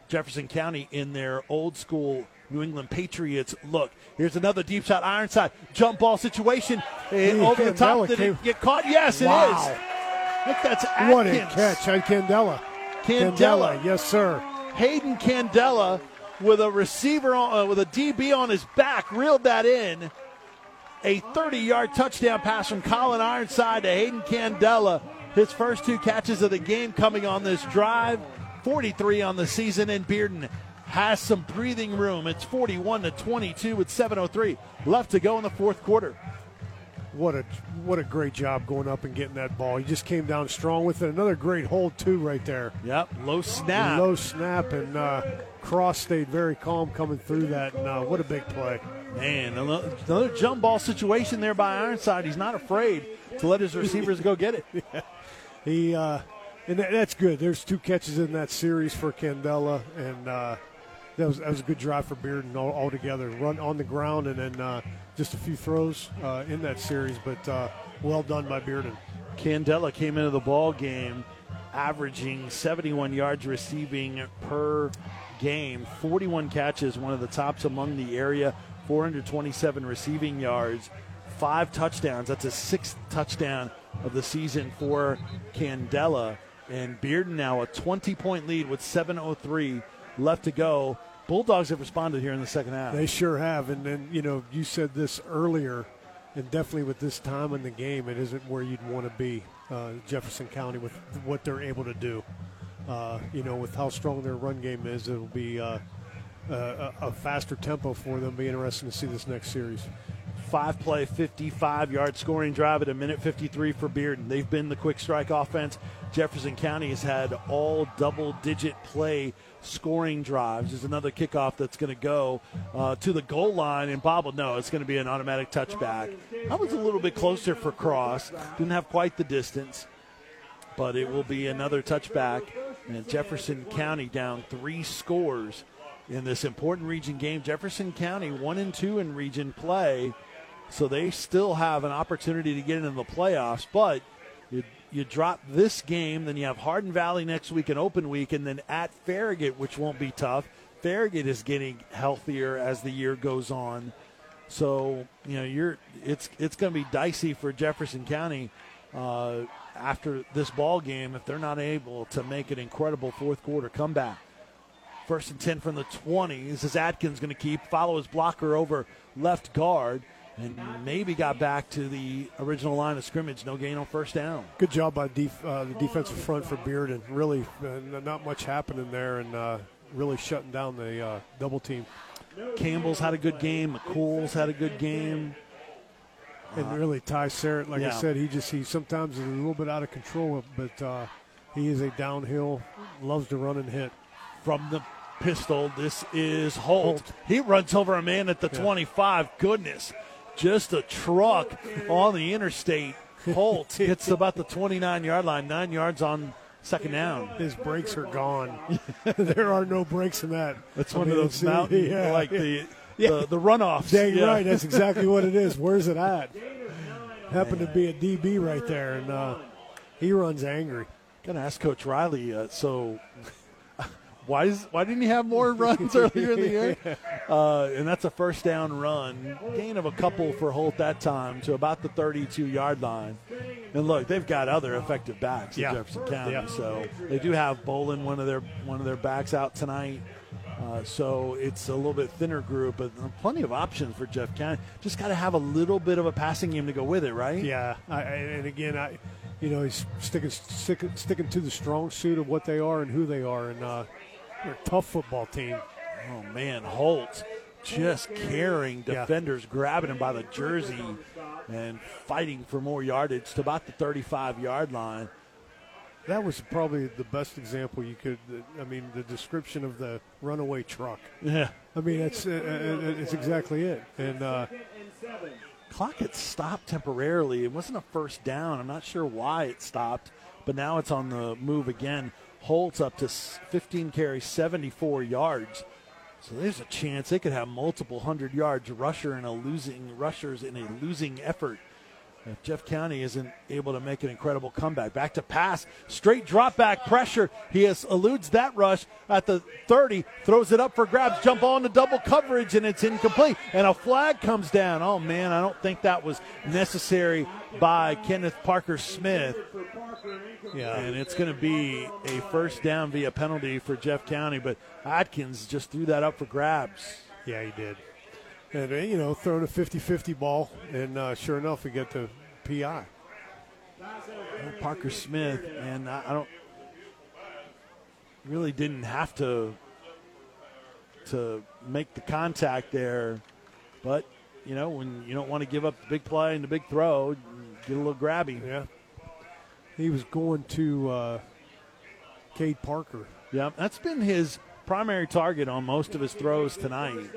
Jefferson County in their old school New England Patriots look. Here's another deep shot, Ironside jump ball situation Hey, over the top. Candela Did came- it get caught? Yes, it is. Wow. Look, that's Atkins. What a catch, on Candela. Candela. yes, sir. Hayden Candela with a receiver on, uh, with a DB on his back reeled that in. A 30-yard touchdown pass from Colin Ironside to Hayden Candela. His first two catches of the game coming on this drive. 43 on the season, and Bearden has some breathing room. It's 41 to 22 with 7:03 left to go in the fourth quarter. What a what a great job going up and getting that ball. He just came down strong with it. Another great hold too, right there. Yep, low snap. Low snap and uh, Cross stayed very calm coming through that. And uh, what a big play! Man, another jump ball situation there by Ironside. He's not afraid to let his receivers go get it. He uh, and that, that's good. There's two catches in that series for Candela, and uh, that was that was a good drive for Bearden all, altogether. Run on the ground and then uh, just a few throws uh, in that series, but uh, well done by Bearden. Candela came into the ball game averaging 71 yards receiving per game, 41 catches, one of the tops among the area, 427 receiving yards, five touchdowns. That's a sixth touchdown of the season for Candela. And Bearden now a 20 point lead with 7.03 left to go. Bulldogs have responded here in the second half. They sure have, and then you know you said this earlier, and definitely with this time in the game, it isn't where you'd want to be, uh, Jefferson County, with what they're able to do. Uh, you know, with how strong their run game is, it'll be uh, a, a faster tempo for them. Be interesting to see this next series. five play, 55 yard scoring drive at a minute 53 for Bearden. They've been the quick strike offense. Jefferson County has had all double digit play scoring drives. There's another kickoff that's going to go uh, to the goal line and bobbled. No, it's going to be an automatic touchback. I was a little bit closer for Cross. Didn't have quite the distance, but it will be another touchback. And Jefferson County down three scores in this important region game. Jefferson County one and two in region play, so they still have an opportunity to get into the playoffs. But you, you drop this game, then you have Hardin Valley next week, an open week, and then at Farragut, which won't be tough. Farragut is getting healthier as the year goes on, so you know you're it's it's going to be dicey for Jefferson County. Uh, after this ball game, if they're not able to make an incredible fourth quarter comeback. First and 10 from the 20. This is Atkins going to keep, follow his blocker over left guard, and maybe got back to the original line of scrimmage. No gain on first down. Good job by def- uh, the defensive front for Bearden. Really, uh, not much happening there, and uh, really shutting down the uh, double team. Campbell's had a good game. McCool's had a good game. And really, Ty Serrett, like Yeah. I said, he just he sometimes is a little bit out of control, but uh, he is a downhill, loves to run and hit. From the pistol, this is Holt. Holt. He runs over a man at the Yeah. 25. Goodness. Just a truck on the interstate. Holt gets to about the 29 yard line, nine yards on second down. His brakes are gone. there are no brakes in that. I one mean, of those mountain, yeah. like the, Yeah. the the runoffs. Dang Yeah. right, that's exactly what it is. Where's it at? Happened to be a DB right there, and uh, he runs angry. Gonna ask Coach Riley. Uh, so, why is why didn't he have more runs earlier in the year? Uh, and that's a first down run, gain of a couple for Holt that time to about the 32 yard line. And look, they've got other effective backs in Yeah. Jefferson County, Yeah. so they do have Bolin, one of their one of their backs out tonight. Uh, so it's a little bit thinner group, but plenty of options for Jeff County. Just got to have a little bit of a passing game to go with it, right? Yeah, I, and again, I, you know, he's sticking, sticking sticking to the strong suit of what they are and who they are, and uh, they're a tough football team. Oh man, Holt just carrying Yeah. defenders, grabbing him by the jersey, and fighting for more yardage to about the 35 yard line. That was probably the best example you could. I mean, the description of the runaway truck. Yeah. I mean, that's uh, uh, it's exactly it. And uh, Clock had stopped temporarily. It wasn't a first down. I'm not sure why it stopped, but now it's on the move again. Holt's up to 15 carries, 74 yards. So there's a chance they could have multiple hundred yards rusher in a losing rushers in a losing effort. If Jeff County isn't able to make an incredible comeback, back to pass, straight drop back pressure. He eludes that rush at the 30, throws it up for grabs, jump on the double coverage, and it's incomplete. And a flag comes down. Oh man, I don't think that was necessary by Kenneth Parker Smith. yeah, And it's going to be a first down via penalty for Jeff County, but Atkins just threw that up for grabs. yeah, he did. And uh, you know, throwing a 50-50 ball, and uh, sure enough, we get the PI. Parker Smith, and I, I don't really didn't have to to make the contact there, but you know when you don't want to give up the big play and the big throw, get a little grabby. Yeah, he was going to uh, Cade Parker. Yeah, that's been his primary target on most of his throws tonight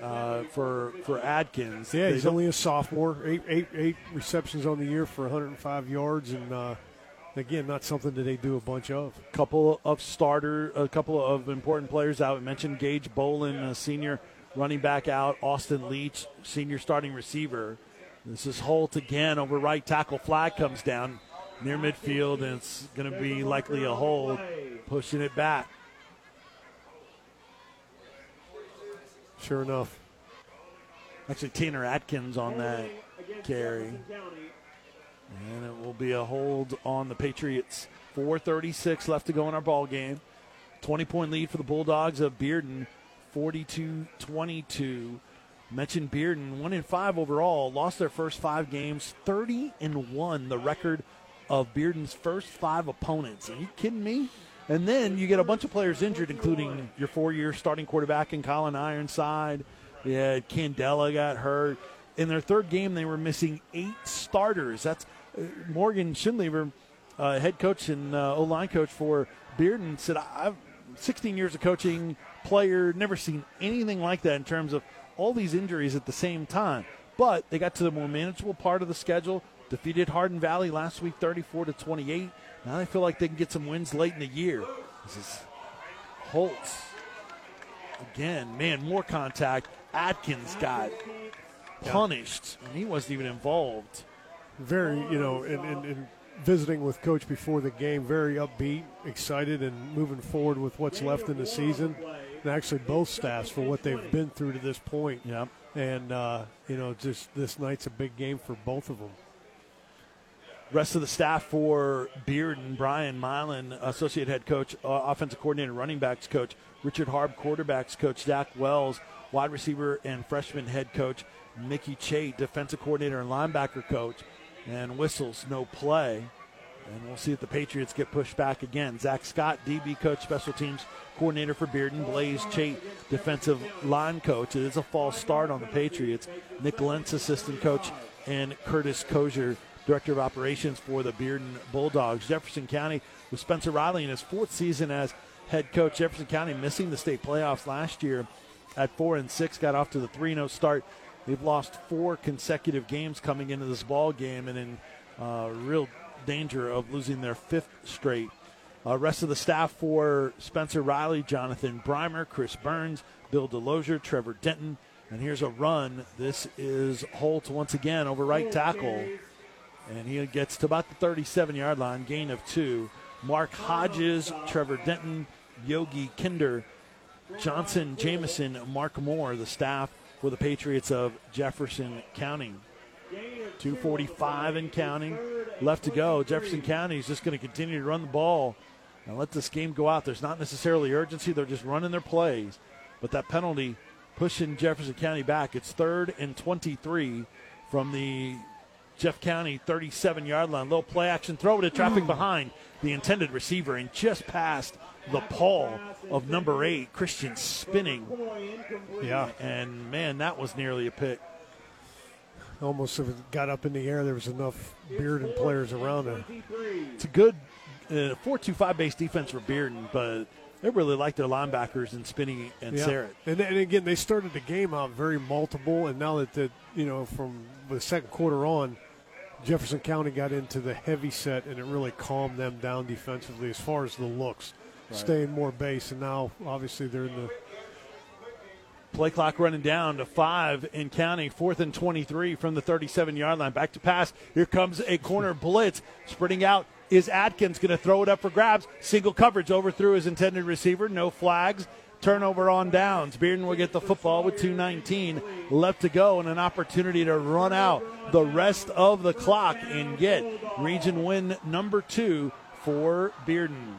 uh, for for Atkins. Yeah, They he's only a sophomore. Eight, eight, eight receptions on the year for 105 yards, and uh, again, not something that they do a bunch of. couple of starter, a couple of important players out. We mentioned Gage Bolin, a senior running back out. Austin Leach, senior starting receiver. This is Holt again over right tackle. Flag comes down near midfield, and it's going to be likely a hold, pushing it back. Sure enough. Actually, Tanner Atkins on that carry. And it will be a hold on the Patriots. 4.36 left to go in our ball game. 20 point lead for the Bulldogs of Bearden, 42 22. Mentioned Bearden, 1 in 5 overall, lost their first five games, 30 and 1, the record of Bearden's first five opponents. Are you kidding me? And then you get a bunch of players injured, including your four year starting quarterback in Colin Ironside. Yeah, Candela got hurt. in their third game, they were missing eight starters. That's uh, Morgan Schindlever, uh, head coach and uh, O line coach for Bearden, said, I've 16 years of coaching, player, never seen anything like that in terms of all these injuries at the same time. But they got to the more manageable part of the schedule, defeated Hardin Valley last week 34 to 28. Now they feel like they can get some wins late in the year. This is Holtz. Again, man, more contact. Atkins got punished, and he wasn't even involved. Very, you know, and, and, and visiting with coach before the game, very upbeat, excited, and moving forward with what's left in the season. And actually, both staffs for what they've been through to this point. Yeah. And uh, you know, just this night's a big game for both of them. Rest of the staff for Bearden, Brian Milan, associate head coach, uh, offensive coordinator, running backs coach, Richard Harb, quarterbacks coach, Zach Wells, wide receiver and freshman head coach, Mickey Chait, defensive coordinator and linebacker coach, and whistles, no play. And we'll see if the Patriots get pushed back again. Zach Scott, DB coach, special teams coordinator for Bearden. Blaze Chait, defensive line coach. It is a false start on the Patriots. Nick Lentz, assistant coach, and Curtis Kozier, director of operations for the Bearden Bulldogs. Jefferson County with Spencer Riley in his fourth season as head coach. Jefferson County missing the state playoffs last year at four and six, got off to the three 0 start. They've lost four consecutive games coming into this ball game, and in uh, real danger of losing their fifth straight. Uh, rest of the staff for Spencer Riley, Jonathan Breimer, Chris Burns, Bill Delozier, Trevor Denton. And here's a run. This is Holt once again over right tackle. And he gets to about the 37 yard line, gain of two. Mark Hodges, Trevor Denton, Yogi Kinder, Johnson Jameson, Mark Moore, the staff for the Patriots of Jefferson County. 245 and counting left to go. Jefferson County is just going to continue to run the ball and let this game go out. There's not necessarily urgency, they're just running their plays. But that penalty pushing Jefferson County back. It's third and 23 from the Jeff County 37 yard line. Little play action throw it to traffic behind the intended receiver and just past the paw of number eight, Christian Spinney. Yeah. And man, that was nearly a pick. Almost if it got up in the air, there was enough Bearden players around it. It's a good uh, 4-2-5 base defense for Bearden, but they really like their linebackers and Spinney and Yeah. Serrett. And, and again, they started the game out very multiple, and now that the you know from the second quarter on, Jefferson County got into the heavy set, and it really calmed them down defensively as far as the looks, staying more base, and now obviously they're in the Play clock running down to five in counting, fourth and 23 from the 37 yard line. Back to pass. Here comes a corner blitz. Spreading out is Atkins going to throw it up for grabs. Single coverage overthrew his intended receiver. No flags. Turnover on downs. Bearden will get the football with 2.19 left to go and an opportunity to run out the rest of the clock and get region win number two for Bearden.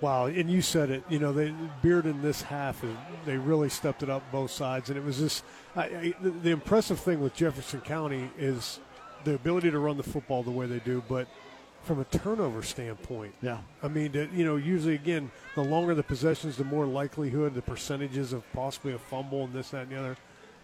Wow, and you said it. You know, they Bearden this half, they really stepped it up both sides, and it was just I, I, the, the impressive thing with Jefferson County is the ability to run the football the way they do, but from a turnover standpoint, Yeah. I mean, that, you know, usually again, the longer the possessions, the more likelihood, the percentages of possibly a fumble and this, that, and the other.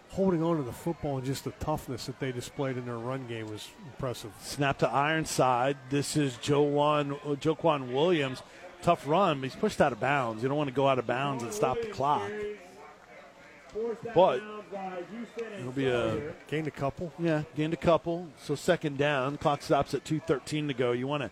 Holding on to the football and just the toughness that they displayed in their run game was impressive. Snap to Ironside. This is Joan, Jaquan Williams. Tough run, but he's pushed out of bounds. You don't want to go out of bounds and stop the clock. But it'll be a Gained a couple. yeah, gained a couple. So second down. Clock stops at 2:13 to go. You want to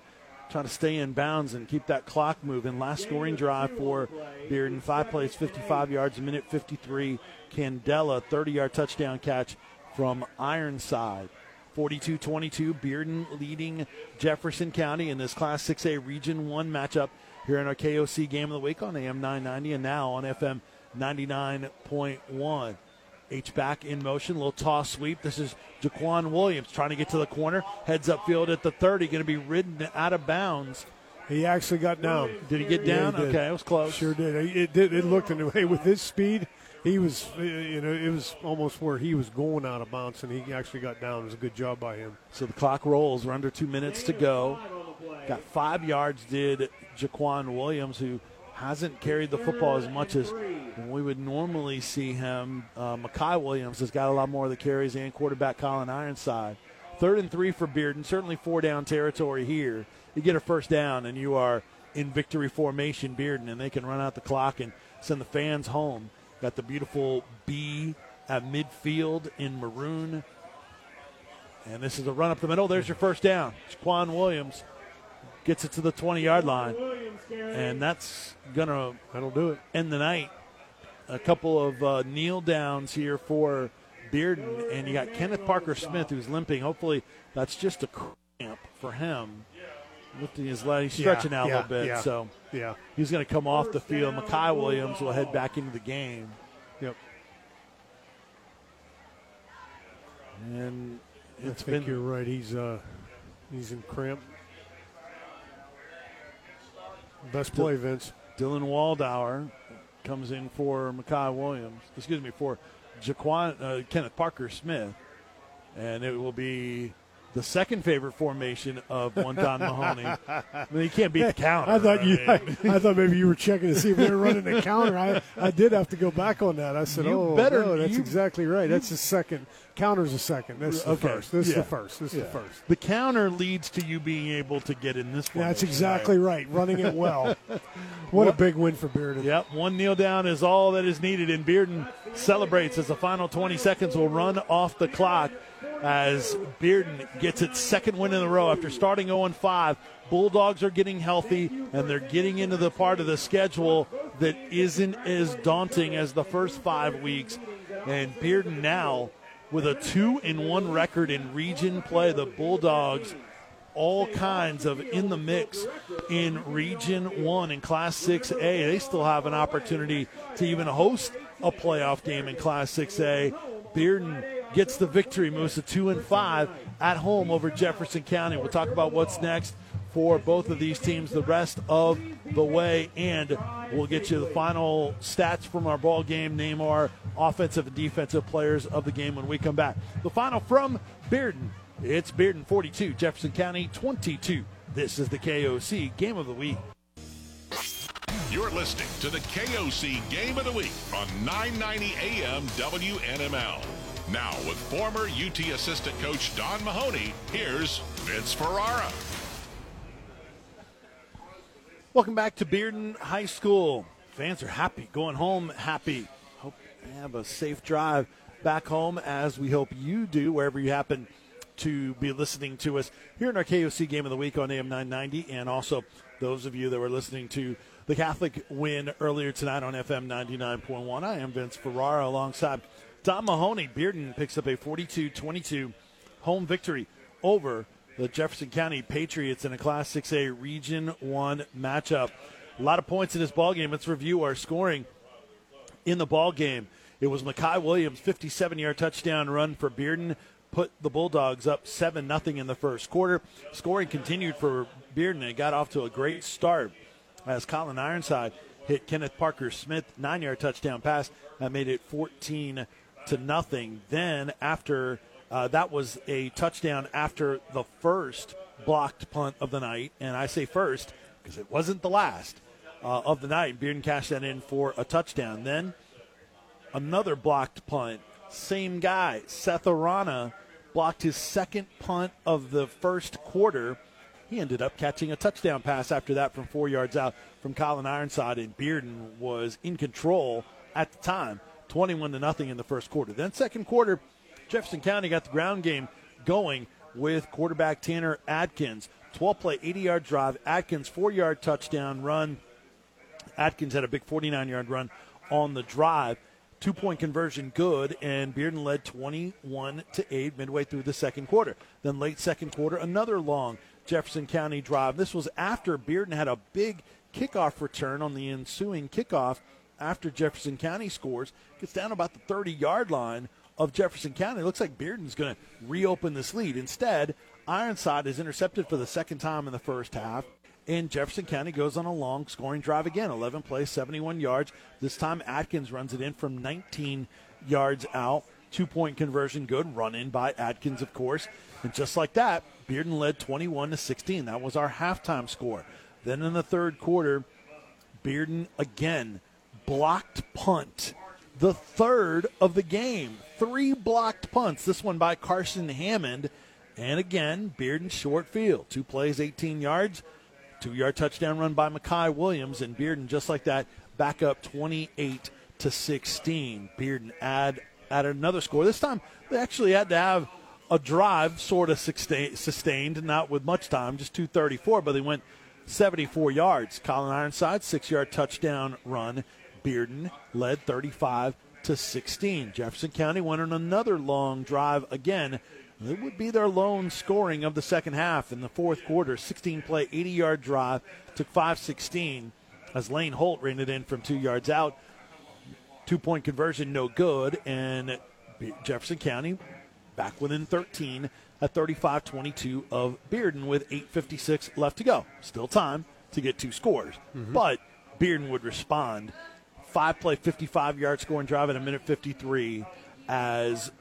try to stay in bounds and keep that clock moving. Last scoring drive for Bearden. Five plays, 55 yards, a minute 53. Candela, 30-yard touchdown catch from Ironside. 42-22, Bearden leading Jefferson County in this Class 6A Region 1 matchup here in our KOC Game of the Week on AM 990 and now on FM 99.1. H back in motion, little toss sweep. This is Jaquan Williams trying to get to the corner. Heads up field at the 30, going to be ridden out of bounds. He actually got down. Did he get Yeah, down? he okay, it was close. Sure did. It did. It looked into hey with his speed, he was you know it was almost where he was going out of bounds, and he actually got down. It was a good job by him. So the clock rolls. We're under two minutes to go. Got five yards, did Jaquan Williams, who hasn't carried the football as much as we would normally see him. Uh, Makai Williams has got a lot more of the carries and quarterback Colin Ironside. Third and three for Bearden, certainly four down territory here. You get a first down and you are in victory formation, Bearden, and they can run out the clock and send the fans home. Got the beautiful B at midfield in maroon. And this is a run up the middle. There's your first down. It's Quan Williams gets it to the 20 yard line. And that's going to That'll do it. end the night. A couple of uh, kneel downs here for Bearden. And you got Kenneth Parker Smith who's limping. Hopefully that's just a cramp for him. Lifting his leg, he's stretching Yeah, out a little bit. yeah. So Yeah. he's going to come off the field. Makai Williams will head back into the game. Yep. And I think been you're right. He's uh, he's in cramp. Best play, Vince. Dylan Waldauer comes in for Makai Williams. Excuse me, for Jaquan, uh, Kenneth Parker Smith. And it will be the second favorite formation of one Don Mahoney. I mean, you can't beat the counter. I thought you. I, mean, I thought maybe you were checking to see if they were running the counter. I, I did have to go back on that. I said, You "Oh, better- no, that's you- exactly right. That's the second. Counter's the second. This is the Okay, first. This is the first. This is the first. The counter leads to you being able to get in this one. That's exactly right. Running it well. What a big win for Bearden. Yep, one kneel down is all that is needed, and Bearden celebrates as the final 20 seconds will run off the clock as Bearden gets its second win in a row after starting 0 5. Bulldogs are getting healthy, and they're getting into the part of the schedule that isn't as daunting as the first five weeks. And Bearden now with a two in one record in region play. The Bulldogs all kinds of in the mix in Region 1 in Class 6A. They still have an opportunity to even host a playoff game in Class 6A. Bearden gets the victory, moves to 2 and 5 at home over Jefferson County. We'll talk about what's next for both of these teams the rest of the way and we'll get you the final stats from our ball game name our offensive and defensive players of the game when we come back the final from bearden it's Bearden 42, Jefferson County 22. This is the KOC Game of the Week. You're listening to the KOC Game of the Week on 990 AM WNML. Now, with former UT assistant coach Don Mahoney, here's Vince Ferrara. Welcome back to Bearden High School. Fans are happy, going home happy. Have a safe drive back home, as we hope you do, wherever you happen to be listening to us here in our KOC Game of the Week on AM 990, and also those of you that were listening to the Catholic win earlier tonight on FM 99.1. I am Vince Ferrara alongside Don Mahoney. Bearden picks up a 42 22 home victory over the Jefferson County Patriots in a Class 6A Region 1 matchup. A lot of points in this ball game. Let's review our scoring in the ball game. It was Makai Williams' 57-yard touchdown run for Bearden put the Bulldogs up 7 nothing in the first quarter. Scoring continued for Bearden and got off to a great start as Colin Ironside hit Kenneth Parker Smith 9-yard touchdown pass that made it 14 to nothing. Then after uh, that was a touchdown after the first blocked punt of the night, and I say first because it wasn't the last uh, of the night. Bearden cashed that in for a touchdown. Then another blocked punt. Same guy, Seth Arana, blocked his second punt of the first quarter. He ended up catching a touchdown pass after that from four yards out from Colin Ironside, and Bearden was in control at the time, 21 to nothing in the first quarter. Then second quarter, Jefferson County got the ground game going with quarterback Tanner Atkins. 12 play, 80 yard drive. Atkins, four yard touchdown run. Atkins had a big 49 yard run on the drive. Two point conversion good, and Bearden led 21 to 8 midway through the second quarter. Then late second quarter, another long Jefferson County drive. This was after Bearden had a big kickoff return on the ensuing kickoff after Jefferson County scores. Gets down about the 30 yard line of Jefferson County. It looks like Bearden's going to reopen this lead. Instead, Ironside is intercepted for the second time in the first half. And Jefferson County goes on a long scoring drive again. 11 plays, 71 yards. This time Atkins runs it in from 19 yards out. Two point conversion good. Run in by Atkins, of course. And just like that, Bearden led 21 to 16. That was our halftime score. Then in the third quarter, Bearden again blocked punt, the third of the game. Three blocked punts. This one by Carson Hammond. And again, Bearden short field. Two plays, 18 yards. Two yard touchdown run by Makai Williams. And Bearden, just like that, back up 28 to 16. Bearden add, added another score. This time, they actually had to have a drive sort of sustained, not with much time, just 234, but they went 74 yards. Colin Ironside, six yard touchdown run. Bearden led 35 to 16. Jefferson County went on another long drive again. It would be their lone scoring of the second half in the fourth quarter. 16 play, 80 yard drive, took 5 16 as Lane Holt ran it in from two yards out. Two point conversion, no good, and Jefferson County back within 13 at 35 22 of Bearden with 8.56 left to go. Still time to get two scores. Mm-hmm. But Bearden would respond. Five play, 55 yard scoring drive at a minute 53 as,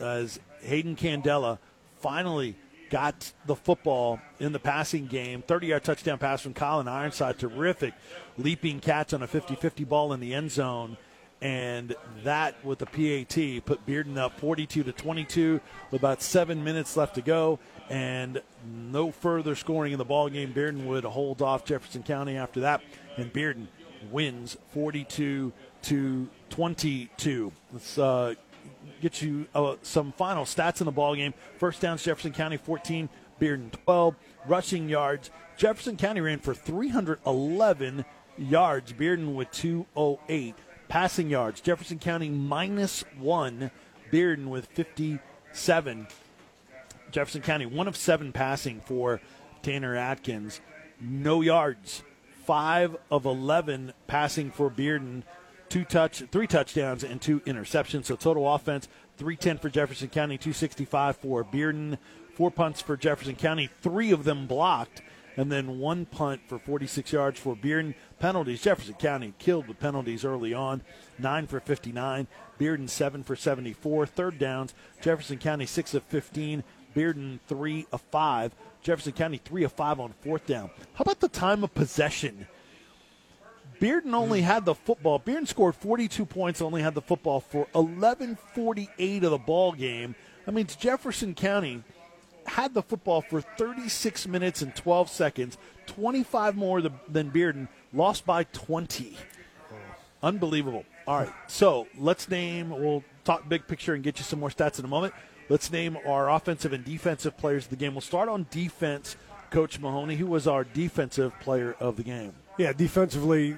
as Hayden Candela finally got the football in the passing game. 30 yard touchdown pass from Colin Ironside. Terrific leaping catch on a 50 50 ball in the end zone and that with the PAT put Bearden up 42 to 22 with about seven minutes left to go, and no further scoring in the ball game. Bearden would hold off Jefferson County after that, and Bearden wins 42 to 22. Let's uh, get you uh, some final stats in the ball game. First downs Jefferson County 14, Bearden 12. Rushing yards Jefferson County ran for 311 yards. Bearden with 208. Passing yards, Jefferson County minus one, Bearden with 57. Jefferson County, one of seven passing for Tanner Atkins. No yards, five of 11 passing for Bearden. Two touch, three touchdowns and two interceptions. So total offense, 310 for Jefferson County, 265 for Bearden. Four punts for Jefferson County, three of them blocked and then one punt for 46 yards for Bearden. Penalties, Jefferson County killed with penalties early on, 9 for 59. Bearden 7 for 74. Third downs, Jefferson County 6 of 15. Bearden 3 of 5. Jefferson County 3 of 5 on fourth down. How about the time of possession? Bearden only had the football. Bearden scored 42 points, only had the football for 11:48 of the ball game. I mean, Jefferson County had the football for 36 minutes and 12 seconds, 25 more than Bearden, lost by 20. Unbelievable. All right, so let's name, we'll talk big picture and get you some more stats in a moment. Let's name our offensive and defensive players of the game. We'll start on defense. Coach Mahoney, who was our defensive player of the game? Yeah, defensively,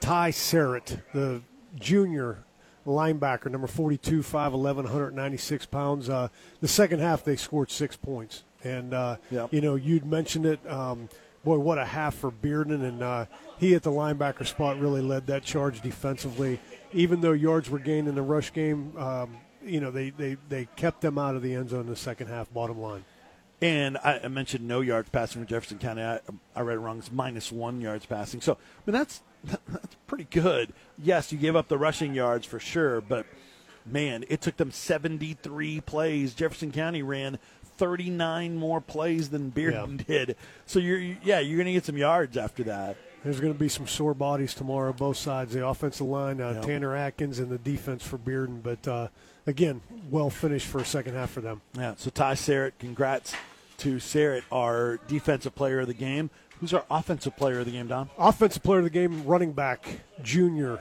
Ty Serrett, the junior linebacker, number 42, 5'11, 196 pounds. Uh, the second half, they scored six points. And, uh, yep. you know, you'd mentioned it. Um, boy, what a half for Bearden. And uh, he at the linebacker spot really led that charge defensively. Even though yards were gained in the rush game, um, you know, they, they, they kept them out of the end zone in the second half, bottom line. And I, I mentioned no yards passing for Jefferson County. I, I read it wrong. It's minus one yards passing. So, I mean, that's that's pretty good. Yes, you gave up the rushing yards for sure, but man, it took them 73 plays. Jefferson County ran 39 more plays than Bearden yeah. did. So you're yeah, you're going to get some yards after that. There's going to be some sore bodies tomorrow, both sides. The offensive line, uh. Tanner Atkins, and the defense for Bearden. But uh, again, well finished for a second half for them. Yeah. So Ty Serrett, congrats to Serrett, our defensive player of the game. Who's our offensive player of the game, Don? Offensive player of the game, running back, junior,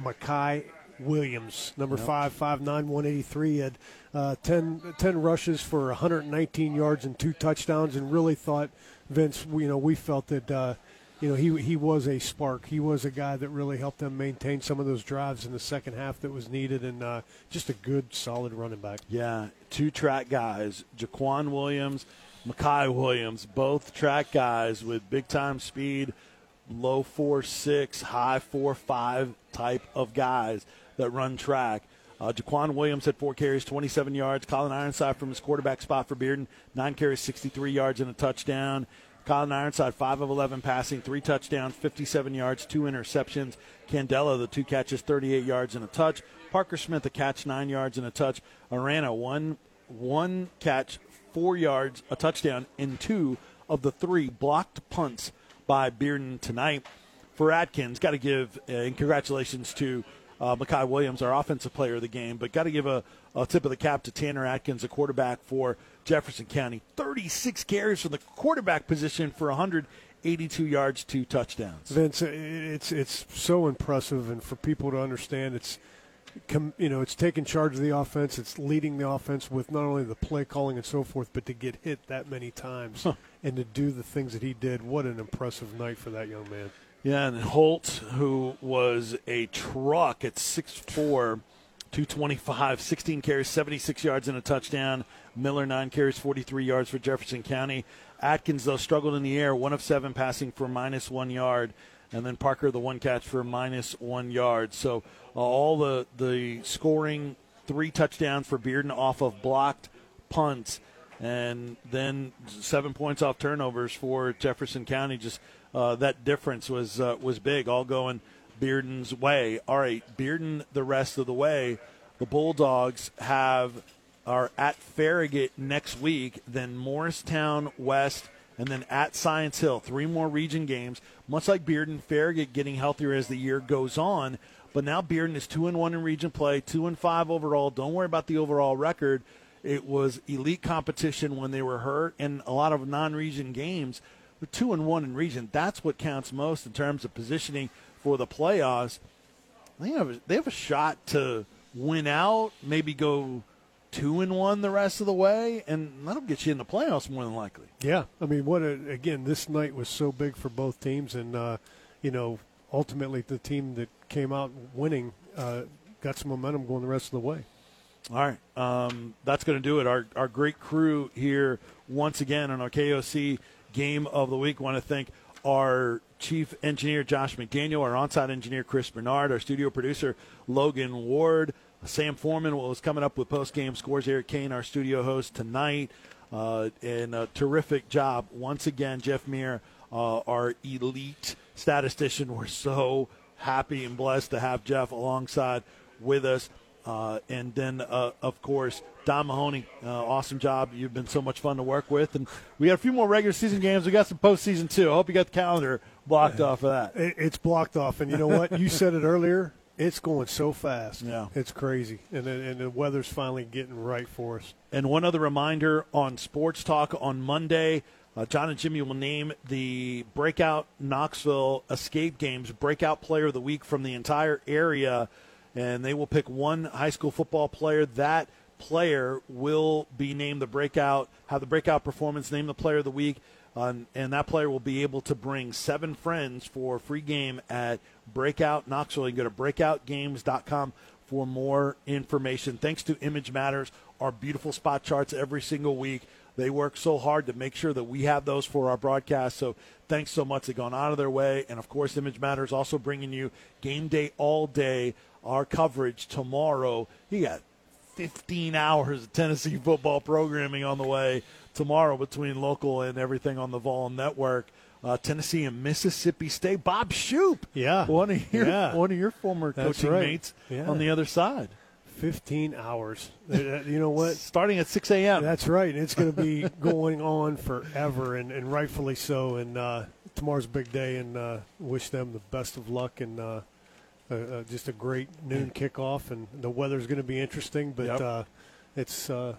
Makai Williams, number yep. five, five nine, one eighty three, had uh, 10, 10 rushes for 119 yards and two touchdowns, and really thought Vince, you know, we felt that. Uh, you know, he he was a spark. He was a guy that really helped them maintain some of those drives in the second half that was needed, and uh, just a good, solid running back. Yeah, two track guys, Jaquan Williams Makai Williams, both track guys with big time speed, low four six, high four five type of guys that run track. Uh, Jaquan Williams had four carries, 27 yards. Colin Ironside from his quarterback spot for Bearden, nine carries, 63 yards and a touchdown. Colin Ironside, 5 of 11 passing, three touchdowns, 57 yards, two interceptions. Candela, the two catches, 38 yards and a touch. Parker Smith, a catch, nine yards and a touch. Arana, one, one catch, four yards, a touchdown, in two of the three blocked punts by Bearden tonight. for Atkins, got to give uh, and congratulations to uh, Makai Williams, our offensive player of the game. But got to give a, a tip of the cap to Tanner Atkins, a quarterback for Jefferson County. 36 carries from the quarterback position for 182 yards, two touchdowns. Vince, it's it's so impressive, and for people to understand, it's you know it's taking charge of the offense, it's leading the offense with not only the play calling and so forth, but to get hit that many times huh. and to do the things that he did. What an impressive night for that young man. Yeah, and Holt, who was a truck at 6'4", 225, 16 carries, 76 yards and a touchdown. Miller, 9 carries, 43 yards for Jefferson County. Atkins, though, struggled in the air, one of seven passing for minus one yard. And then Parker, the one catch for minus one yard. So uh, all the, the scoring, three touchdowns for Bearden off of blocked punts. And then seven points off turnovers for Jefferson County. Just uh, that difference was uh, was big, all going Bearden's way. All right, Bearden the rest of the way. The Bulldogs have are at Farragut next week, then Morristown West, and then at Science Hill. Three more region games. Much like Bearden, Farragut getting healthier as the year goes on. But now Bearden is two and one in region play, two and five overall. Don't worry about the overall record. It was elite competition when they were hurt, and a lot of non-region games two and one in region. That's what counts most in terms of positioning for the playoffs. They have they have a shot to win out, maybe go two and one the rest of the way, and that'll get you in the playoffs more than likely. Yeah, I mean, what a, again? This night was so big for both teams, and uh, you know, ultimately the team that came out winning uh, got some momentum going the rest of the way. All right, um, that's going to do it. Our our great crew here once again on our KOC game of the week. Want to thank our chief engineer Josh McDaniel, our on-site engineer Chris Bernard, our studio producer Logan Ward, Sam Foreman was coming up with post-game scores. Eric Kane, our studio host tonight, uh, and a terrific job once again. Jeff Meir, uh, our elite statistician. We're so happy and blessed to have Jeff alongside with us. Uh, and then, uh, of course, Don Mahoney, uh, awesome job. You've been so much fun to work with. And we got a few more regular season games. We got some postseason, too. I hope you got the calendar blocked yeah. off of that. It's blocked off. And you know what? you said it earlier. It's going so fast. Yeah. It's crazy. And, and the weather's finally getting right for us. And one other reminder on Sports Talk on Monday. Uh, John and Jimmy will name the breakout Knoxville escape games breakout player of the week from the entire area and they will pick one high school football player. That player will be named the breakout, have the breakout performance, named the player of the week, uh, and that player will be able to bring seven friends for a free game at Breakout Knoxville. You can go to breakoutgames.com for more information. Thanks to Image Matters, our beautiful spot charts every single week. They work so hard to make sure that we have those for our broadcast. So thanks so much. They've gone out of their way. And of course, Image Matters also bringing you game day all day our coverage tomorrow. You got 15 hours of Tennessee football programming on the way tomorrow between local and everything on the Vol Network. Uh, Tennessee and Mississippi State. Bob Shoop, yeah, one of your yeah. one of your former That's coaching right. mates yeah. on the other side. 15 hours. Uh, uh, you know what? Starting at 6 a.m. That's right. It's going to be going on forever, and, and rightfully so. And uh, tomorrow's a big day, and uh, wish them the best of luck and uh, uh, just a great noon kickoff, and the weather's going to be interesting, but yep. uh, it's, uh,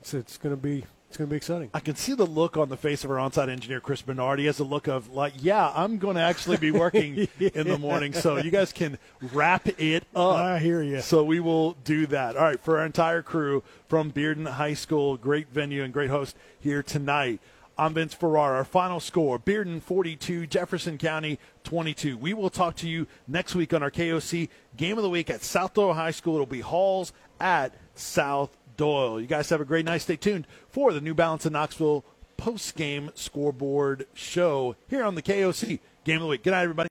it's it's going to be it's going to be exciting. I can see the look on the face of our on-site engineer Chris Bernard. He has a look of like, yeah, I'm going to actually be working yeah. in the morning, so you guys can wrap it up. I hear you. So we will do that. All right, for our entire crew from Bearden High School, great venue and great host here tonight. I'm Vince Ferrara. Our final score Bearden 42, Jefferson County 22. We will talk to you next week on our KOC Game of the Week at South Doyle High School. It'll be Halls at South Doyle. You guys have a great night. Stay tuned for the New Balance in Knoxville post game scoreboard show here on the KOC Game of the Week. Good night, everybody.